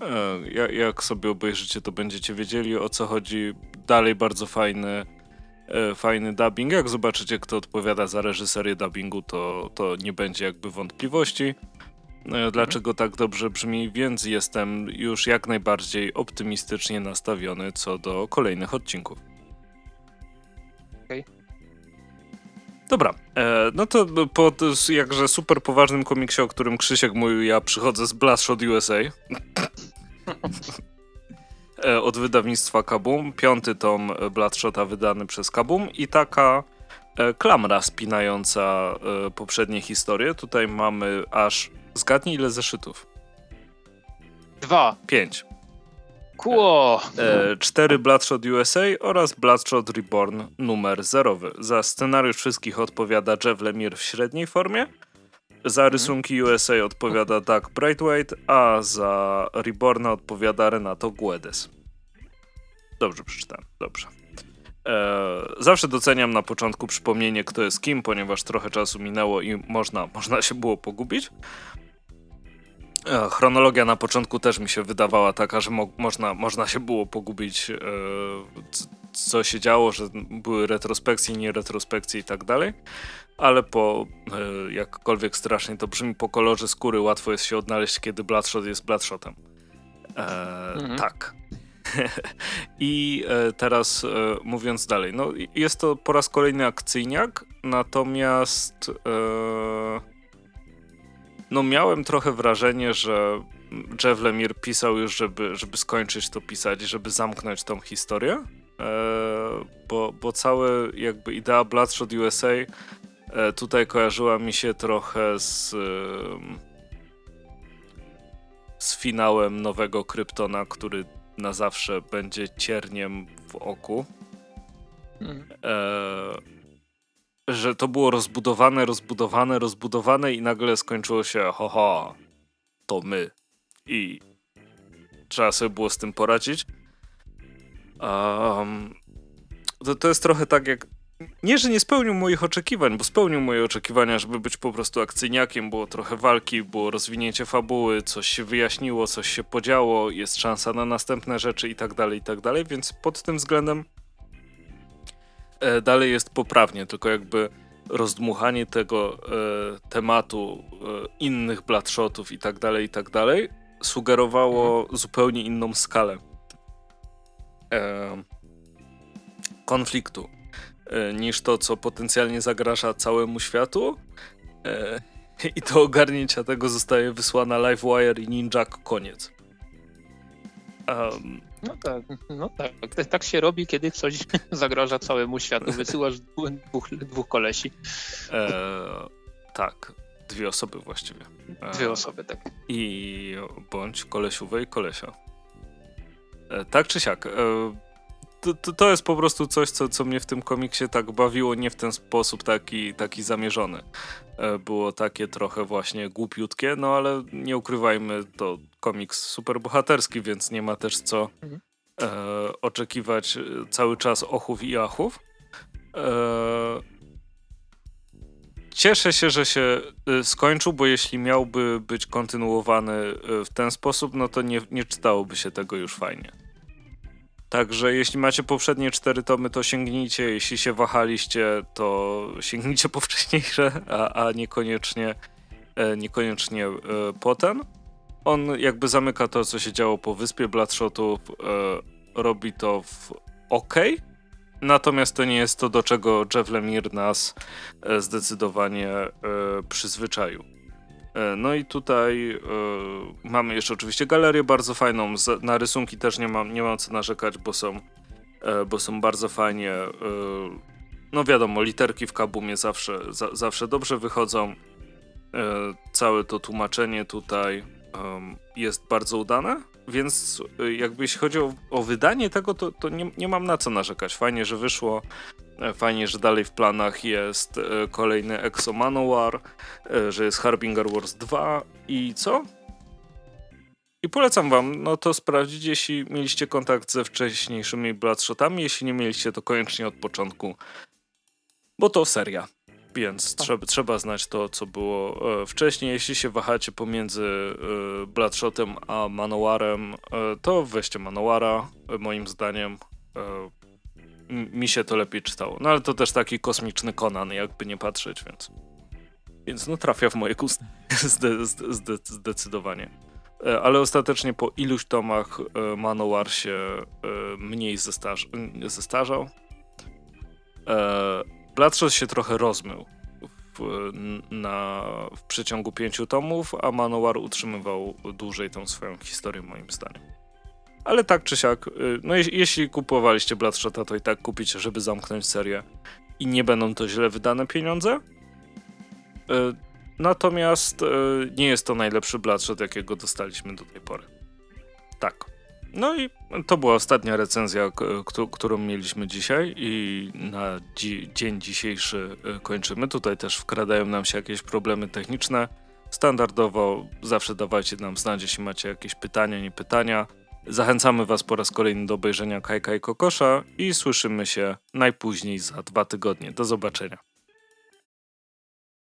E, jak sobie obejrzycie, to będziecie wiedzieli o co chodzi. Dalej bardzo fajny fajny dubbing. Jak zobaczycie, kto odpowiada za reżyserię dubbingu, to, to nie będzie jakby wątpliwości. E, mhm. Dlaczego tak dobrze brzmi, więc jestem już jak najbardziej optymistycznie nastawiony co do kolejnych odcinków. Okay. Dobra, e, no to po jakże super poważnym komiksie, o którym Krzysiek mówił, ja przychodzę z Bloodshot USA. <laughs> E, od wydawnictwa Kabum. Piąty tom Bloodshota wydany przez Kabum i taka e, klamra spinająca e, poprzednie historie. Tutaj mamy aż, zgadnij ile zeszytów? Dwa. Pięć. Kło. cztery Bloodshot USA oraz Bloodshot Reborn numer zerowy. Za scenariusz wszystkich odpowiada Jeff Lemire w średniej formie, za rysunki USA odpowiada Doug Brightweight, a za Reborna odpowiada Renato Guedes. Dobrze przeczytałem, dobrze. Eee, zawsze doceniam na początku przypomnienie, kto jest kim, ponieważ trochę czasu minęło i można, można się było pogubić. Eee, chronologia na początku też mi się wydawała taka, że mo można, można się było pogubić, eee, co się działo, że były retrospekcje, nie retrospekcje i tak dalej ale po e, jakkolwiek strasznie to brzmi, po kolorze skóry łatwo jest się odnaleźć, kiedy Bloodshot jest Bloodshotem. E, mhm. Tak. <laughs> I e, teraz e, mówiąc dalej, no jest to po raz kolejny akcyjniak, natomiast e, no miałem trochę wrażenie, że Jeff Lemire pisał już, żeby, żeby skończyć to pisać, żeby zamknąć tą historię, e, bo, bo całe jakby idea Bloodshot USA tutaj kojarzyła mi się trochę z z finałem nowego Kryptona, który na zawsze będzie cierniem w oku. Hmm. E, że to było rozbudowane, rozbudowane, rozbudowane i nagle skończyło się ho, to my. I trzeba sobie było z tym poradzić. Um, to, to jest trochę tak jak nie, że nie spełnił moich oczekiwań, bo spełnił moje oczekiwania, żeby być po prostu akcyjniakiem. Było trochę walki, było rozwinięcie fabuły, coś się wyjaśniło, coś się podziało, jest szansa na następne rzeczy i tak dalej, i tak dalej, więc pod tym względem e, dalej jest poprawnie, tylko jakby rozdmuchanie tego e, tematu e, innych bloodshotów i tak dalej, i tak dalej sugerowało mhm. zupełnie inną skalę e, konfliktu niż to, co potencjalnie zagraża całemu światu. E, I do ogarnięcia tego zostaje wysłana Livewire i Ninjak koniec. Um, no tak, no tak. Tak się robi, kiedy coś <laughs> zagraża całemu światu. Wysyłasz dwóch, dwóch kolesi. E, tak, dwie osoby właściwie. E, dwie osoby, tak. I bądź kolesiówę i kolesia. E, tak czy siak. E, to, to, to, jest po prostu coś, co, co mnie w tym komiksie tak bawiło, nie w ten sposób taki, taki zamierzony. E, było takie trochę właśnie głupiutkie, no ale nie ukrywajmy, to komiks superbohaterski, więc nie ma też co mhm. e, oczekiwać cały czas ochów i achów. E, cieszę się, że się e, skończył, bo jeśli miałby być kontynuowany e, w ten sposób, no to nie, nie czytałoby się tego już fajnie. Także jeśli macie poprzednie cztery tomy, to sięgnijcie. Jeśli się wahaliście, to sięgnijcie <laughs> po wcześniejsze, a, a niekoniecznie, e, niekoniecznie e, potem. On jakby zamyka to, co się działo po wyspie Bloodshotów, e, robi to w ok. Natomiast to nie jest to, do czego Jeff Lemire nas e, zdecydowanie e, przyzwyczaił. E, no i tutaj mamy jeszcze oczywiście galerię bardzo fajną. Na rysunki też nie mam, nie mam co narzekać, bo są, bo są bardzo fajnie. No wiadomo, literki w kabumie zawsze, zawsze dobrze wychodzą. Całe to tłumaczenie tutaj jest bardzo udane. Więc y, jakby jeśli chodzi o, o wydanie tego, to, to nie, nie, mam na co narzekać. Fajnie, że wyszło. E, fajnie, że dalej w planach jest e, kolejny Exo Manowar, e, że jest Harbinger Wars 2 i co? I polecam wam no to sprawdzić, jeśli mieliście kontakt ze wcześniejszymi Bloodshotami. Jeśli nie mieliście, to koniecznie od początku, bo to seria więc tak. trzeba, trzeba znać to, co było wcześniej. Jeśli się wahacie pomiędzy Bloodshotem a Manowarem, to weźcie Manowara, moim zdaniem. Mi się to lepiej czytało. No ale to też taki kosmiczny Conan, jakby nie patrzeć, więc. Więc no trafia w moje gusty. <laughs> Zde, zde, zdecydowanie. Ale ostatecznie po iluś tomach Manowar się mniej zestarz zestarzał. Bloodshot się trochę rozmył w, na, w przeciągu pięciu tomów, a Manowar utrzymywał dłużej tą swoją historię moim zdaniem. Ale tak czy siak, y, no jeśli kupowaliście Bloodshota, to i tak kupicie, żeby zamknąć serię i nie będą to źle wydane pieniądze. Y, natomiast y, nie jest to najlepszy Bloodshot, jakiego dostaliśmy do tej pory. Tak. No i to była ostatnia recenzja, którą mieliśmy dzisiaj i na dzi dzień dzisiejszy kończymy. Tutaj też wkradają nam się jakieś problemy techniczne. Standardowo zawsze dawajcie nam znać, jeśli macie jakieś pytania, nie pytania. Zachęcamy Was po raz kolejny do obejrzenia Kajka i Kokosza i słyszymy się najpóźniej za dwa tygodnie. Do zobaczenia.